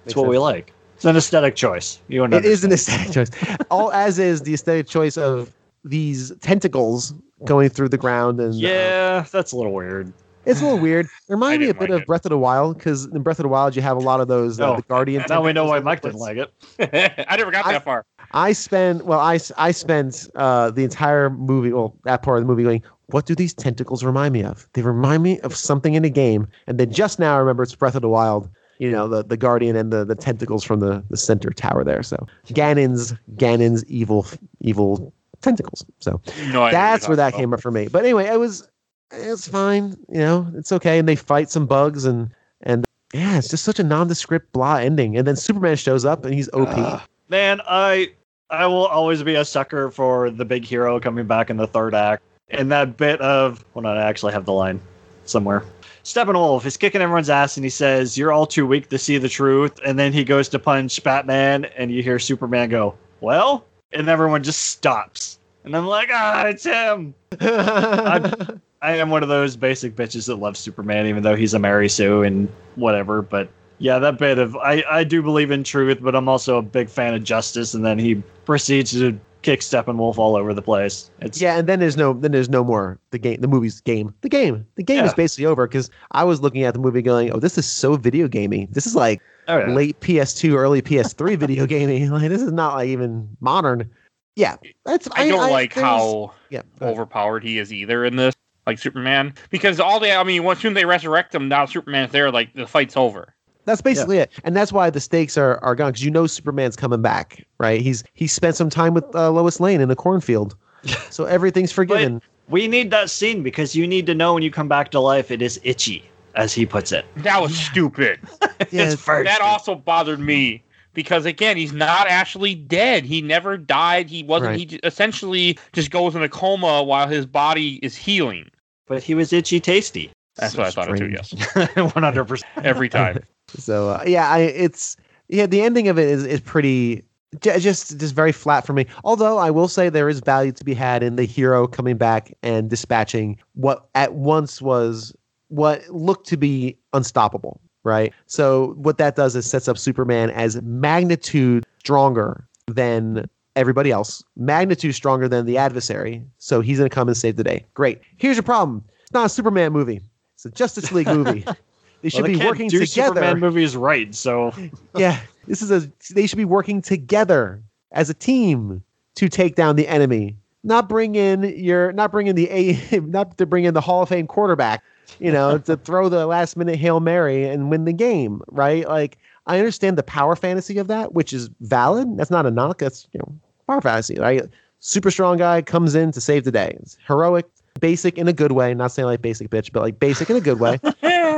[SPEAKER 1] It's what we like. It's an aesthetic choice. You
[SPEAKER 3] It is an aesthetic choice. All as is the aesthetic choice of these tentacles going through the ground and uh,
[SPEAKER 1] Yeah, that's a little weird.
[SPEAKER 3] It's a little weird. It reminded me a bit
[SPEAKER 2] like
[SPEAKER 3] of
[SPEAKER 2] it.
[SPEAKER 3] Breath of the Wild because in Breath of the Wild you have a lot of those uh,
[SPEAKER 1] Oh,
[SPEAKER 3] the guardian.
[SPEAKER 1] Now we know why Mike didn't like it.
[SPEAKER 2] I never got
[SPEAKER 3] I-
[SPEAKER 2] that far.
[SPEAKER 3] I spent well, I I spent uh, the entire movie, well, that part of the movie, going, what do these tentacles remind me of? They remind me of something in a game, and then just now I remember it's Breath of the Wild. You know, the, the guardian and the, the tentacles from the, the center tower there. So Ganon's Ganon's evil evil tentacles. So
[SPEAKER 2] No,
[SPEAKER 3] that's where that
[SPEAKER 2] talking
[SPEAKER 3] came up for me. But anyway, it was it's fine. You know, it's okay. And they fight some bugs and and yeah, it's just such a nondescript blah ending. And then Superman shows up and he's OP.
[SPEAKER 1] Ugh. man, I I will always be a sucker for the big hero coming back in the third act. And that bit of hold on, I actually have the line somewhere. Steppenwolf is kicking everyone's ass and he says, You're all too weak to see the truth. And then he goes to punch Batman and you hear Superman go, Well? And everyone just stops. And I'm like, ah, it's him. I am one of those basic bitches that loves Superman, even though he's a Mary Sue and whatever. But yeah, that bit of I, I do believe in truth, but I'm also a big fan of justice. And then he proceeds to kick Steppenwolf all over the place. It's
[SPEAKER 3] yeah, and then there's no then there's no more the game the movie's game. The game. The game is basically over because I was looking at the movie going, Oh, this is so video gamey. This is like
[SPEAKER 1] oh, yeah.
[SPEAKER 3] late PS2, early PS3 video gaming. Like this is not like even modern. Yeah. That's
[SPEAKER 2] I don't like
[SPEAKER 3] there's-
[SPEAKER 2] how
[SPEAKER 3] yeah.
[SPEAKER 2] overpowered he is either in this, like Superman. Because all they, I mean, once soon they resurrect him, now Superman's there, like the fight's over.
[SPEAKER 3] That's basically it, and that's why the stakes are are gone because you know Superman's coming back, right? He's he spent some time with uh, Lois Lane in a cornfield, so everything's forgiven.
[SPEAKER 1] we need that scene because you need to know when you come back to life, it is itchy, as he puts it.
[SPEAKER 2] That was stupid.
[SPEAKER 3] Yeah,
[SPEAKER 1] it's very
[SPEAKER 2] that
[SPEAKER 1] stupid.
[SPEAKER 2] also bothered me because again, he's not actually dead. He never died. He wasn't.
[SPEAKER 3] Right.
[SPEAKER 2] He essentially just goes in a coma while his body is healing.
[SPEAKER 1] but he was itchy tasty.
[SPEAKER 2] That's
[SPEAKER 3] So
[SPEAKER 2] what I thought of too. Yes,
[SPEAKER 1] 100%.
[SPEAKER 2] every time.
[SPEAKER 3] So uh, yeah, I it's yeah the ending of it is is pretty j- just just very flat for me. Although I will say there is value to be had in the hero coming back and dispatching what at once was what looked to be unstoppable. Right. So what that does is sets up Superman as magnitude stronger than everybody else, magnitude stronger than the adversary. So he's going to come and save the day. Great. Here's your problem. It's not a Superman movie. It's a Justice League movie. They should
[SPEAKER 1] Well, they
[SPEAKER 3] be working
[SPEAKER 1] do
[SPEAKER 3] together
[SPEAKER 1] Superman movies right, so
[SPEAKER 3] yeah, this is a. They should be working together as a team to take down the enemy. Not bring in your, not bring in the a, not to bring in the Hall of Fame quarterback. You know, to throw the last minute hail mary and win the game, right? Like I understand the power fantasy of that, which is valid. That's not a knock. That's you know power fantasy, right? Super strong guy comes in to save the day. It's heroic, basic in a good way. Not saying like basic bitch, but like basic in a good way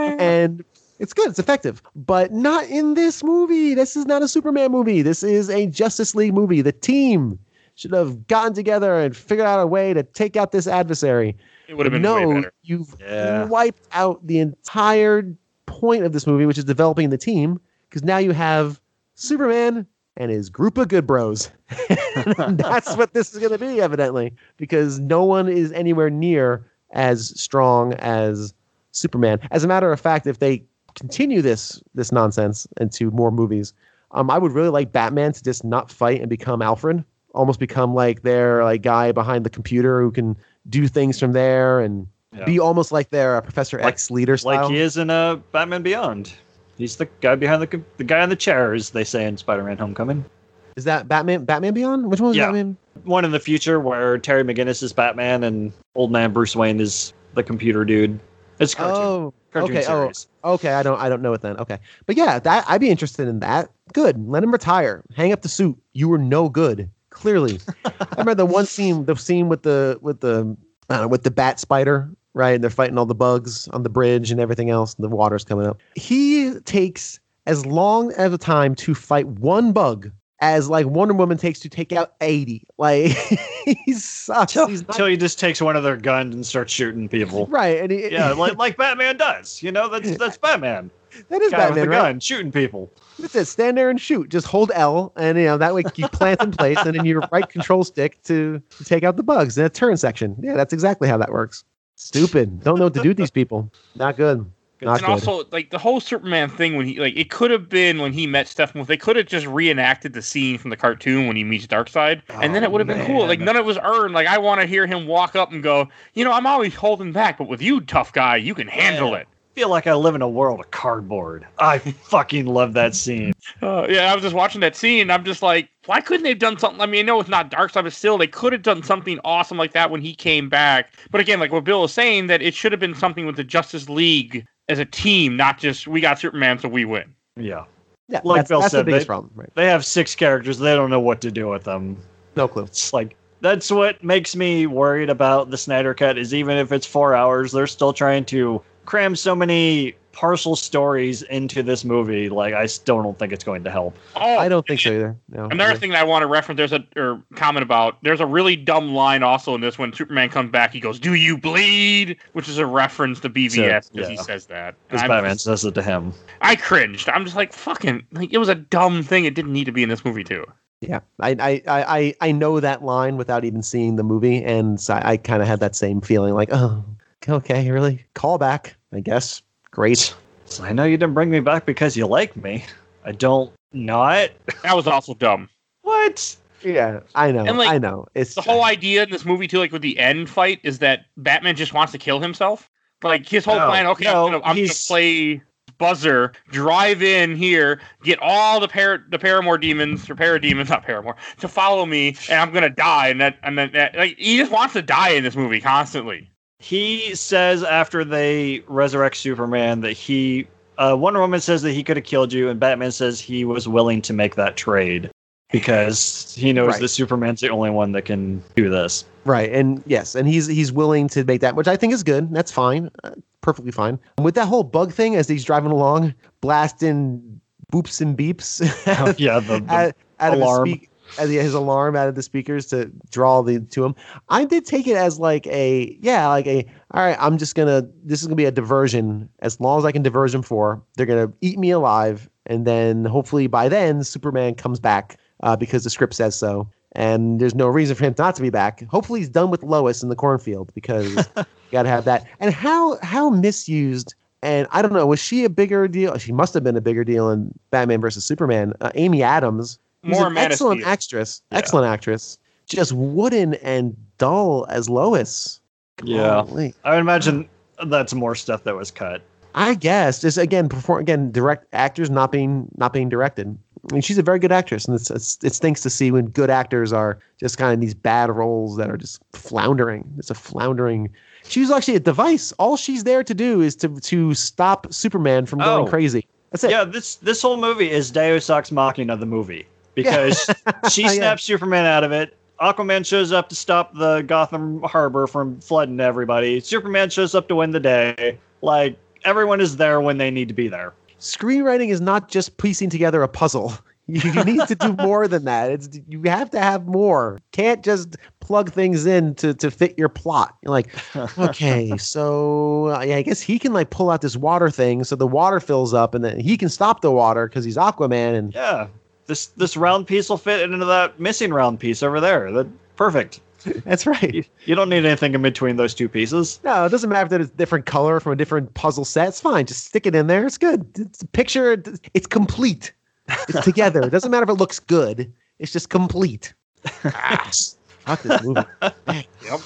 [SPEAKER 3] and it's good it's effective. But not in this movie. This is not a superman movie. This is a justice league movie. The team should have gotten together and figured out a way to take out this adversary.
[SPEAKER 2] It would have been
[SPEAKER 3] no
[SPEAKER 2] way better.
[SPEAKER 3] you've
[SPEAKER 1] Yeah.
[SPEAKER 3] wiped out the entire point of this movie which is developing the team because now you have superman and his group of good bros. That's what this is going to be evidently because no one is anywhere near as strong as Superman. As a matter of fact, if they continue this this nonsense into more movies, um, I would really like Batman to just not fight and become Alfred, almost become like their like guy behind the computer who can do things from there and
[SPEAKER 1] Yeah.
[SPEAKER 3] be almost like their uh, Professor
[SPEAKER 1] Like-
[SPEAKER 3] X leader style.
[SPEAKER 1] like he is in uh, Batman Beyond. He's the guy behind the com- the guy on the chair, as they say in Spider-Man: Homecoming.
[SPEAKER 3] Is that Batman? Batman Beyond? Which one was
[SPEAKER 1] Yeah.
[SPEAKER 3] Batman?
[SPEAKER 1] One in the future where Terry McGinnis is Batman and old man Bruce Wayne is the computer dude. It's cartoon.
[SPEAKER 3] Oh,
[SPEAKER 1] cartoon
[SPEAKER 3] okay. Oh. Okay, I don't I don't know it then. Okay. But yeah, that I'd be interested in that. Good. Let him retire. Hang up the suit. You were no good. Clearly. I remember the one scene the scene with the with the know, with the bat spider, right? And they're fighting all the bugs on the bridge and everything else, and the water's coming up. He takes as long as a time to fight one bug as like Wonder Woman takes to take out 80. Like he sucks.
[SPEAKER 1] Until,
[SPEAKER 3] He's not
[SPEAKER 1] till he just takes one of their guns and starts shooting people.
[SPEAKER 3] right. And he,
[SPEAKER 1] yeah, like like Batman does. You know, that's that's Batman.
[SPEAKER 3] that is
[SPEAKER 1] Guy
[SPEAKER 3] Batman,
[SPEAKER 1] with a
[SPEAKER 3] right?
[SPEAKER 1] gun shooting people.
[SPEAKER 3] That's it. Stand there and shoot. Just hold L, and you know that way you plant in place, and then your right control stick to, to take out the bugs in a turn section. Yeah, that's exactly how that works. Stupid. Don't know what to do with these people. Not good. Not
[SPEAKER 2] and
[SPEAKER 3] good.
[SPEAKER 2] also, like the whole Superman thing, when he like it could have been when he met Steppenwolf, they could have just reenacted the scene from the cartoon when he meets Darkseid, and then
[SPEAKER 1] Oh,
[SPEAKER 2] it would have been cool. Like none of it was earned. Like I want to hear him walk up and go, you know, I'm always holding back, but with you, tough guy, you can handle
[SPEAKER 1] Yeah.
[SPEAKER 2] it.
[SPEAKER 1] feel like I live in a world of cardboard. I fucking love that scene.
[SPEAKER 2] Uh, yeah, I was just watching that scene. I'm just like, why couldn't they have done something? I mean, I know it's not Darkseid, but still, they could have done something awesome like that when he came back. But again, like what Bill was saying, that it should have been something with the Justice League as a team, not just we got Superman, so we win.
[SPEAKER 1] Yeah.
[SPEAKER 3] Yeah,
[SPEAKER 1] Like
[SPEAKER 3] that's,
[SPEAKER 1] Bill
[SPEAKER 3] that's the
[SPEAKER 1] said,
[SPEAKER 3] biggest
[SPEAKER 1] they-
[SPEAKER 3] problem. Right.
[SPEAKER 1] They have six characters. They don't know what to do with them.
[SPEAKER 3] No clue.
[SPEAKER 1] It's like that's what makes me worried about the Snyder Cut is even if it's four hours, they're still trying to cram so many partial stories into this movie. Like I still don't think it's going to help.
[SPEAKER 2] Oh,
[SPEAKER 3] I don't think so either. No.
[SPEAKER 2] Another thing that I want to reference, there's a or comment about. There's a really dumb line also in this when Superman comes back. He goes, "Do you bleed?" Which is a reference to BVS because he
[SPEAKER 1] yeah.
[SPEAKER 2] says that.
[SPEAKER 1] Because
[SPEAKER 2] I'm
[SPEAKER 1] Batman
[SPEAKER 2] just-
[SPEAKER 1] says it to him.
[SPEAKER 2] I cringed. I'm just like, fucking, like it was a dumb thing. It didn't need to be in this movie too.
[SPEAKER 3] Yeah, I I, I I I know that line without even seeing the movie, and so I, I kind of had that same feeling, like, oh, okay, really, call back, I guess. Great.
[SPEAKER 1] So I know you didn't bring me back because you like me. I don't not.
[SPEAKER 2] That was also dumb.
[SPEAKER 1] What?
[SPEAKER 3] Yeah, I know,
[SPEAKER 2] And, like,
[SPEAKER 3] I know. It's
[SPEAKER 2] The whole idea in this movie too, like with the end fight, is that Batman just wants to kill himself. Like his whole
[SPEAKER 1] No,
[SPEAKER 2] plan. Okay,
[SPEAKER 1] no,
[SPEAKER 2] I'm, gonna, I'm gonna play Buzzer, drive in here, get all the par the Paramore demons or parademons, not Paramore, to follow me, and I'm gonna die. And that, and then that, like he just wants to die in this movie constantly.
[SPEAKER 1] He says after they resurrect Superman that he uh, Wonder Woman says that he could have killed you, and Batman says he was willing to make that trade because he knows
[SPEAKER 3] Right.
[SPEAKER 1] that Superman's the only one that can do this.
[SPEAKER 3] right, and yes, and he's he's willing to make that, which I think is good. That's fine, uh, perfectly fine. With that whole bug thing, as he's driving along, blasting boops and beeps
[SPEAKER 1] yeah, the, the-
[SPEAKER 3] out of
[SPEAKER 1] alarm.
[SPEAKER 3] speak, out of his alarm out of the speakers to draw the to him. I did take it as like a yeah, like a all right. I'm just gonna this is gonna be a diversion. As long as I can diverge him for, they're gonna eat me alive, and then hopefully by then Superman comes back uh, because the script says so. And there's no reason for him not to be back. Hopefully he's done with Lois in the cornfield because you gotta have that. And how how misused and I don't know, was she a bigger deal? She must have been a bigger deal in Batman versus Superman. Uh, Amy Adams,
[SPEAKER 2] More
[SPEAKER 3] an excellent
[SPEAKER 2] Steel.
[SPEAKER 3] actress,
[SPEAKER 1] Yeah.
[SPEAKER 3] excellent actress, just wooden and dull as Lois.
[SPEAKER 1] Yeah. I would imagine that's more stuff that was cut.
[SPEAKER 3] I guess just again, perform again, direct actors not being not being directed. I mean, she's a very good actress, and it's it's, it stinks to see when good actors are just kind of these bad roles that are just floundering. It's a floundering. She was actually a device. All she's there to do is to to stop Superman from going
[SPEAKER 1] Oh.
[SPEAKER 3] crazy. That's it.
[SPEAKER 1] Yeah, this this whole movie is Deus Ex Machina the movie because she
[SPEAKER 3] Yeah.
[SPEAKER 1] snaps Superman out of it. Aquaman shows up to stop the Gotham Harbor from flooding everybody. Superman shows up to win the day. Like everyone is there when they need to be there.
[SPEAKER 3] Screenwriting is not just piecing together a puzzle. You, you need to do more than that. It's you have to have more. Can't just plug things in to, to fit your plot. You're like, okay, so uh, yeah, I guess he can like pull out this water thing, so the water fills up, and then he can stop the water because he's Aquaman. And
[SPEAKER 1] Yeah, this this round piece will fit into that missing round piece over there. That perfect.
[SPEAKER 3] that's right.
[SPEAKER 1] You, you don't need anything in between those two pieces.
[SPEAKER 3] No, it doesn't matter that it's different color from a different puzzle set. It's fine. Just stick it in there. It's good. It's a picture. It's complete. It's together. it doesn't matter if it looks good. It's just complete.
[SPEAKER 2] Ah,
[SPEAKER 3] Fuck this movie.
[SPEAKER 2] yep,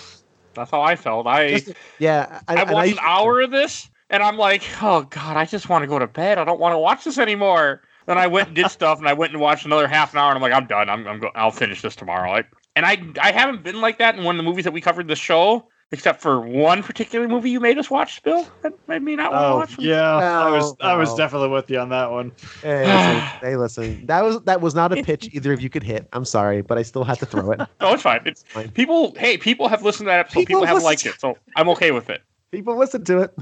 [SPEAKER 2] that's how I felt. I
[SPEAKER 3] Just- Yeah, I,
[SPEAKER 2] I
[SPEAKER 3] and
[SPEAKER 2] watched an hour of this, and I'm like, oh god, I just want to go to bed. I don't want to watch this anymore. Then I went and did stuff, and I went and watched another half an hour, and I'm like, I'm done. I'm, I'm go- I'll finish this tomorrow. I, and I I haven't been like that in one of the movies that we covered this show, except for one particular movie you made us watch, Bill. That made me not want to
[SPEAKER 1] Oh
[SPEAKER 2] watch.
[SPEAKER 1] yeah, I was I was definitely with you on that one.
[SPEAKER 3] Hey, listen, hey, listen. That was that was not a pitch either of you could hit. I'm sorry, but I still had to throw it.
[SPEAKER 2] No, it's fine. It's
[SPEAKER 3] Fine.
[SPEAKER 2] people. Hey, people have listened to that episode.
[SPEAKER 3] People
[SPEAKER 2] People, have liked it, so I'm okay with it.
[SPEAKER 3] People listen to it.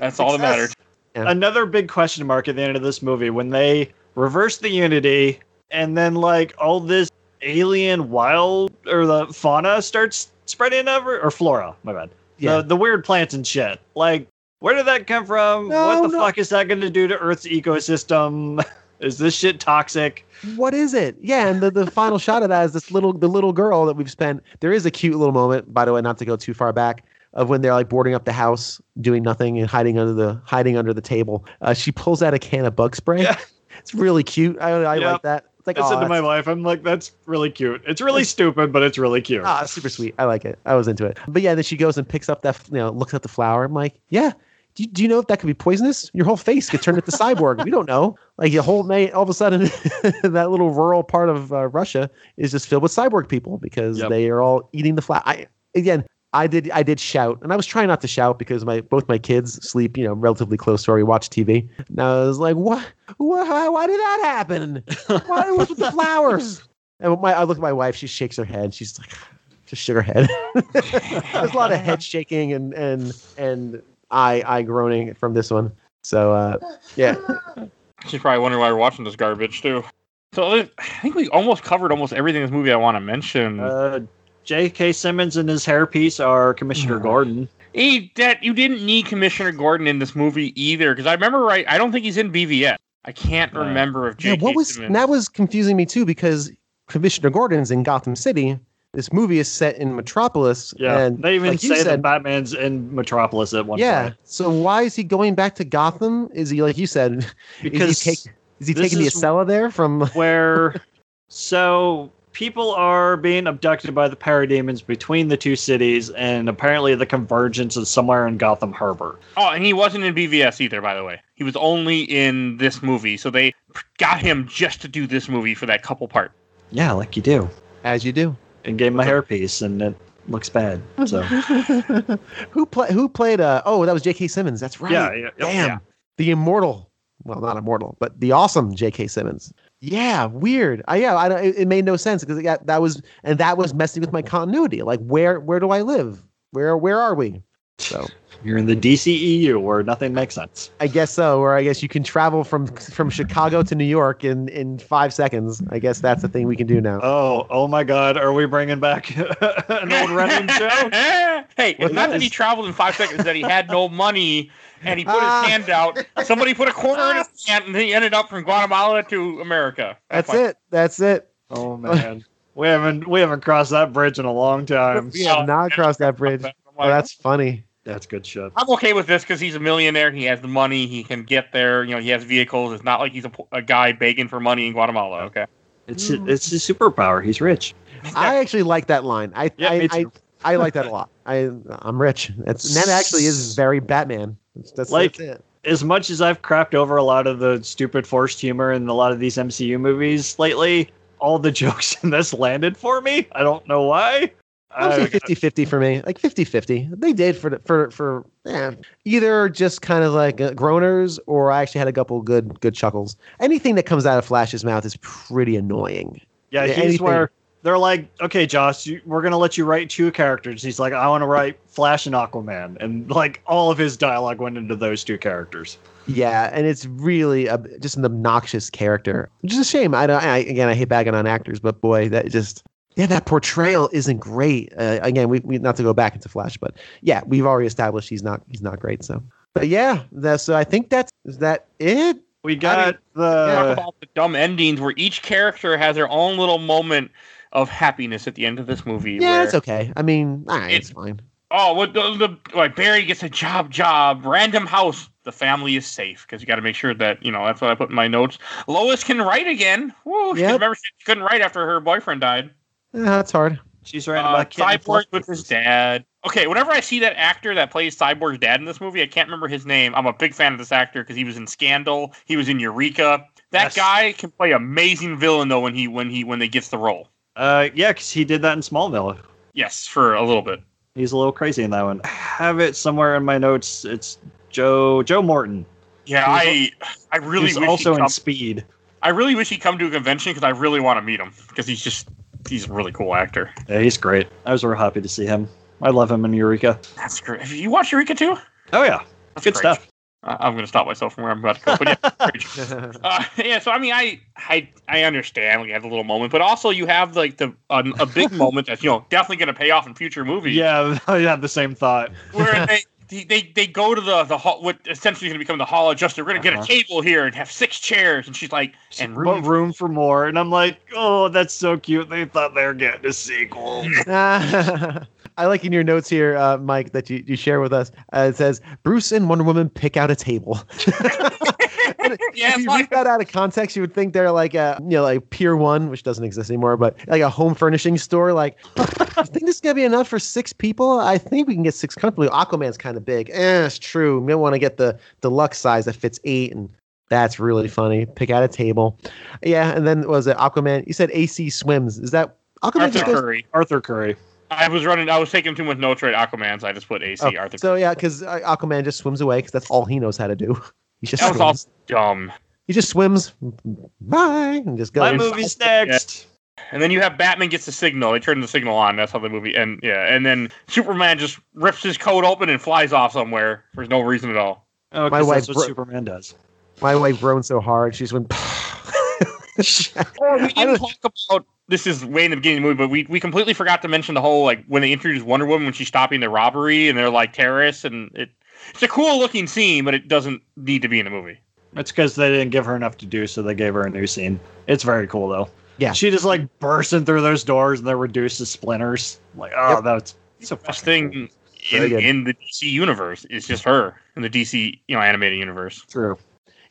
[SPEAKER 2] That's all that matters.
[SPEAKER 3] Yeah.
[SPEAKER 1] Another big question mark at the end of this movie when they reverse the Unity and then like all this alien wild or the fauna starts spreading over or flora, my bad.
[SPEAKER 3] Yeah.
[SPEAKER 1] The the weird plants and shit. Like where did that come from?
[SPEAKER 3] No,
[SPEAKER 1] what the
[SPEAKER 3] no.
[SPEAKER 1] fuck is that going to do to Earth's ecosystem? is this shit toxic?
[SPEAKER 3] What is it? Yeah, and the, the final shot of that is this little the little girl that we've spent. There is a cute little moment, by the way, not to go too far back, of when they're like boarding up the house, doing nothing and hiding under the hiding under the table. Uh, she pulls out a can of bug spray.
[SPEAKER 1] Yeah.
[SPEAKER 3] It's really cute. I, I like that. It's like
[SPEAKER 1] I said to my
[SPEAKER 3] that's-
[SPEAKER 1] wife, I'm like, that's really cute. It's really stupid, but it's really cute.
[SPEAKER 3] Ah, super sweet. I like it. I was into it. But yeah, then she goes and picks up that, you know, looks at the flower. I'm like, yeah. Do you, do you know if that could be poisonous? Your whole face could turn into cyborg. we don't know. Like your whole night, all of a sudden, that little rural part of uh, Russia is just filled with cyborg people because
[SPEAKER 1] Yep.
[SPEAKER 3] they are all eating the flower. I again, I did, I did shout, and I was trying not to shout because my both my kids sleep, you know, relatively close to where we watch TV. And I was like, what? Why, why did that happen? Why was with the flowers? And my, I look at my wife. She shakes her head. She's like, just shook her head. There's a lot of head shaking and and and eye eye groaning from this one. So uh, yeah,
[SPEAKER 2] She's probably wondering why we're watching this garbage too. So I think we almost covered almost everything in this movie I want to mention.
[SPEAKER 1] Uh, J.K. Simmons and his hairpiece are Commissioner
[SPEAKER 3] Mm.
[SPEAKER 1] Gordon.
[SPEAKER 2] Hey, that you didn't need Commissioner Gordon in this movie either, because I remember right. I don't think he's in BVS. I can't
[SPEAKER 1] Uh,
[SPEAKER 2] remember if
[SPEAKER 3] yeah.
[SPEAKER 2] J.K.
[SPEAKER 3] What was
[SPEAKER 2] Simmons-
[SPEAKER 3] that was confusing me too because Commissioner Gordon's in Gotham City. This movie is set in Metropolis.
[SPEAKER 1] Yeah,
[SPEAKER 3] and
[SPEAKER 1] they even
[SPEAKER 3] like you
[SPEAKER 1] say that Batman's in Metropolis at one point.
[SPEAKER 3] yeah.
[SPEAKER 1] point.
[SPEAKER 3] So why is he going back to Gotham? Is he like you said?
[SPEAKER 1] Because
[SPEAKER 3] is he, take, is he
[SPEAKER 1] this
[SPEAKER 3] taking the
[SPEAKER 1] is-
[SPEAKER 3] Acela there from?
[SPEAKER 1] where so people are being abducted by the parademons between the two cities, and apparently the convergence is somewhere in Gotham Harbor.
[SPEAKER 2] Oh, and he wasn't in BVS either, by the way. He was only in this movie, so they got him just to do this movie for that couple part.
[SPEAKER 1] Yeah, like you do.
[SPEAKER 3] As you do.
[SPEAKER 1] And gave him a hairpiece, and it looks bad. So
[SPEAKER 3] who play who played uh oh that was J.K. Simmons. That's right.
[SPEAKER 1] yeah, yeah,
[SPEAKER 3] Damn.
[SPEAKER 1] yeah.
[SPEAKER 3] The immortal. Well, not immortal, but the awesome J.K. Simmons. Yeah, weird. I yeah, I it, it made no sense because yeah, that was and that was messing with my continuity. Like where where do I live? Where where are we? So
[SPEAKER 1] You're in the DCEU where nothing makes sense.
[SPEAKER 3] I guess so. Or I guess you can travel from from Chicago to New York in in five seconds. I guess that's the thing we can do now.
[SPEAKER 1] Oh, oh my God! Are we bringing back an old running show?
[SPEAKER 2] hey,
[SPEAKER 3] What
[SPEAKER 2] it's not that he traveled in five seconds, that he had no money and he put
[SPEAKER 3] Ah.
[SPEAKER 2] his hand out. Somebody put a quarter in his hand and he ended up from Guatemala to America.
[SPEAKER 3] That's
[SPEAKER 2] my-
[SPEAKER 3] it. That's it.
[SPEAKER 1] Oh man, we haven't we haven't crossed that bridge in a long time.
[SPEAKER 3] We have not crossed that bridge.
[SPEAKER 2] I'm
[SPEAKER 3] Oh, that's funny.
[SPEAKER 1] That's good shit.
[SPEAKER 2] I'm okay with this because he's a millionaire. He has the money. He can get there. You know, he has vehicles. It's not like he's a, a guy begging for money in Guatemala. Okay.
[SPEAKER 1] It's it's his superpower. He's rich.
[SPEAKER 3] I actually like that line. I
[SPEAKER 1] Yeah,
[SPEAKER 3] I,
[SPEAKER 1] me
[SPEAKER 3] I,
[SPEAKER 1] too.
[SPEAKER 3] I like that a lot. I I'm rich. That's and that actually is very Batman. That's, that's,
[SPEAKER 1] Like-
[SPEAKER 3] that's it.
[SPEAKER 1] as much as I've crapped over a lot of the stupid forced humor in a lot of these MCU movies lately, all the jokes in this landed for me. I don't know why.
[SPEAKER 3] I would say 50-50 for me. Like 50-50. They did for for for yeah, either just kind of like uh, groaners or I actually had a couple good good chuckles. Anything that comes out of Flash's mouth is pretty annoying.
[SPEAKER 1] yeah,
[SPEAKER 3] yeah,
[SPEAKER 1] he's
[SPEAKER 3] anything-
[SPEAKER 1] where they're like, okay, Joss, you, we're gonna let you write two characters. He's like, I want to write Flash and Aquaman, and like all of his dialogue went into those two characters.
[SPEAKER 3] Yeah, and it's really a, just an obnoxious character, which is a shame. I don't. I, again, I hate bagging on actors, but boy, that just yeah, that portrayal isn't great. Uh, again, we, we not to go back into Flash, but yeah, we've already established he's not he's not great. So, but yeah, that's so I think that's is that it.
[SPEAKER 1] We got
[SPEAKER 2] Talk
[SPEAKER 1] the
[SPEAKER 2] about the dumb endings where each character has their own little moment of happiness at the end of this movie.
[SPEAKER 3] Yeah,
[SPEAKER 2] where,
[SPEAKER 3] it's okay. I mean, all right,
[SPEAKER 2] It-
[SPEAKER 3] it's fine.
[SPEAKER 2] Oh, what the, the like Barry gets a job, job, random house. The family is safe because you got to make sure that you know. That's what I put in my notes. Lois can write again. Woo! she- Remember, she couldn't write after her boyfriend died.
[SPEAKER 3] Yeah, that's hard.
[SPEAKER 1] she's right
[SPEAKER 2] Uh,
[SPEAKER 1] about
[SPEAKER 2] Cyborg with his dad. Okay, whenever I see that actor that plays Cyborg's dad in this movie, I can't remember his name. I'm a big fan of this actor because he was in Scandal. He was in Eureka. That
[SPEAKER 1] Yes.
[SPEAKER 2] guy can play amazing villain though when he when he when they gets the role.
[SPEAKER 1] Uh, yeah, because he did that in Smallville.
[SPEAKER 2] Yes, for a little bit.
[SPEAKER 1] He's a little crazy in that one. I have it somewhere in my notes. It's Joe Joe Morton.
[SPEAKER 2] Yeah, I I really
[SPEAKER 1] He's
[SPEAKER 2] wish
[SPEAKER 1] also
[SPEAKER 2] he'd
[SPEAKER 1] in
[SPEAKER 2] come,
[SPEAKER 1] Speed.
[SPEAKER 2] I really wish he'd come to a convention because I really want to meet him because he's just he's a really cool actor.
[SPEAKER 1] Yeah, he's great. I was real happy to see him. I love him in Eureka.
[SPEAKER 2] That's great. Have you watched Eureka too?
[SPEAKER 1] Oh yeah,
[SPEAKER 2] That's
[SPEAKER 1] good
[SPEAKER 2] great.
[SPEAKER 1] stuff.
[SPEAKER 2] I- I'm going to stop myself from where I'm about to go. But yeah. Uh, yeah, so I mean, I I I understand. We have a little moment, but also you have like the a, a big moment that's you know definitely going to pay off in future movies.
[SPEAKER 1] Yeah, I had the same thought.
[SPEAKER 2] where they. They, they, they go to the the hall, what essentially is going to become the Hall of Justice. We're going to get
[SPEAKER 1] Uh-huh.
[SPEAKER 2] a table here and have six chairs, and she's like, and
[SPEAKER 1] but
[SPEAKER 2] room.
[SPEAKER 1] room for more, and I'm like, oh, that's so cute. They thought they were getting a sequel.
[SPEAKER 3] I I like in your notes here, uh, Mike, that you, you share with us. Uh, it says Bruce and Wonder Woman pick out a table. And
[SPEAKER 2] Yeah,
[SPEAKER 3] if you
[SPEAKER 2] like-
[SPEAKER 3] read that out of context, you would think they're like a you know like Pier One, which doesn't exist anymore, but like a home furnishing store. Like, I think this is gonna be enough for six people? I think we can get six comfortably. Aquaman's kind of big. Eh, it's true. We want to get the deluxe size that fits eight, and that's really funny. Pick out a table. Yeah, and then was it Aquaman? You said AC swims. Is that Aquaman?
[SPEAKER 2] Arthur
[SPEAKER 3] goes,
[SPEAKER 2] Curry.
[SPEAKER 1] Arthur Curry.
[SPEAKER 2] I was running. I was taking too much notes right. Aquaman, so I just put AC.
[SPEAKER 3] Oh,
[SPEAKER 2] Arthur.
[SPEAKER 3] so yeah, because Aquaman just swims away because that's all he knows how to do. He just
[SPEAKER 2] that was all
[SPEAKER 3] swims.
[SPEAKER 2] dumb.
[SPEAKER 3] He just swims. Bye, and just goes.
[SPEAKER 1] My movie's next.
[SPEAKER 2] And then you have Batman gets the signal. They turn the signal on. That's how the movie. And yeah, and then Superman just rips his coat open and flies off somewhere for no reason at all.
[SPEAKER 1] Oh,
[SPEAKER 3] My
[SPEAKER 1] 'cause
[SPEAKER 3] wife
[SPEAKER 1] that's what
[SPEAKER 3] bro-
[SPEAKER 1] Superman does.
[SPEAKER 3] My wife groaned so hard she just went.
[SPEAKER 2] Oh, we didn't
[SPEAKER 3] don't-
[SPEAKER 2] talk about this is way in the beginning of the movie, but we, we completely forgot to mention the whole like when they introduced Wonder Woman when she's stopping the robbery and they're like terrorists and it it's a cool looking scene, but it doesn't need to be in the movie.
[SPEAKER 1] It's because they didn't give her enough to do, so they gave her a new scene. It's very cool though.
[SPEAKER 3] Yeah.
[SPEAKER 1] She just like bursting through those doors and they're reduced to splinters. Like, oh,
[SPEAKER 3] Yep.
[SPEAKER 1] that's so
[SPEAKER 2] Best
[SPEAKER 1] fucking
[SPEAKER 2] thing
[SPEAKER 3] Very
[SPEAKER 2] in, in the DC universe is just her in the DC you know animated universe.
[SPEAKER 1] true.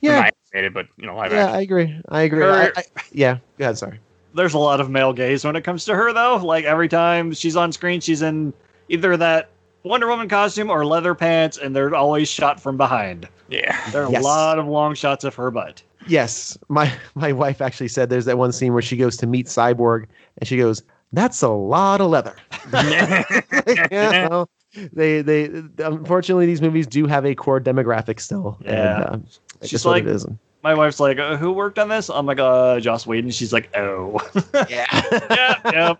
[SPEAKER 3] yeah,
[SPEAKER 2] Not animated, but you know live
[SPEAKER 3] yeah,
[SPEAKER 2] action.
[SPEAKER 3] I agree. I agree.
[SPEAKER 1] Her-
[SPEAKER 3] I, I, yeah, go ahead. Sorry.
[SPEAKER 1] There's a lot of male gaze when it comes to her though. Like every time she's on screen, she's in either that Wonder Woman costume or leather pants, and they're always shot from behind.
[SPEAKER 2] Yeah.
[SPEAKER 1] There are
[SPEAKER 3] Yes.
[SPEAKER 1] a lot of long shots of her butt.
[SPEAKER 3] Yes, my my wife actually said there's that one scene where she goes to meet Cyborg and she goes, "That's a lot of leather." you know, they they unfortunately these movies do have a core demographic still.
[SPEAKER 1] Yeah.
[SPEAKER 3] and, uh, it's
[SPEAKER 1] She's
[SPEAKER 3] just what
[SPEAKER 1] like-
[SPEAKER 3] it is.
[SPEAKER 1] My wife's like, uh, "Who worked on this?" I'm like, "Uh, Joss Whedon." She's like, "Oh,
[SPEAKER 3] Yeah,
[SPEAKER 1] yeah, yeah."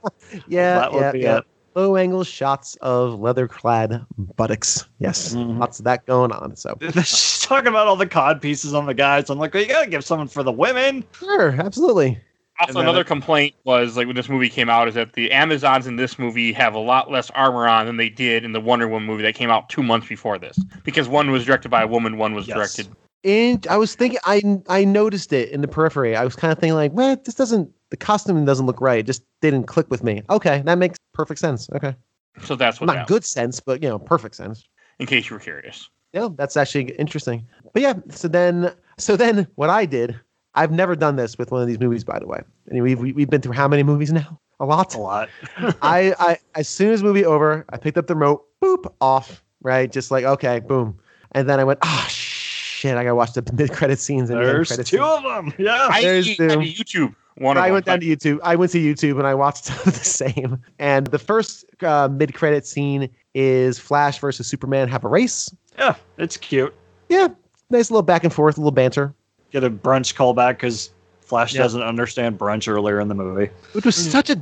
[SPEAKER 3] yeah,
[SPEAKER 1] that would
[SPEAKER 3] yeah,
[SPEAKER 1] be
[SPEAKER 3] yeah.
[SPEAKER 1] it.
[SPEAKER 3] Low angle shots of leather clad buttocks. Yes,
[SPEAKER 1] Mhm.
[SPEAKER 3] lots of that going on. So
[SPEAKER 1] She's talking about all the cod pieces on the guys. I'm like, well, you gotta give someone for the women.
[SPEAKER 3] sure, absolutely.
[SPEAKER 2] Also,
[SPEAKER 1] then
[SPEAKER 2] another
[SPEAKER 1] it-
[SPEAKER 2] complaint was like when this movie came out is that the Amazons in this movie have a lot less armor on than they did in the Wonder Woman movie that came out two months before this because one was directed by a woman, one was
[SPEAKER 1] Yes.
[SPEAKER 2] directed.
[SPEAKER 3] And I was thinking, I I noticed it in the periphery. I was kind of thinking like, well, this doesn't. The costume doesn't look right. It just didn't click with me. Okay, that makes perfect sense. Okay,
[SPEAKER 2] So that's what
[SPEAKER 3] not
[SPEAKER 2] that
[SPEAKER 3] good sense, but you know, perfect sense.
[SPEAKER 2] in case you were curious.
[SPEAKER 3] Yeah, that's actually interesting. But yeah, so then, so then, what I did, I've never done this with one of these movies, by the way. And we've we- we've been through how many movies now? A lot.
[SPEAKER 1] A lot.
[SPEAKER 3] I, I as soon as movie over, I picked up the remote, boop, off, right? Just like okay, boom, and then I went, ah, shit, I gotta watch the mid credit scenes and the
[SPEAKER 1] There's
[SPEAKER 3] credit
[SPEAKER 1] two
[SPEAKER 3] scenes.
[SPEAKER 1] of them. Yeah.
[SPEAKER 2] I
[SPEAKER 3] there's
[SPEAKER 2] had
[SPEAKER 3] two.
[SPEAKER 2] to YouTube one of
[SPEAKER 3] I
[SPEAKER 2] them.
[SPEAKER 3] went down to YouTube. I went to YouTube and I watched the same. And the first uh, mid credit scene is Flash versus Superman have a race.
[SPEAKER 1] yeah, it's cute.
[SPEAKER 3] Yeah, nice little back and forth, a little banter,
[SPEAKER 1] Get a brunch callback because Flash
[SPEAKER 3] Yeah.
[SPEAKER 1] doesn't understand brunch earlier in the movie.
[SPEAKER 3] which was such a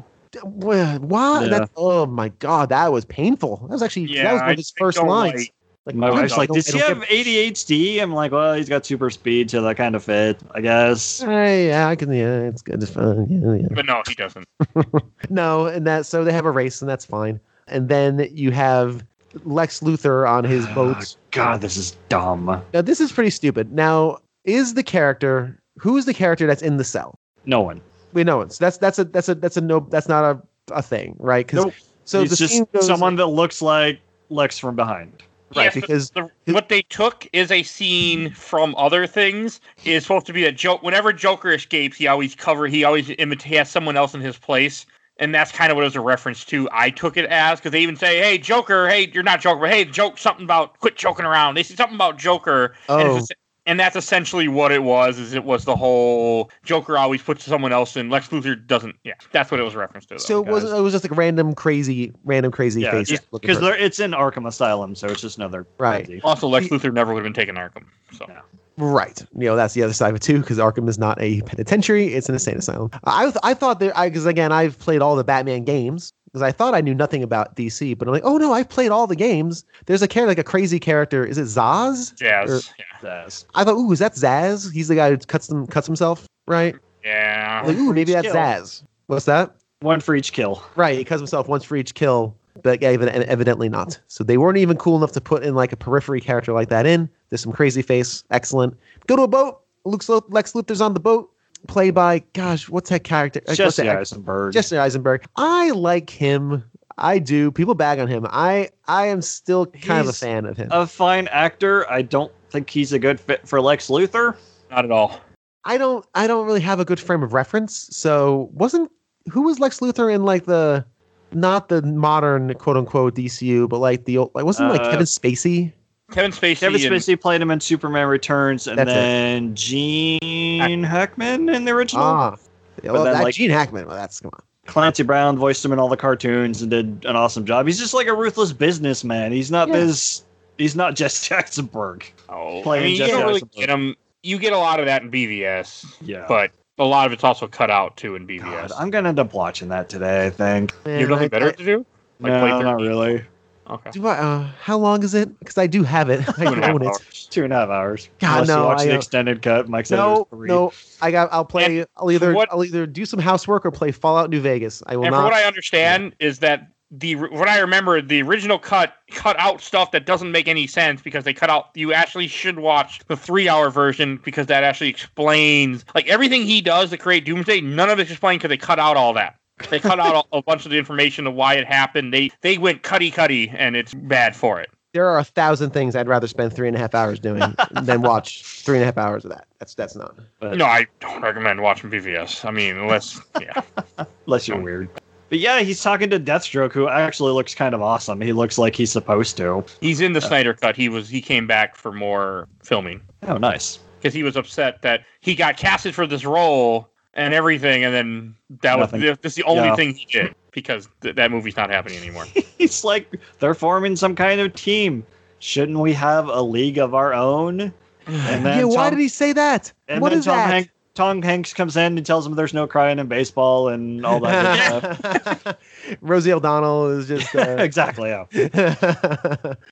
[SPEAKER 3] why?
[SPEAKER 1] Yeah.
[SPEAKER 3] That, oh my god, that was painful. That was actually
[SPEAKER 2] Yeah,
[SPEAKER 3] that was one of his
[SPEAKER 2] I
[SPEAKER 3] first
[SPEAKER 2] don't
[SPEAKER 3] lines.
[SPEAKER 2] like-
[SPEAKER 3] Like,
[SPEAKER 1] My wife's like, "Does he have ADHD?" I'm like, "Well, he's got super speed, so that kind of fit, I guess."
[SPEAKER 3] get- Hey, yeah, I can. Yeah, it's good. It's fun. Yeah, yeah.
[SPEAKER 2] But no, he doesn't.
[SPEAKER 3] No, and that so they have a race, and that's fine. And then you have Lex Luthor on his boat.
[SPEAKER 1] God, this is dumb.
[SPEAKER 3] Now this is pretty stupid. Now, is the character who is the character that's in the cell?
[SPEAKER 1] No one.
[SPEAKER 3] We know it. So that's that's a that's a that's a no that's not a, a thing, right? Because
[SPEAKER 1] Nope.
[SPEAKER 3] so
[SPEAKER 1] he's
[SPEAKER 3] the
[SPEAKER 1] just
[SPEAKER 3] goes
[SPEAKER 1] someone that looks like Lex from behind.
[SPEAKER 3] Right
[SPEAKER 2] Yes,
[SPEAKER 3] because
[SPEAKER 2] the, what they took is a scene from other things. Is supposed to be that joke. Whenever Joker escapes, he always cover. He always imitates he has someone else in his place, and that's kind of what it was a reference to. I took it as because they even say, "Hey, Joker. Hey, you're not Joker, but hey, joke something about quit joking around." They say something about Joker, and,
[SPEAKER 3] oh
[SPEAKER 2] and that's essentially what it was. Is it was the whole Joker always puts someone else in. Lex Luthor doesn't. Yeah, that's what it was a reference to. Though.
[SPEAKER 3] so it was it was just like random crazy random crazy
[SPEAKER 1] Yeah,
[SPEAKER 3] faces looking
[SPEAKER 1] because
[SPEAKER 3] for-
[SPEAKER 1] it's in Arkham Asylum, so it's just another
[SPEAKER 3] Right.
[SPEAKER 1] crazy.
[SPEAKER 2] also Lex Luthor never would have been taken Arkham. So
[SPEAKER 1] Yeah.
[SPEAKER 3] Right. You know, that's the other side of it too, because Arkham is not a penitentiary; it's an insane asylum. I I thought that I because again I've played all the Batman games because I thought I knew nothing about DC, but I'm like, oh no, I've played all the games. There's a character like a crazy character. Is it Zsasz?
[SPEAKER 2] Jazz.
[SPEAKER 3] Or-
[SPEAKER 2] yeah.
[SPEAKER 1] Yes.
[SPEAKER 3] I thought, ooh, is that Zsasz? He's the guy who cuts them cuts himself, right?
[SPEAKER 2] Yeah.
[SPEAKER 3] Like, ooh, maybe that's
[SPEAKER 1] Kill.
[SPEAKER 3] Zsasz. What's that?
[SPEAKER 1] One for each kill.
[SPEAKER 3] Right, he cuts himself once for each kill, but yeah, ev- evidently not. So they weren't even cool enough to put in like a periphery character like that in. There's some crazy face, excellent. Go to a boat. Luke's, Lex Luthor's on the boat, played by gosh, what's that character? Uh,
[SPEAKER 1] Jesse
[SPEAKER 3] that-
[SPEAKER 1] Eisenberg.
[SPEAKER 3] Jesse Eisenberg. I like him. I do. People bag on him. I I am still kind of a fan of him.
[SPEAKER 1] A fine actor. I don't think he's a good fit for Lex Luthor.
[SPEAKER 2] Not at all.
[SPEAKER 3] I don't I don't really have a good frame of reference. So wasn't who was Lex Luthor in like the not the modern quote unquote DCU, but like the old like wasn't it like
[SPEAKER 1] Uh,
[SPEAKER 3] Kevin Spacey?
[SPEAKER 2] Kevin Spacey.
[SPEAKER 1] Kevin
[SPEAKER 2] and-
[SPEAKER 1] Spacey played him in Superman Returns, and
[SPEAKER 3] That's it.
[SPEAKER 1] then Gene Hackman in the original.
[SPEAKER 3] Ah, well,
[SPEAKER 1] then,
[SPEAKER 3] that
[SPEAKER 1] like-
[SPEAKER 3] Gene Hackman. Well, that's come on.
[SPEAKER 1] Clancy Brown voiced him in all the cartoons and did an awesome job. He's just like a ruthless businessman. He's not
[SPEAKER 3] Yeah.
[SPEAKER 1] this. He's not Jesse Eisenberg.
[SPEAKER 2] Oh, I
[SPEAKER 1] playing
[SPEAKER 2] mean, you
[SPEAKER 1] Jesse
[SPEAKER 2] don't really get him. You get a lot of that in BVS,
[SPEAKER 1] Yeah.
[SPEAKER 2] but a lot of it's also cut out too in BVS.
[SPEAKER 1] God, I'm gonna end up watching that today. I think.
[SPEAKER 2] you
[SPEAKER 3] Man,
[SPEAKER 2] have nothing
[SPEAKER 3] I-
[SPEAKER 2] better
[SPEAKER 3] I-
[SPEAKER 2] to do? Like
[SPEAKER 1] no,
[SPEAKER 2] play
[SPEAKER 1] not
[SPEAKER 2] 13?
[SPEAKER 1] really.
[SPEAKER 2] Okay.
[SPEAKER 3] do I, uh, how long is it? Because I do have it. I
[SPEAKER 2] Two and a half
[SPEAKER 3] own it.
[SPEAKER 2] hours.
[SPEAKER 1] Two and a half hours.
[SPEAKER 3] God,
[SPEAKER 1] Unless
[SPEAKER 3] no,
[SPEAKER 1] you watch
[SPEAKER 3] I
[SPEAKER 1] the
[SPEAKER 3] don't-
[SPEAKER 1] extended cut. Mike said it
[SPEAKER 3] No,
[SPEAKER 1] was three.
[SPEAKER 3] no. I got. I'll play. I'll either.
[SPEAKER 2] what-
[SPEAKER 3] I'll either do some housework or play Fallout New Vegas. I will
[SPEAKER 2] And
[SPEAKER 3] not.
[SPEAKER 2] from what I understand is that the what I remember the original cut cut out stuff that doesn't make any sense because they cut out. You actually should watch the three hour version because that actually explains like everything he does to create Doomsday. None of it's explained because they cut out all that. They cut out a, a bunch of the information of why it happened. They they went cutty cutty, and it's bad for it.
[SPEAKER 3] there are a thousand things I'd rather spend three and a half hours doing than watch three and a half hours of that. That's that's not.
[SPEAKER 1] But
[SPEAKER 2] No, I don't recommend watching BVS. I mean, unless yeah,
[SPEAKER 1] unless you're weird. But yeah, he's talking to Deathstroke, who actually looks kind of awesome. He looks like he's supposed to.
[SPEAKER 2] he's in the Snyder cut. He was he came back for more filming.
[SPEAKER 1] Oh, nice.
[SPEAKER 2] because he was upset that he got casted for this role and everything, and then that
[SPEAKER 1] Nothing.
[SPEAKER 2] was that's the only
[SPEAKER 1] Yeah.
[SPEAKER 2] thing he did because th- that movie's not happening anymore.
[SPEAKER 1] He's like, they're forming some kind of team. Shouldn't we have a league of our own? And then
[SPEAKER 3] yeah. Why did he say that?
[SPEAKER 1] And
[SPEAKER 3] What
[SPEAKER 1] then
[SPEAKER 3] is
[SPEAKER 1] Tom,
[SPEAKER 3] that?
[SPEAKER 1] Hank, Tom Hanks comes in and tells him there's no crying in baseball and all that good stuff.
[SPEAKER 3] Rosie O'Donnell is just. Uh,
[SPEAKER 1] exactly. Yeah.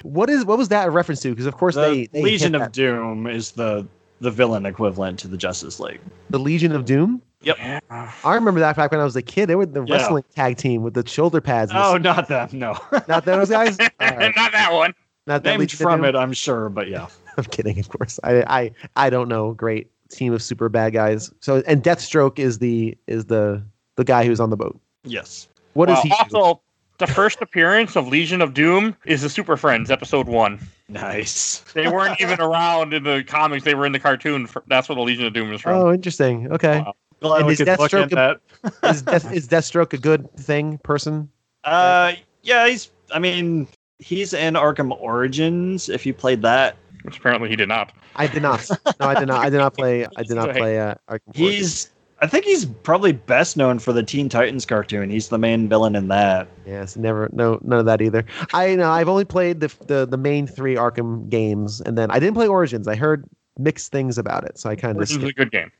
[SPEAKER 3] what is what was that a reference to? Because of course
[SPEAKER 1] The
[SPEAKER 3] they, they
[SPEAKER 1] Legion of
[SPEAKER 3] that.
[SPEAKER 1] Doom is the the villain equivalent to the Justice League.
[SPEAKER 3] the Legion of Doom.
[SPEAKER 2] Yeah.
[SPEAKER 3] I remember that back when I was a kid. They were the
[SPEAKER 1] Yeah.
[SPEAKER 3] wrestling tag team with the shoulder pads. and the-
[SPEAKER 1] Oh, not them. No.
[SPEAKER 3] not those guys. All right.
[SPEAKER 2] not that one.
[SPEAKER 3] Not that
[SPEAKER 1] Named from it, I'm sure, but yeah.
[SPEAKER 3] I'm kidding, of course. I, I I don't know. Great team of super bad guys. So and Deathstroke is the is the the guy who's on the boat.
[SPEAKER 1] Yes.
[SPEAKER 3] What does
[SPEAKER 2] Well,
[SPEAKER 3] he? do?
[SPEAKER 2] also, the first appearance of Legion of Doom is the Super Friends episode one.
[SPEAKER 1] Nice.
[SPEAKER 2] They weren't even around in the comics; they were in the cartoon. For, that's where the Legion of Doom is from.
[SPEAKER 3] Oh, interesting. Okay.
[SPEAKER 2] Wow.
[SPEAKER 1] Glad
[SPEAKER 3] And
[SPEAKER 1] we
[SPEAKER 3] is
[SPEAKER 1] could look
[SPEAKER 3] Deathstroke
[SPEAKER 1] at that.
[SPEAKER 3] is Death is Deathstroke a good thing person?
[SPEAKER 1] Uh, yeah, he's. I mean, he's in Arkham Origins. If you played that,
[SPEAKER 2] Which apparently he did not.
[SPEAKER 3] I did not. No, I did not. I did not play. I did not play. Uh, Arkham Origins.
[SPEAKER 1] he's. I think he's probably best known for the Teen Titans cartoon. He's the main villain in that.
[SPEAKER 3] Yes, never, no, none of that either. I know I've only played the the the main three Arkham games, and then I didn't play Origins. I heard mixed things about it, so I kind of
[SPEAKER 2] Origins is a good game.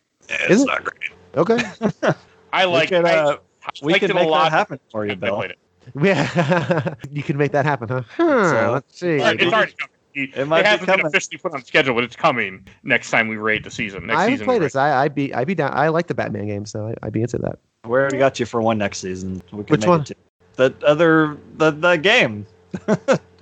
[SPEAKER 3] Is it?
[SPEAKER 1] not great.
[SPEAKER 3] Okay.
[SPEAKER 2] I like. it.
[SPEAKER 1] uh, we
[SPEAKER 2] liked
[SPEAKER 1] could
[SPEAKER 2] it a
[SPEAKER 1] make
[SPEAKER 2] lot.
[SPEAKER 1] that happen for you,
[SPEAKER 2] I
[SPEAKER 1] Bill.
[SPEAKER 3] Yeah, you can make that happen, huh? Huh,
[SPEAKER 1] So-
[SPEAKER 3] let's see.
[SPEAKER 1] Alright,
[SPEAKER 2] It's already coming. It,
[SPEAKER 1] it might be
[SPEAKER 2] hasn't been officially put on schedule, but it's coming next time we raid the season. Next
[SPEAKER 3] I
[SPEAKER 2] season,
[SPEAKER 3] played
[SPEAKER 2] we
[SPEAKER 3] this. I I be I be down. I like the Batman game, so I, I'd be into that.
[SPEAKER 1] Where we already got you for one next season. We can
[SPEAKER 3] Which
[SPEAKER 1] make
[SPEAKER 3] one?
[SPEAKER 1] It. The other, the the game.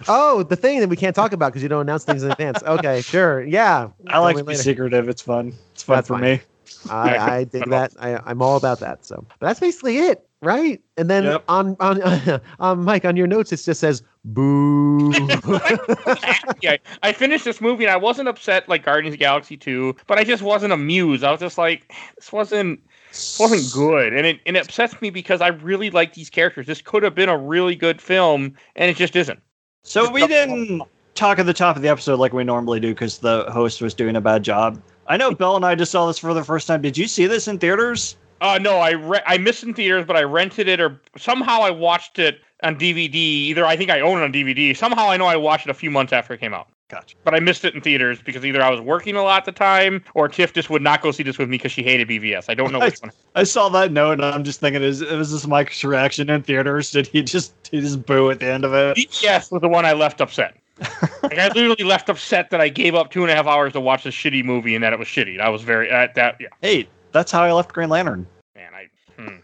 [SPEAKER 3] Oh, the thing that we can't talk about because you don't announce things in advance. Okay, sure. Yeah.
[SPEAKER 1] I like
[SPEAKER 3] Tell
[SPEAKER 1] to be
[SPEAKER 3] later.
[SPEAKER 1] secretive. It's fun. It's fun
[SPEAKER 3] That's
[SPEAKER 1] for
[SPEAKER 3] fine.
[SPEAKER 1] me.
[SPEAKER 3] I, I dig that. I, I'm all about that. So, but that's basically it, right? And then
[SPEAKER 1] Yep.
[SPEAKER 3] on on on um, Mike on your notes, it just says boo.
[SPEAKER 2] yeah, I finished this movie and I wasn't upset like Guardians of the Galaxy 2, but I just wasn't amused. I was just like, this wasn't this wasn't good. And it and it upsets me because I really like these characters. This could have been a really good film, and it just isn't.
[SPEAKER 1] So we didn't talk at the top of the episode like we normally do because the host was doing a bad job. I know Bell and I just saw this for the first time. Did you see this in theaters?
[SPEAKER 2] Uh no, I re- I missed in theaters, but I rented it or somehow I watched it on DVD. Either I think I own it on DVD. Somehow I know I watched it a few months after it came out.
[SPEAKER 1] Gotcha.
[SPEAKER 2] But I missed it in theaters because either I was working a lot at the time or Tiff just would not go see this with me because she hated BVS. I don't know which one.
[SPEAKER 1] I saw that note and I'm just thinking, is was this Mike's reaction in theaters? Did he just did he just boo at the end of it?
[SPEAKER 2] BVS was the one I left upset. Like I literally left upset that I gave up two and a half hours to watch this shitty movie and that it was shitty. I was very uh, that yeah
[SPEAKER 1] Hey, that's how I left Green Lantern.
[SPEAKER 2] man I. Hmm.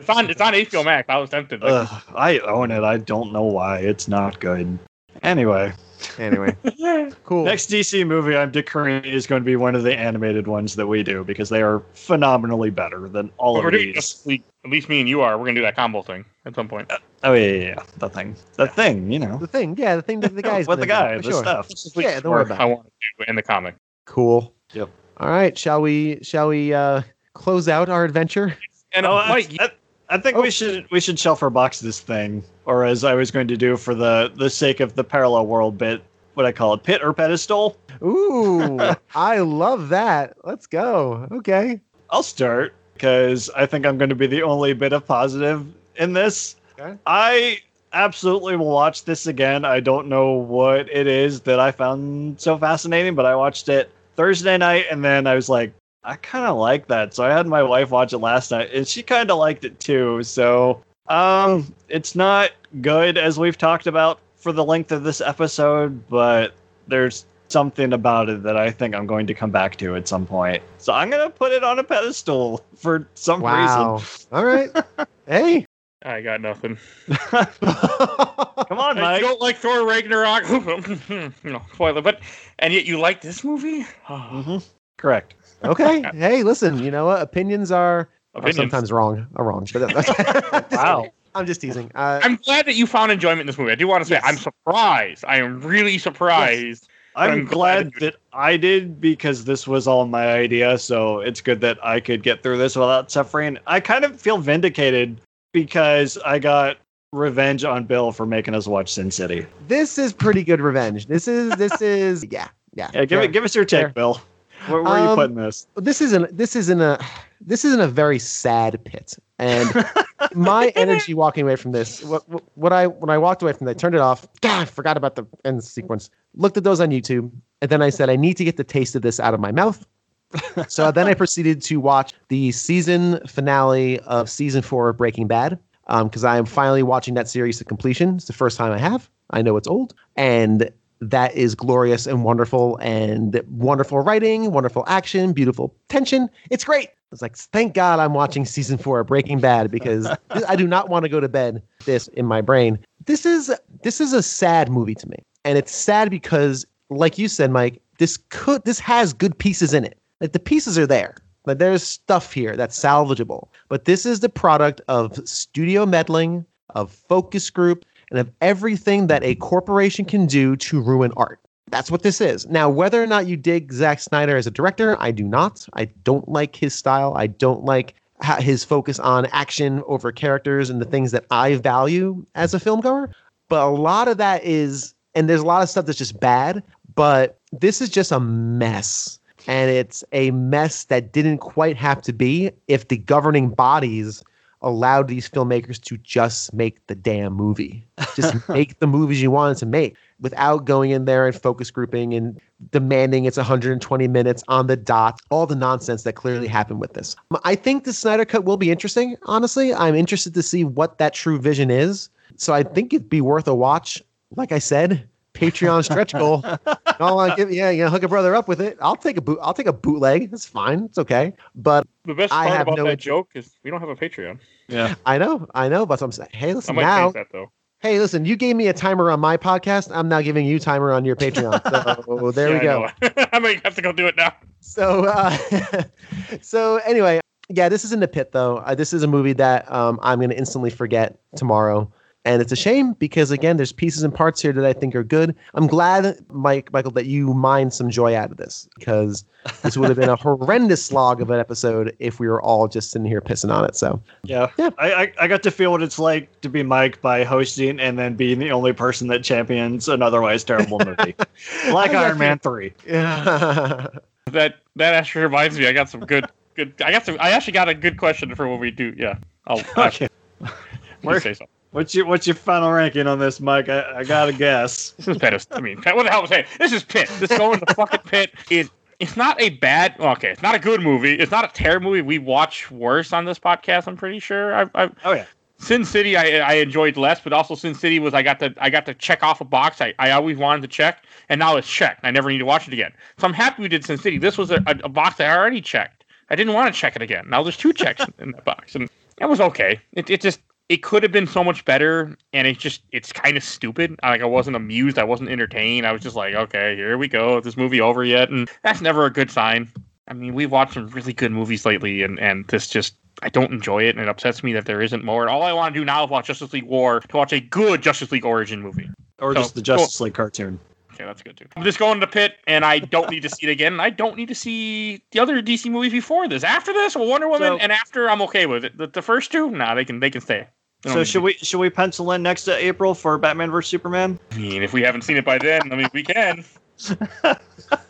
[SPEAKER 2] It's on it's on HBO Max. I was tempted. Like,
[SPEAKER 1] Ugh, I own it. I don't know why. It's not good. Anyway,
[SPEAKER 3] Anyway, cool.
[SPEAKER 1] Next DC movie I'm decreeing is going to be one of the animated ones that we do because they are phenomenally better than all
[SPEAKER 2] We're
[SPEAKER 1] of
[SPEAKER 2] doing
[SPEAKER 1] these.
[SPEAKER 2] Justice League. At least me and you are. We're gonna do that combo thing at some point.
[SPEAKER 1] Oh yeah, yeah, yeah, the thing, the thing, you know,
[SPEAKER 3] the thing, yeah, the thing that the guys
[SPEAKER 1] with the
[SPEAKER 3] gonna
[SPEAKER 1] guy, the
[SPEAKER 3] sure.
[SPEAKER 1] stuff.
[SPEAKER 2] Justice League
[SPEAKER 3] Yeah, don't worry about
[SPEAKER 2] I want to do in the comic.
[SPEAKER 3] Cool.
[SPEAKER 1] Yep.
[SPEAKER 3] All right, shall we? Shall we uh, close out our adventure?
[SPEAKER 2] And
[SPEAKER 1] Oh,
[SPEAKER 2] uh,
[SPEAKER 1] I,
[SPEAKER 2] Mike,
[SPEAKER 1] I, I think
[SPEAKER 3] Oh.
[SPEAKER 1] we should we should shelf or box this thing, or as I was going to do for the the sake of the parallel world bit, what I call it, pit or pedestal.
[SPEAKER 3] Ooh, I love that. Let's go. Okay.
[SPEAKER 1] I'll start because I think I'm going to be the only bit of positive in this.
[SPEAKER 3] Okay.
[SPEAKER 1] I absolutely will watch this again. I don't know what it is that I found so fascinating, but I watched it Thursday night and then I was like, I kind of like that. So I had my wife watch it last night and she kind of liked it too. So um it's not good as we've talked about for the length of this episode, but there's something about it that I think I'm going to come back to at some point. So I'm going to put it on a pedestal for some
[SPEAKER 3] Wow. All right. hey.
[SPEAKER 2] I got nothing.
[SPEAKER 1] Come on, Mike.
[SPEAKER 2] You don't like Thor Ragnarok? no spoiler, but and yet you like this movie?
[SPEAKER 1] hmm Correct.
[SPEAKER 3] Okay. Hey, listen. You know what? Opinions are, are sometimes wrong. Are wrong. But that's,
[SPEAKER 1] Wow.
[SPEAKER 3] I'm just teasing. Uh,
[SPEAKER 2] I'm glad that you found enjoyment in this movie. I do want to say
[SPEAKER 3] Yes.
[SPEAKER 2] I'm surprised. I am really surprised.
[SPEAKER 1] I'm,
[SPEAKER 2] I'm
[SPEAKER 1] glad,
[SPEAKER 2] glad
[SPEAKER 1] that I did because this was all my idea. So it's good that I could get through this without suffering. I kind of feel vindicated because I got revenge on Bill for making us watch Sin City.
[SPEAKER 3] this is pretty good revenge. This is. This is. Yeah. Yeah.
[SPEAKER 1] Yeah, give it. Give us your take,
[SPEAKER 3] Fair.
[SPEAKER 1] Bill. Where, where are you
[SPEAKER 3] Um,
[SPEAKER 1] putting this?
[SPEAKER 3] this isn't this isn't a this isn't a very sad pit. And my energy walking away from this what, what what i when i walked away from that turned it off. God I forgot about the end sequence. Looked at those on youtube and then i said i need to get the taste of this out of my mouth. So then i proceeded to watch the season finale of season four of breaking bad because i am finally watching that series to completion. It's the first time i have. I know it's old. And that is glorious and wonderful and wonderful writing, wonderful action, beautiful tension. It's great. It's like, thank God I'm watching season four of Breaking Bad because I do not want to go to bed this in my brain. This is this is a sad movie to me. And it's sad because, like you said, Mike, this could this has good pieces in it. Like the pieces are there. Like there's stuff here that's salvageable. But this is the product of studio meddling, of focus group, and of everything that a corporation can do to ruin art. That's what this is. Now, whether or not you dig Zack Snyder as a director, I do not. I don't like his style. I don't like his focus on action over characters and the things that I value as a filmgoer. But a lot of that is, and there's a lot of stuff that's just bad, but this is just a mess. And it's a mess that didn't quite have to be if the governing bodies allowed these filmmakers to just make the damn movie. Just make the movies you wanted to make without going in there and focus grouping and demanding it's 120 minutes on the dot, all the nonsense that clearly happened with this. Um, I think the Snyder Cut will be interesting, honestly. I'm interested to see what that true vision is. So I think it'd be worth a watch. Like I said, Patreon stretch goal. I'll uh, give, yeah, yeah, hook a brother up with it. I'll take a boot. I'll take a bootleg. It's fine. It's okay. But
[SPEAKER 2] The best
[SPEAKER 3] I
[SPEAKER 2] part
[SPEAKER 3] have
[SPEAKER 2] about
[SPEAKER 3] no
[SPEAKER 2] that
[SPEAKER 3] interest-
[SPEAKER 2] joke is we don't have a Patreon.
[SPEAKER 1] Yeah.
[SPEAKER 3] I know, I know. But I'm saying, hey,
[SPEAKER 2] I
[SPEAKER 3] listen
[SPEAKER 2] might
[SPEAKER 3] now.
[SPEAKER 2] that though.
[SPEAKER 3] Hey, listen, you gave me a timer on my podcast. I'm now giving you timer on your Patreon. So there we go.
[SPEAKER 2] I, know. I might have to go do it now.
[SPEAKER 3] So, uh, so anyway, yeah, this is in the pit though. Uh, this is a movie that um, I'm going to instantly forget tomorrow. And it's a shame because again, there's pieces and parts here that I think are good. I'm glad, Mike, Michael, that you mined some joy out of this because this would have been a horrendous slog of an episode if we were all just sitting here pissing on it. So
[SPEAKER 1] Yeah.
[SPEAKER 3] Yeah.
[SPEAKER 1] I, I, I got to feel what it's like to be Mike by hosting and then being the only person that champions an otherwise terrible movie. like Iron Man 3.
[SPEAKER 3] yeah.
[SPEAKER 2] That that actually reminds me. I got some good good. I got some. I actually got a good question for when we do. Yeah. I'll, I'll
[SPEAKER 1] Okay.
[SPEAKER 2] you say something.
[SPEAKER 1] What's your what's your final ranking on this, Mike? I, I gotta guess.
[SPEAKER 2] This is pit. I mean, what the hell was I saying? This is pit. This going to the fucking pit is. It's not a bad. Okay, it's not a good movie. It's not a terrible movie. We watch worse on this podcast. I'm pretty sure. I've, I've
[SPEAKER 1] Oh yeah.
[SPEAKER 2] Sin City I, I enjoyed less, but also Sin City was I got to I got to check off a box I, I always wanted to check, and now it's checked. I never need to watch it again. So I'm happy we did Sin City. This was a, a, a box I already checked. I didn't want to check it again. Now there's two checks in that box, and that was okay. It, it just it could have been so much better, and it's just it's kind of stupid. Like I wasn't amused, I wasn't entertained. I was just like, okay, here we go. Is this movie over yet? And that's never a good sign. I mean, we've watched some really good movies lately, and and this just I don't enjoy it, and it upsets me that there isn't more. And all I want to do now is watch Justice League War to watch a good Justice League origin movie.
[SPEAKER 1] Or
[SPEAKER 2] So,
[SPEAKER 1] just the Justice League cartoon.
[SPEAKER 2] Okay, that's good too. I'm just going to pit, and I don't need to see it again. I don't need to see the other DC movies before this. After this, well, Wonder Woman,
[SPEAKER 1] So-
[SPEAKER 2] and after I'm okay with it. The, the first two, nah, they can they can stay. They don't
[SPEAKER 1] So should
[SPEAKER 2] to-
[SPEAKER 1] we should we pencil in next to April for Batman vs Superman?
[SPEAKER 2] I mean, if we haven't seen it by then, I mean, we can.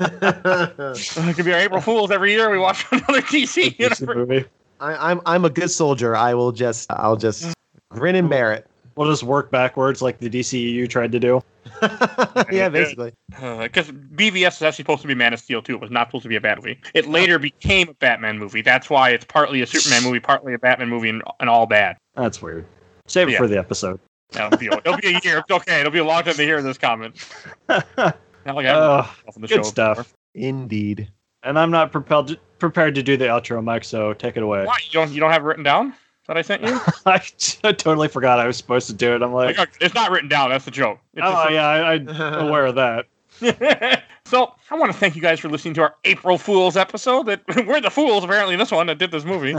[SPEAKER 2] It could be our April Fools every year. We watch another DC
[SPEAKER 1] DC movie.
[SPEAKER 3] I, I'm I'm a good soldier. I will just I'll just grin and bear it.
[SPEAKER 1] We'll just work backwards like the DCEU tried to do.
[SPEAKER 3] yeah, basically.
[SPEAKER 2] Uh, because BVS is actually supposed to be Man of Steel too. It was not supposed to be a Bat movie. It later became a Batman movie. That's why it's partly a Superman movie, partly a Batman movie, and, and all bad.
[SPEAKER 1] That's weird. Save it
[SPEAKER 2] Yeah.
[SPEAKER 1] for the episode.
[SPEAKER 2] It'll be, it'll be a year. It's okay. It'll be a long time to hear this comment. Not like I
[SPEAKER 1] Uh,
[SPEAKER 2] on the
[SPEAKER 1] good
[SPEAKER 2] show
[SPEAKER 1] stuff.
[SPEAKER 2] before.
[SPEAKER 3] Indeed.
[SPEAKER 1] and I'm not prepared to, prepared to do the outro, Mike. So take it away.
[SPEAKER 2] Why you don't you don't have it written down that I sent you?
[SPEAKER 1] I totally forgot I was supposed to do it. I'm like,
[SPEAKER 2] Like, it's not written down. That's the joke. It's
[SPEAKER 1] oh
[SPEAKER 2] a-
[SPEAKER 1] yeah, I, I'm aware of that.
[SPEAKER 2] so I want to thank you guys for listening to our April Fools episode. That we're the fools apparently. This one that did this movie.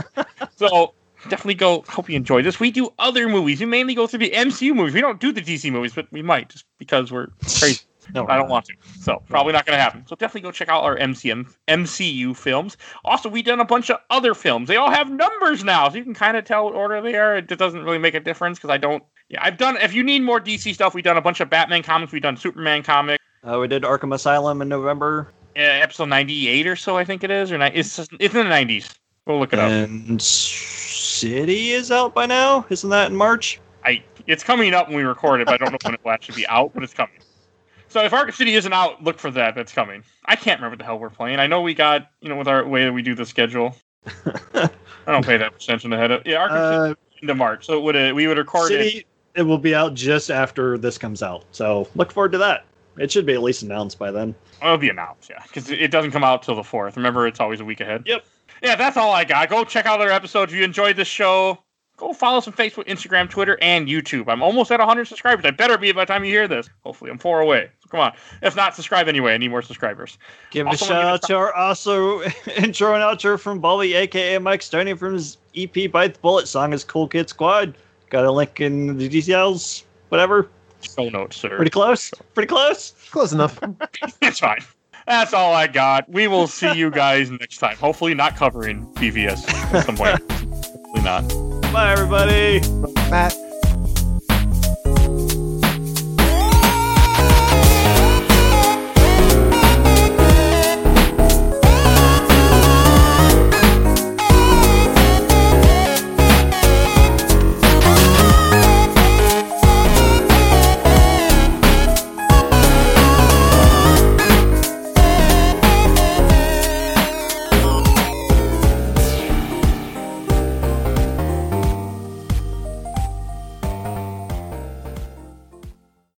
[SPEAKER 2] so definitely go. Hope you enjoy this. We do other movies. We mainly go through the MCU movies. We don't do the DC movies, but we might just because we're crazy.
[SPEAKER 1] No,
[SPEAKER 2] I don't want to. So probably not going to happen. So definitely go check out our MCM MCU films. Also, we've done a bunch of other films. They all have numbers now, so you can kind of tell what order they are. It doesn't really make a difference because I don't. Yeah, I've done. If you need more DC stuff, we've done a bunch of Batman comics. We've done Superman comics.
[SPEAKER 1] Uh, we did Arkham Asylum in November,
[SPEAKER 2] Uh, episode ninety eight or so, I think it is, or ni- it's it's in the nineties. We'll look it up.
[SPEAKER 1] And City is out by now. Isn't that in March?
[SPEAKER 2] I it's coming up when we record it, but I don't know when it will actually be out, but it's coming. So if Arkham City isn't out, look for that. That's coming. I can't remember what the hell we're playing. I know we got you know with our way that we do the schedule. I don't pay that much attention ahead of yeah. Arkham City
[SPEAKER 1] Uh,
[SPEAKER 2] into March, so it would uh, we would record it.
[SPEAKER 1] It will be out just after this comes out. So look forward to that. It should be at least announced by then.
[SPEAKER 2] It'll be announced, yeah, because it doesn't come out till the fourth. Remember, it's always a week ahead.
[SPEAKER 1] Yep.
[SPEAKER 2] Yeah, that's all I got. Go check out other episodes. If you enjoyed this show, go follow us on Facebook, Instagram, Twitter, and YouTube. I'm almost at 100 subscribers. I better be by the time you hear this. Hopefully, I'm four away. So come on. If not, subscribe anyway. I need more subscribers.
[SPEAKER 1] Give
[SPEAKER 2] Also,
[SPEAKER 1] a shout out to our also intro and outro from Bobby, aka Mike Stoney from his EP Bite the Bullet song is Cool Kid Squad. Got a link in the details. Whatever.
[SPEAKER 2] Show notes, sir.
[SPEAKER 1] Pretty close. Pretty close.
[SPEAKER 3] Close enough.
[SPEAKER 2] it's fine. That's all I got. We will see you guys next time. Hopefully, not covering BVS at some point. Hopefully not.
[SPEAKER 1] Bye everybody.
[SPEAKER 3] Matt.